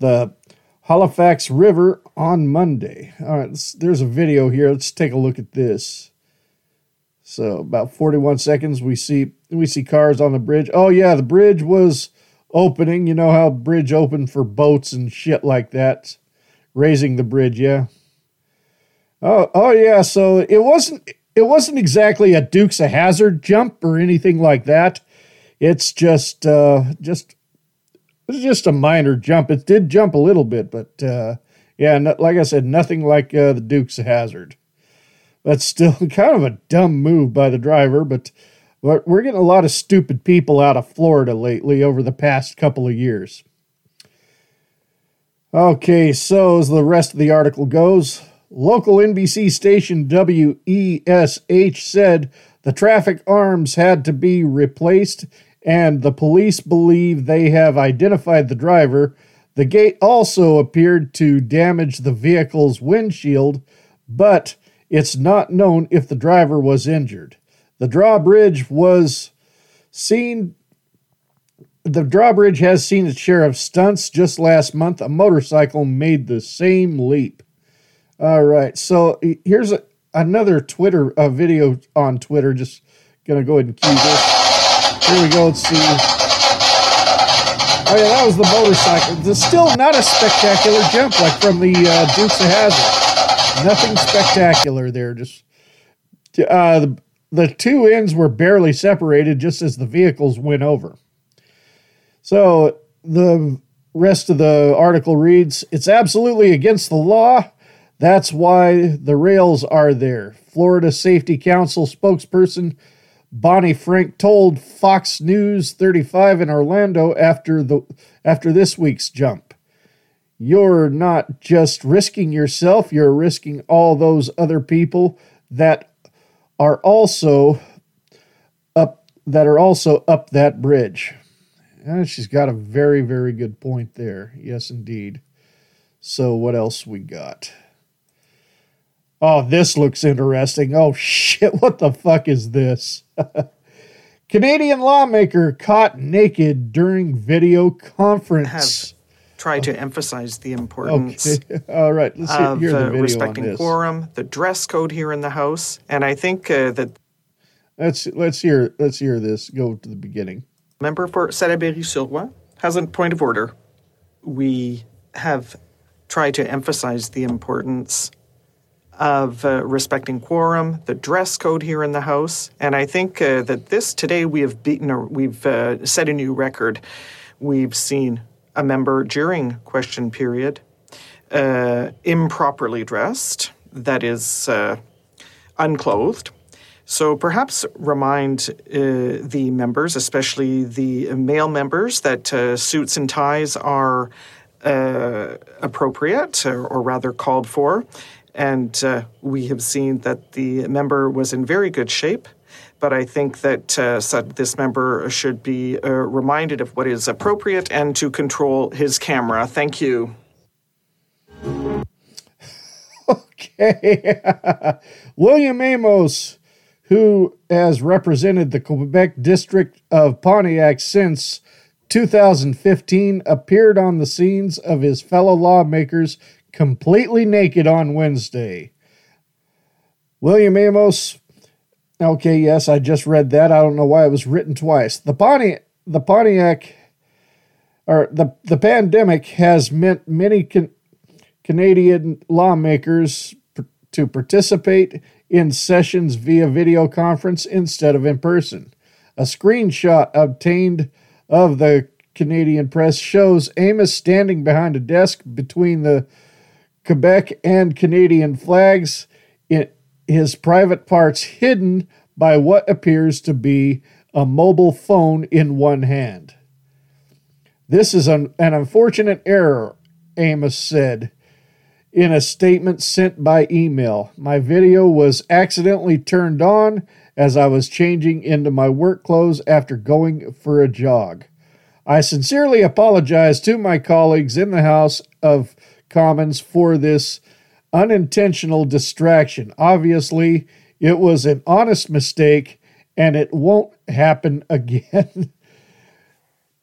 the Halifax River on Monday. All right, there's a video here. Let's take a look at this. So about 41 seconds, we see we see cars on the bridge. Oh yeah, the bridge was opening. You know how bridge opened for boats and shit like that, raising the bridge. Yeah. Oh oh yeah. So it wasn't it wasn't exactly a Dukes of Hazzard jump or anything like that. It's just uh, just it's just a minor jump. It did jump a little bit, but uh, yeah, no, like I said, nothing like uh, the Dukes of Hazzard. That's still kind of a dumb move by the driver, but we're we're getting a lot of stupid people out of Florida lately over the past couple of years. Okay, so as the rest of the article goes, local NBC station WESH said the traffic arms had to be replaced and the police believe they have identified the driver. The gate also appeared to damage the vehicle's windshield, but it's not known if the driver was injured. The drawbridge was seen the drawbridge has seen its share of stunts. Just last month, a motorcycle made the same leap. All right, so here's a, another Twitter uh, video on Twitter. Just gonna go ahead and cue this. Here we go. Let's see. Oh yeah, that was the motorcycle. It's still not a spectacular jump like from the uh, Dukes of Hazzard. Nothing spectacular there. Just uh, the, the two ends were barely separated, just as the vehicles went over. So the rest of the article reads It's absolutely against the law. That's why the rails are there. Florida Safety Council spokesperson Bonnie Frank told Fox News 35 in Orlando after the after this week's jump. You're not just risking yourself, you're risking all those other people that are also up that are also up that bridge. Uh, she's got a very, very good point there. Yes, indeed. So, what else we got? Oh, this looks interesting. Oh, shit. What the fuck is this? Canadian lawmaker caught naked during video conference. Try to emphasize the importance Okay. All right. Let's hear, the respecting quorum, the dress code here in the House, and I think uh, that Let's let's hear let's hear this. Go to the beginning. member for Salaberry-Suroît has a point of order. We have tried to emphasize the importance of uh, respecting quorum, the dress code here in the House, and I think uh, that this today we have beaten, a, we've uh, set a new record. We've seen a member during question period uh, improperly dressed, that is, uh, unclothed. So perhaps remind uh, the members, especially the male members, that suits and ties are appropriate, or, or rather called for. And uh, we have seen that the member was in very good shape. But I think that uh, this member should be uh, reminded of what is appropriate and to control his camera. Thank you. Okay. William Amos, who has represented the Quebec district of Pontiac since 2015, appeared on the scenes of his fellow lawmakers completely naked on Wednesday. William Amos, okay, yes, I just read that. I don't know why it was written twice. The Pontiac, the Pontiac, or the, the pandemic has meant many Can- Canadian lawmakers to participate in sessions via video conference instead of in person. A screenshot obtained of the Canadian press shows Amos standing behind a desk between the Quebec and Canadian flags, in his private parts hidden by what appears to be a mobile phone in one hand. This is an, an unfortunate error, Amos said in a statement sent by email. My video was accidentally turned on as I was changing into my work clothes after going for a jog. I sincerely apologize to my colleagues in the House of Commons for this unintentional distraction. Obviously, it was an honest mistake and it won't happen again.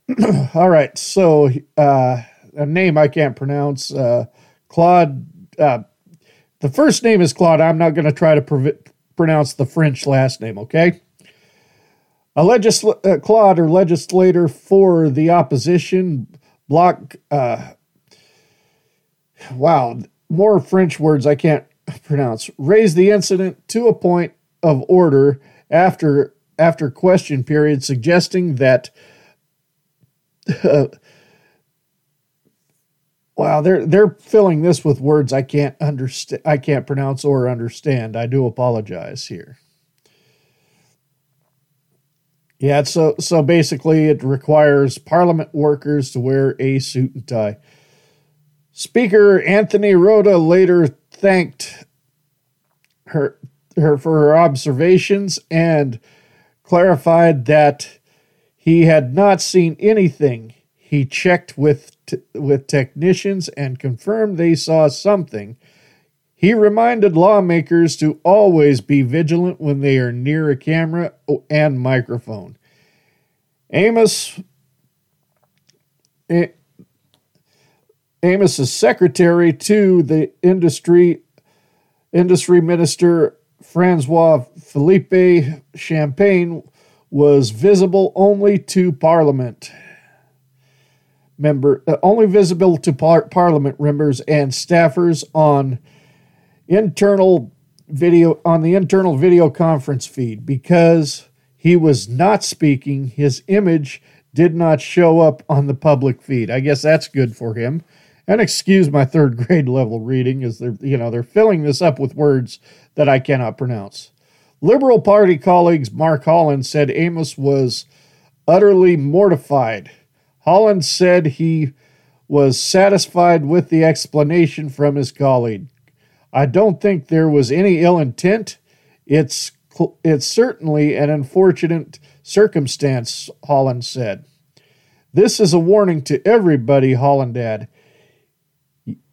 All right, so uh, a name I can't pronounce. Uh, Claude. Uh, the first name is Claude. I'm not going to try to pronounce the French last name. Okay. A legisl- uh, Claude or legislator for the opposition block. Uh, wow, more French words I can't pronounce. Raised the incident to a point of order after after question period, suggesting that uh, wow, they're they're filling this with words I can't understand, I can't pronounce or understand. I do apologize here. Yeah, so so basically, it requires Parliament workers to wear a suit and tie. Speaker Anthony Rota later thanked her her for her observations and clarified that he had not seen anything. He checked with t- with technicians and confirmed they saw something. He reminded lawmakers to always be vigilant when they are near a camera and microphone. Amos A- Amos's secretary to the industry industry minister Francois Philippe Champagne was visible only to Parliament member, uh, only visible to par- Parliament members and staffers on internal video on the internal video conference feed because he was not speaking. His image did not show up on the public feed. I guess that's good for him. And excuse my third grade level reading, as they're you know they're filling this up with words that I cannot pronounce. Liberal Party colleagues Mark Holland said Amos was utterly mortified. Holland said he was satisfied with the explanation from his colleague. I don't think there was any ill intent. It's it's certainly an unfortunate circumstance, Holland said. This is a warning to everybody, Holland added.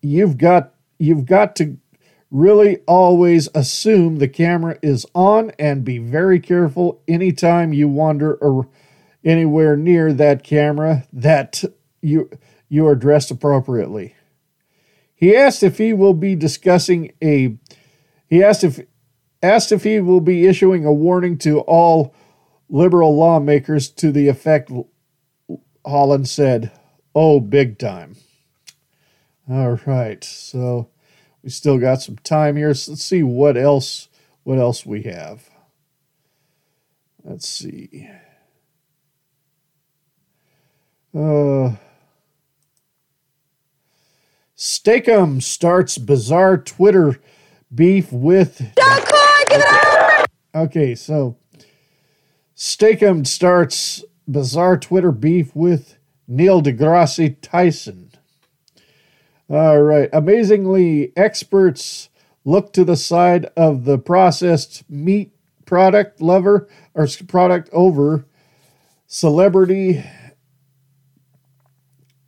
You've got you've got to really always assume the camera is on and be very careful anytime you wander or anywhere near that camera that you you are dressed appropriately. He asked if he will be discussing a he asked if asked if he will be issuing a warning to all liberal lawmakers to the effect Holland said, "Oh, big time." All right. So we still got some time here. So let's see what else what else we have. Let's see. Uh Steak-umm starts bizarre Twitter beef with Okay, so Steak-umm starts bizarre Twitter beef with Neil deGrasse Tyson. All right. Amazingly, experts look to the side of the processed meat product lover or product over celebrity.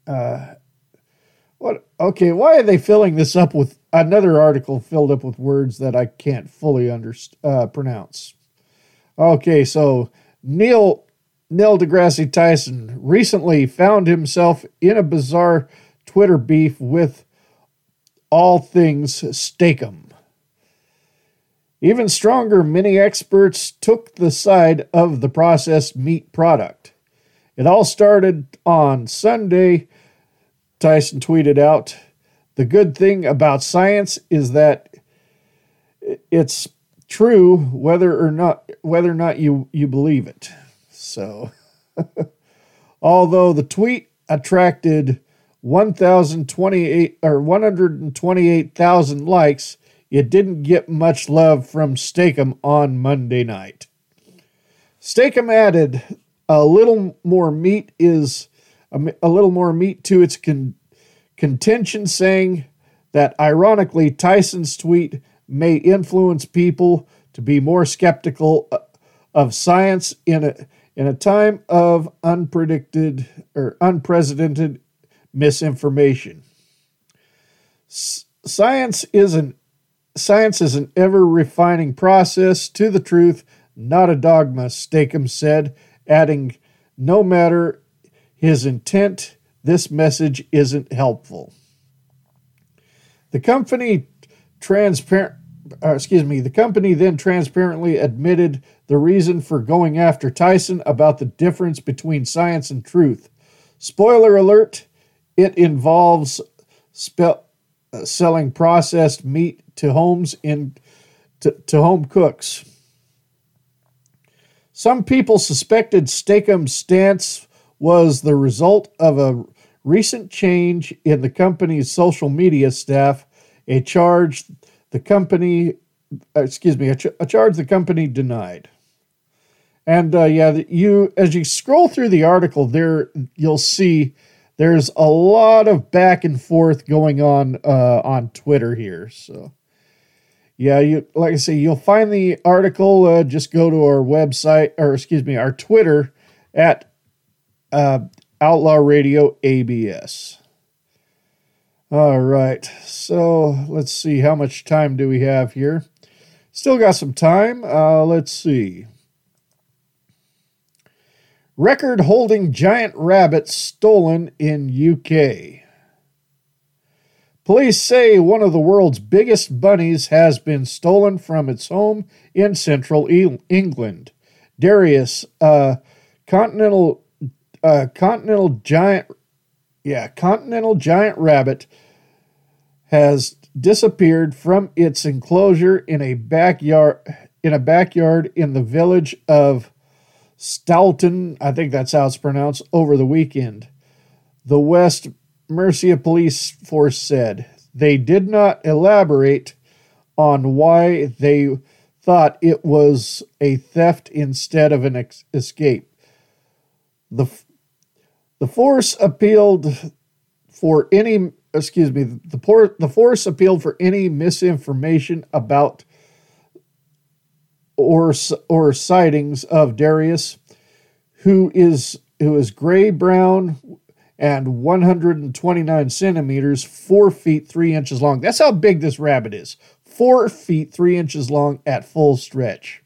Uh, what? Okay. Why are they filling this up with another article filled up with words that I can't fully underst- uh, pronounce? Okay. So Neil Neil deGrasse Tyson recently found himself in a bizarre Twitter beef with all things Steak-umm. Even stronger, many experts took the side of the processed meat product. It all started on Sunday. Tyson tweeted out, "The good thing about science is that it's true whether or not whether or not you you believe it." So, although the tweet attracted 1028 or 128,000 likes, it didn't get much love from Steak-umm on Monday night. Steak-umm added, "A little more meat is a little more meat to its con- contention, saying that ironically, Tyson's tweet may influence people to be more skeptical uh, of science in a in a time of unpredicted or unprecedented misinformation. S- science is an science is an ever refining process to the truth, not a dogma, Steak-umm said, adding, no matter his intent, this message isn't helpful. The company transparent uh, excuse me, the company then transparently admitted the reason for going after Tyson about the difference between science and truth. Spoiler alert, it involves spe- uh, selling processed meat to homes in to, to home cooks. Some people suspected Steak-umm's stance was the result of a recent change in the company's social media staff, a charge the company, uh, excuse me, a, ch- a charge the company denied. And uh, yeah, you as you scroll through the article, there you'll see there's a lot of back and forth going on uh, on Twitter here. So yeah, you like I say, you'll find the article. Uh, just go to our website, or excuse me, our Twitter at uh, Outlaw Radio ABS. All right, so let's see how much time do we have here. Still got some time. Uh, let's see. Record holding giant rabbit stolen in UK. Police say one of the world's biggest bunnies has been stolen from its home in central England. Darius, uh, continental, uh, continental giant, yeah, continental giant rabbit, has disappeared from its enclosure in a backyard in a backyard in the village of Stoughton, I think that's how it's pronounced, over the weekend. The West Mercia Police Force said they did not elaborate on why they thought it was a theft instead of an ex- escape. The the force appealed for any excuse me the por- the force appealed for any misinformation about or or sightings of Darius who is who is gray brown and 129 centimeters, four feet three inches long. That's how big this rabbit is. Four feet three inches long at full stretch.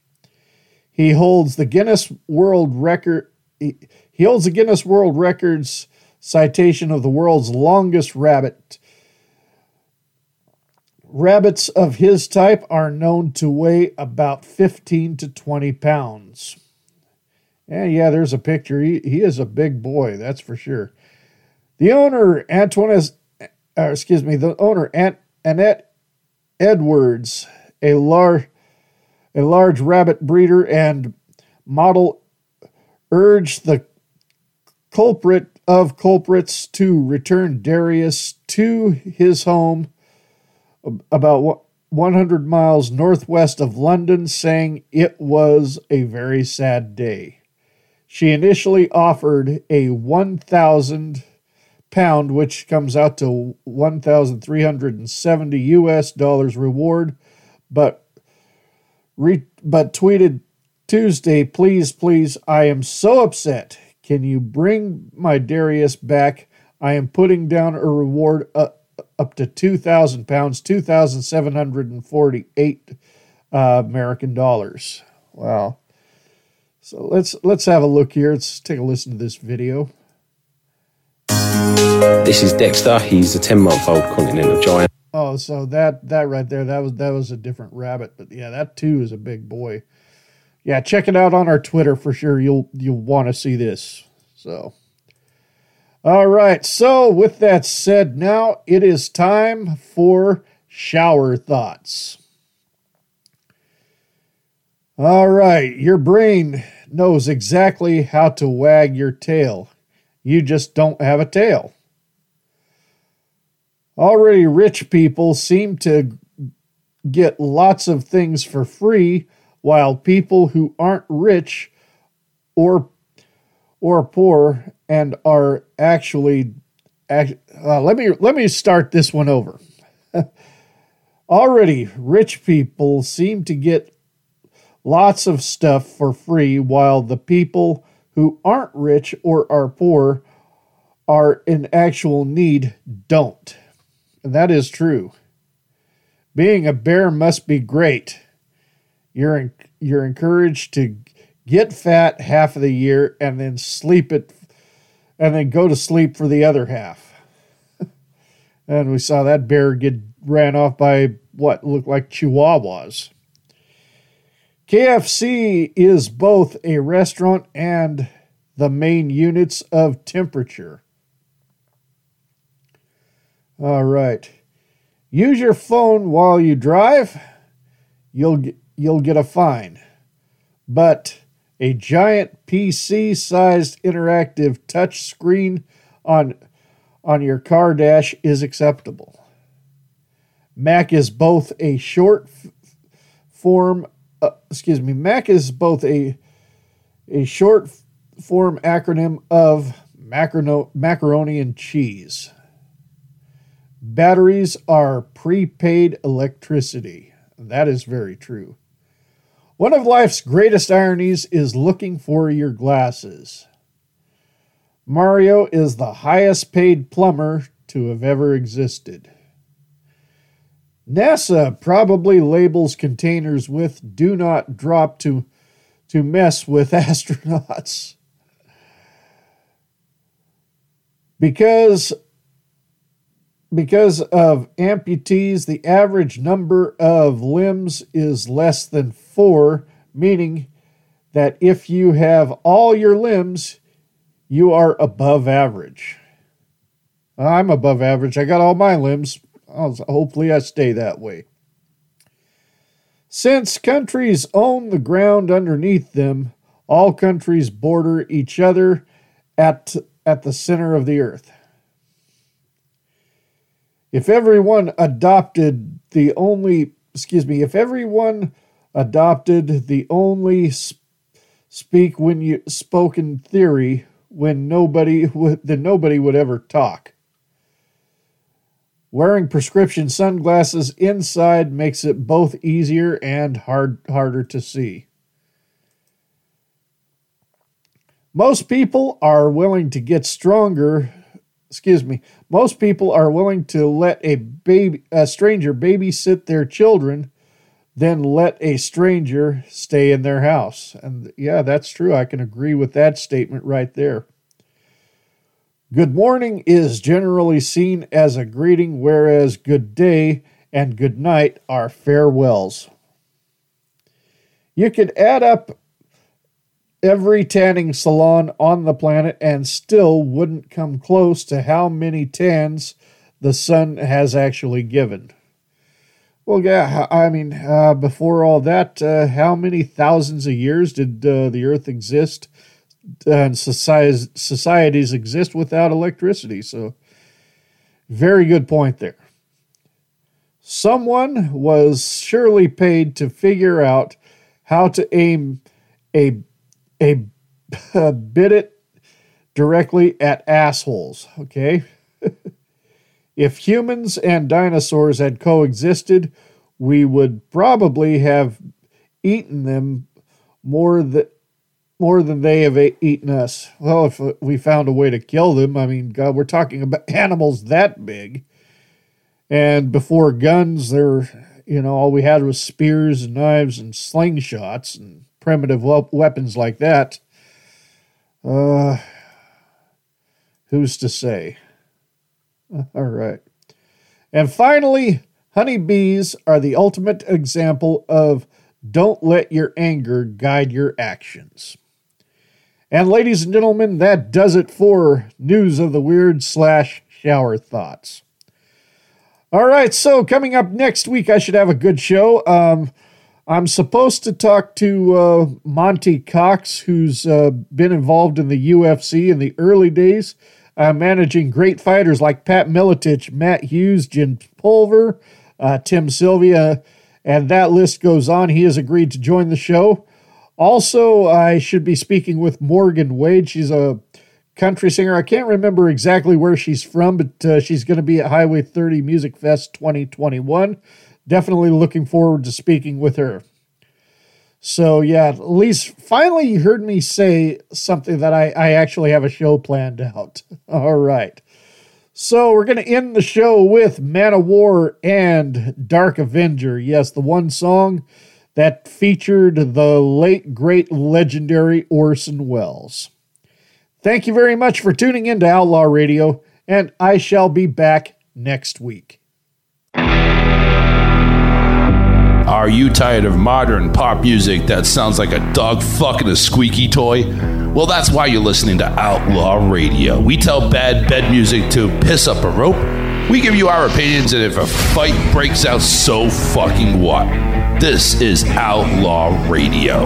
He holds the Guinness World Record. He, he holds the Guinness World Records citation of the world's longest rabbit. Rabbits of his type are known to weigh about 15 to 20 pounds. And yeah, there's a picture. He, he is a big boy, that's for sure. The owner, Antoinette, uh, excuse me, the owner, Ant, Annette Edwards, a large, a large rabbit breeder and model, urged the culprit of culprits to return Darius to his home about 100 miles northwest of London, saying it was a very sad day. She initially offered a 1,000 pound, which comes out to 1,370 US dollars reward, but re- but tweeted Tuesday, please, please, I am so upset. Can you bring my Darius back? I am putting down a reward uh, up to 2,000 pounds, 2,748 uh, American dollars. Wow. So let's let's have a look here. Let's take a listen to this video. This is Dexter. He's a 10 month old continental giant. Oh, so that that right there, that was that was a different rabbit, but yeah, that too is a big boy. Yeah, check it out on our Twitter for sure. You'll you'll want to see this. So All right. So with that said, now it is time for shower thoughts. All right, your brain knows exactly how to wag your tail. You just don't have a tail. Already rich people seem to get lots of things for free, while people who aren't rich or or poor and are actually act, uh, let me let me start this one over. Already rich people seem to get lots of stuff for free while the people who aren't rich or are poor are in actual need don't. And that is true. Being a bear must be great. You're you're encouraged to get fat half of the year and then sleep it and then go to sleep for the other half. and we saw that bear get ran off by what looked like chihuahuas. KFC is both a restaurant and the main units of temperature. All right. Use your phone while you drive. You'll get, you'll get a fine. But a giant PC-sized interactive touch screen on on your car dash is acceptable. Mac is both a short f- form uh, excuse me, Mac is both a a short form acronym of macaroni and cheese. Batteries are prepaid electricity. That is very true. One of life's greatest ironies is looking for your glasses. Mario is the highest paid plumber to have ever existed. NASA probably labels containers with do not drop to to mess with astronauts. Because because of amputees, the average number of limbs is less than 4, meaning that if you have all your limbs, you are above average. I'm above average. I got all my limbs. Hopefully, I stay that way. Since countries own the ground underneath them, all countries border each other at, at the center of the earth. If everyone adopted the only, excuse me, if everyone adopted the only speak when you spoken theory when nobody would, then nobody would ever talk. Wearing prescription sunglasses inside makes it both easier and hard, harder to see. Most people are willing to get stronger. Excuse me. Most people are willing to let a baby, a stranger babysit their children than let a stranger stay in their house. And yeah, that's true. I can agree with that statement right there. Good morning is generally seen as a greeting, whereas good day and good night are farewells. You could add up every tanning salon on the planet and still wouldn't come close to how many tans the sun has actually given. Well, yeah, I mean, uh, before all that, uh, how many thousands of years did uh, the Earth exist? and societies, societies exist without electricity. So, very good point there. Someone was surely paid to figure out how to aim a a, a bit it directly at assholes. Okay. if humans and dinosaurs had coexisted, we would probably have eaten them more than more than they have eaten us. Well, if we found a way to kill them, I mean, God, we're talking about animals that big. And before guns, there, you know, all we had was spears and knives and slingshots and primitive weapons like that. Uh, who's to say? All right. And finally, honeybees are the ultimate example of don't let your anger guide your actions. And ladies and gentlemen, that does it for news of the weird slash shower thoughts. All right, so coming up next week, I should have a good show. Um, I'm supposed to talk to uh, Monty Cox, who's uh, been involved in the UFC in the early days, uh, managing great fighters like Pat Miletich, Matt Hughes, Jim Pulver, uh, Tim Sylvia, and that list goes on. He has agreed to join the show. Also, I should be speaking with Morgan Wade. She's a country singer. I can't remember exactly where she's from, but uh, she's going to be at Highway 30 Music Fest 2021. Definitely looking forward to speaking with her. So, yeah, at least finally you heard me say something that I, I actually have a show planned out. All right. So, we're to end the show with Manowar and Dark Avenger. Yes, the one song that featured the late, great, legendary Orson Welles. Thank you very much for tuning in to Outlaw Radio, and I shall be back next week. Are you tired of modern pop music that sounds like a dog fucking a squeaky toy? Well, that's why you're listening to Outlaw Radio. We tell bad bed music to piss up a rope. We give you our opinions, and if a fight breaks out, so fucking what? This is Outlaw Radio.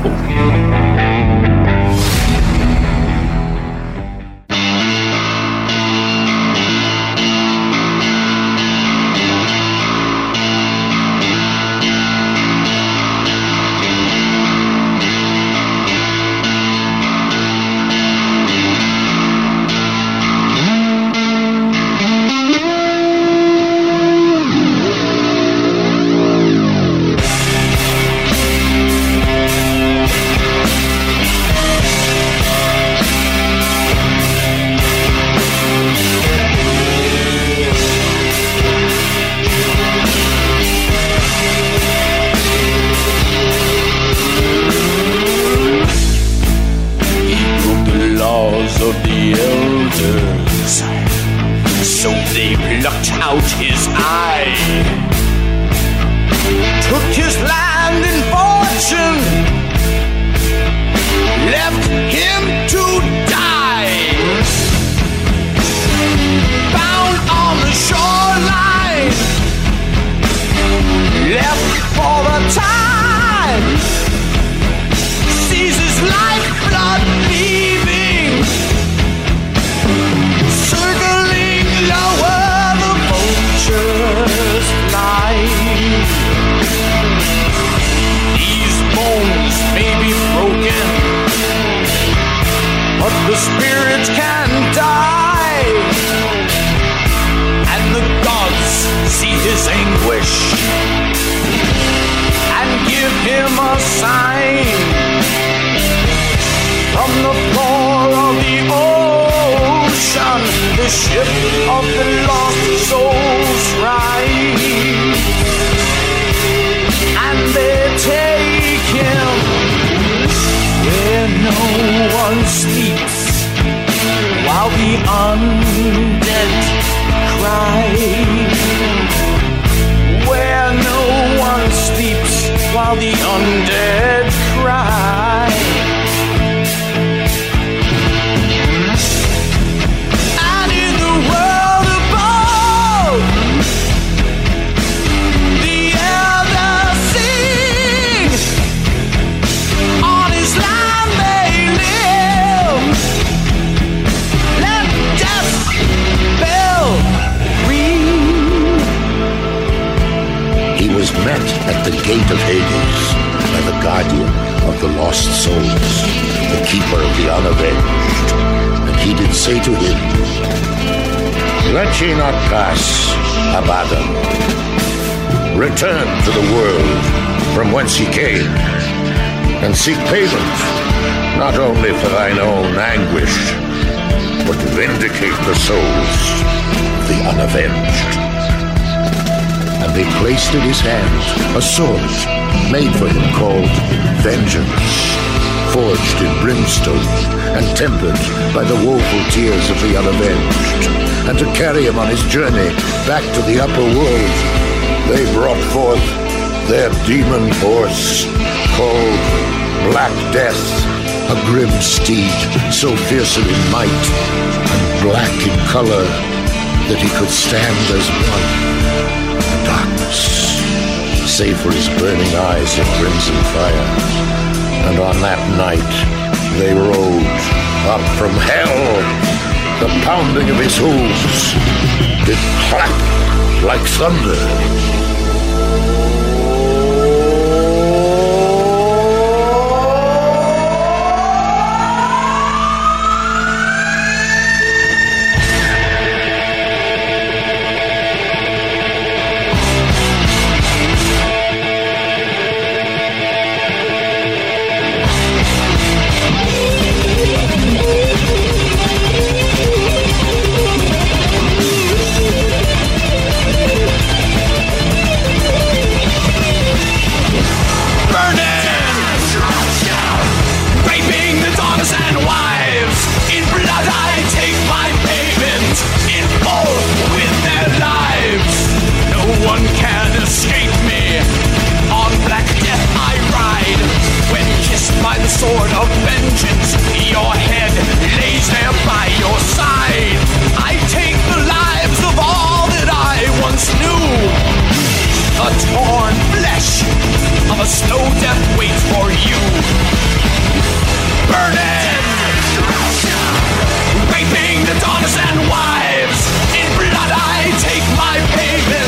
Undead cry. Where no one sleeps, while the undead gate of Hades by the guardian of the lost souls, the keeper of the unavenged. And he did say to him, Let ye not pass, Abaddon. Return to the world from whence ye came, and seek payment, not only for thine own anguish, but vindicate the souls of the unavenged and they placed in his hand a sword made for him called Vengeance, forged in brimstone and tempered by the woeful tears of the unavenged. And to carry him on his journey back to the upper world, they brought forth their demon horse called Black Death, a grim steed so fearsome in might and black in color that he could stand as one darkness, save for his burning eyes of crimson fire. And on that night they rode up from hell. The pounding of his hooves did clap like thunder. Escape me. On black death I ride. When kissed by the sword of vengeance, your head lays there by your side. I take the lives of all that I once knew. The torn flesh of a slow death waits for you. Burning! Raping the daughters and wives. In blood I take my payment.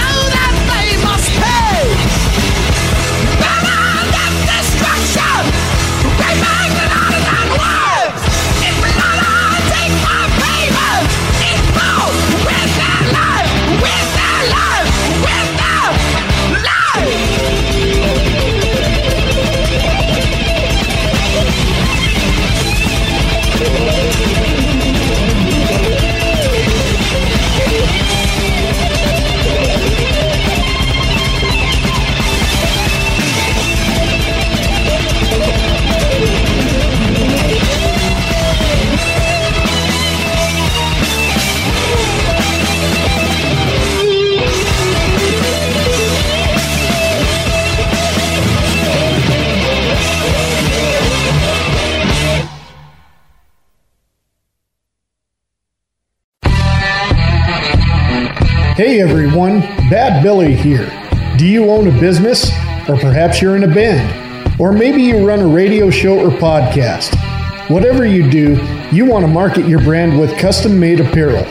Everyone, Bad Billy here. Do you own a business? Or perhaps you're in a band? Or maybe you run a radio show or podcast? Whatever you do, you want to market your brand with custom made apparel.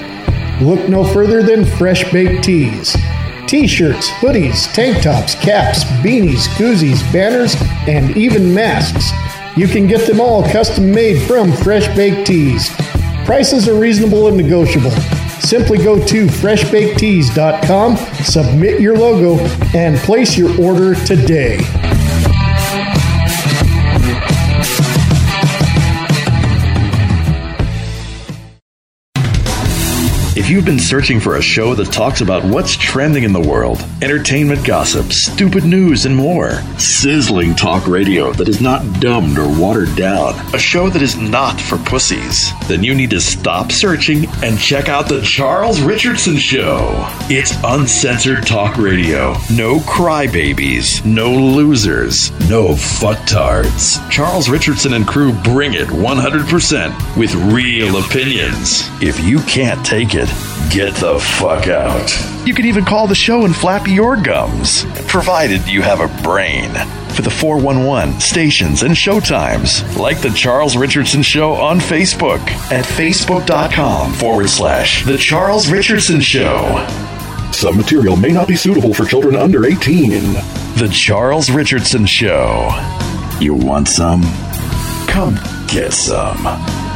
Look no further than Fresh Baked Tees. T shirts, hoodies, tank tops, caps, beanies, koozies, banners, and even masks. You can get them all custom made from Fresh Baked Tees. Prices are reasonable and negotiable. Simply go to freshbakedtees.com, submit your logo, and place your order today. If you've been searching for a show that talks about what's trending in the world, entertainment gossip, stupid news, and more, sizzling talk radio that is not dumbed or watered down, a show that is not for pussies, then you need to stop searching and check out The Charles Richardson Show. It's uncensored talk radio. No crybabies, no losers, no fucktards. Charles Richardson and crew bring it 100% with real opinions. If you can't take it, get the fuck out. You can even call the show and flap your gums, provided you have a brain. For the 411 stations and showtimes, like The Charles Richardson Show on Facebook at facebook.com forward slash The Charles Richardson Show. Some material may not be suitable for children under 18. The Charles Richardson Show. You want some? Come get some.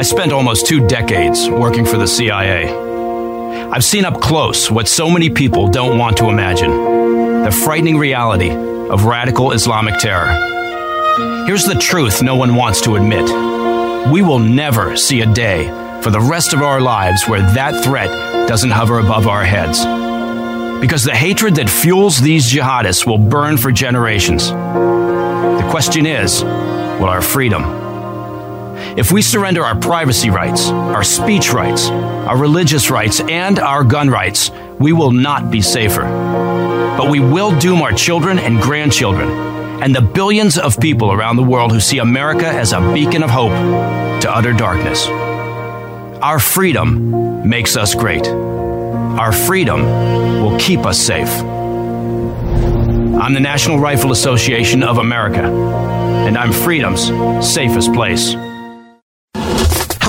I spent almost two decades working for the CIA. I've seen up close what so many people don't want to imagine the frightening reality of radical Islamic terror. Here's the truth no one wants to admit we will never see a day for the rest of our lives where that threat doesn't hover above our heads. Because the hatred that fuels these jihadists will burn for generations. The question is will our freedom? If we surrender our privacy rights, our speech rights, our religious rights, and our gun rights, we will not be safer. But we will doom our children and grandchildren and the billions of people around the world who see America as a beacon of hope to utter darkness. Our freedom makes us great. Our freedom will keep us safe. I'm the National Rifle Association of America, and I'm freedom's safest place.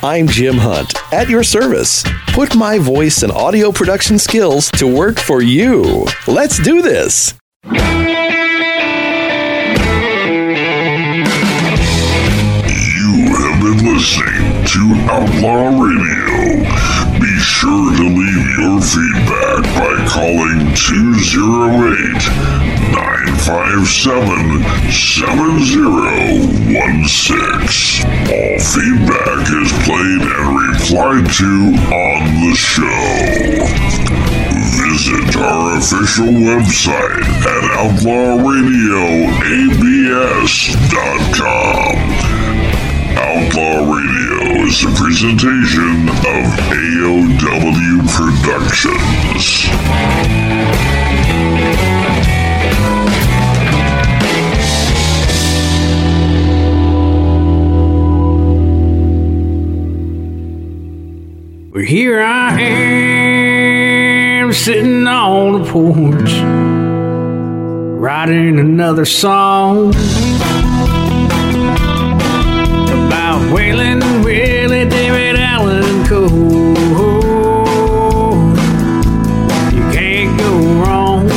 I'm Jim Hunt, at your service. Put my voice and audio production skills to work for you. Let's do this. You have been listening to Outlaw Radio. Be sure to leave your feedback by calling 208 957 7016. All feedback is played and replied to on the show. Visit our official website at outlawradioabs.com. Outlaw Radio is a presentation of AOW Productions. Well, here I am sitting on the porch, writing another song about Waylon Willie David Allan Coe. You can't go wrong.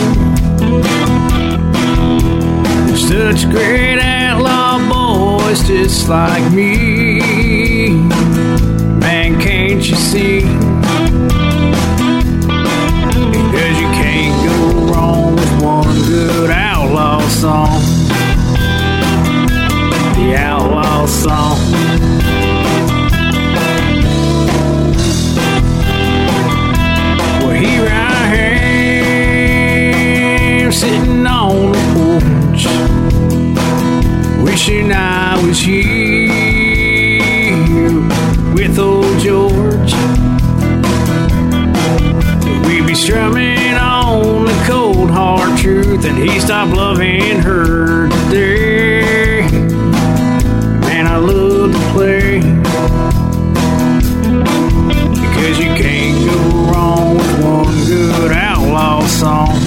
Such great outlaw boys just like me. Man, can't you see? Because you can't go wrong with one good outlaw song. The outlaw song. Well, here I am sitting on the porch, wishing I was here with old George. We'd be strumming on the cold hard truth, and he stopped loving her today. Play because you can't go wrong with one good outlaw song.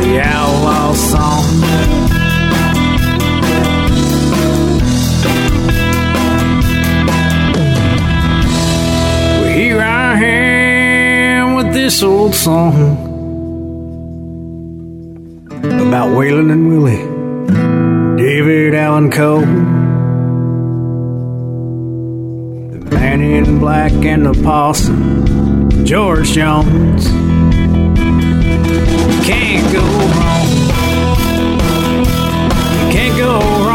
The outlaw song. This old song about Waylon and Willie, David Allan Coe, in and the possum, George Jones. Can't go wrong. Can't go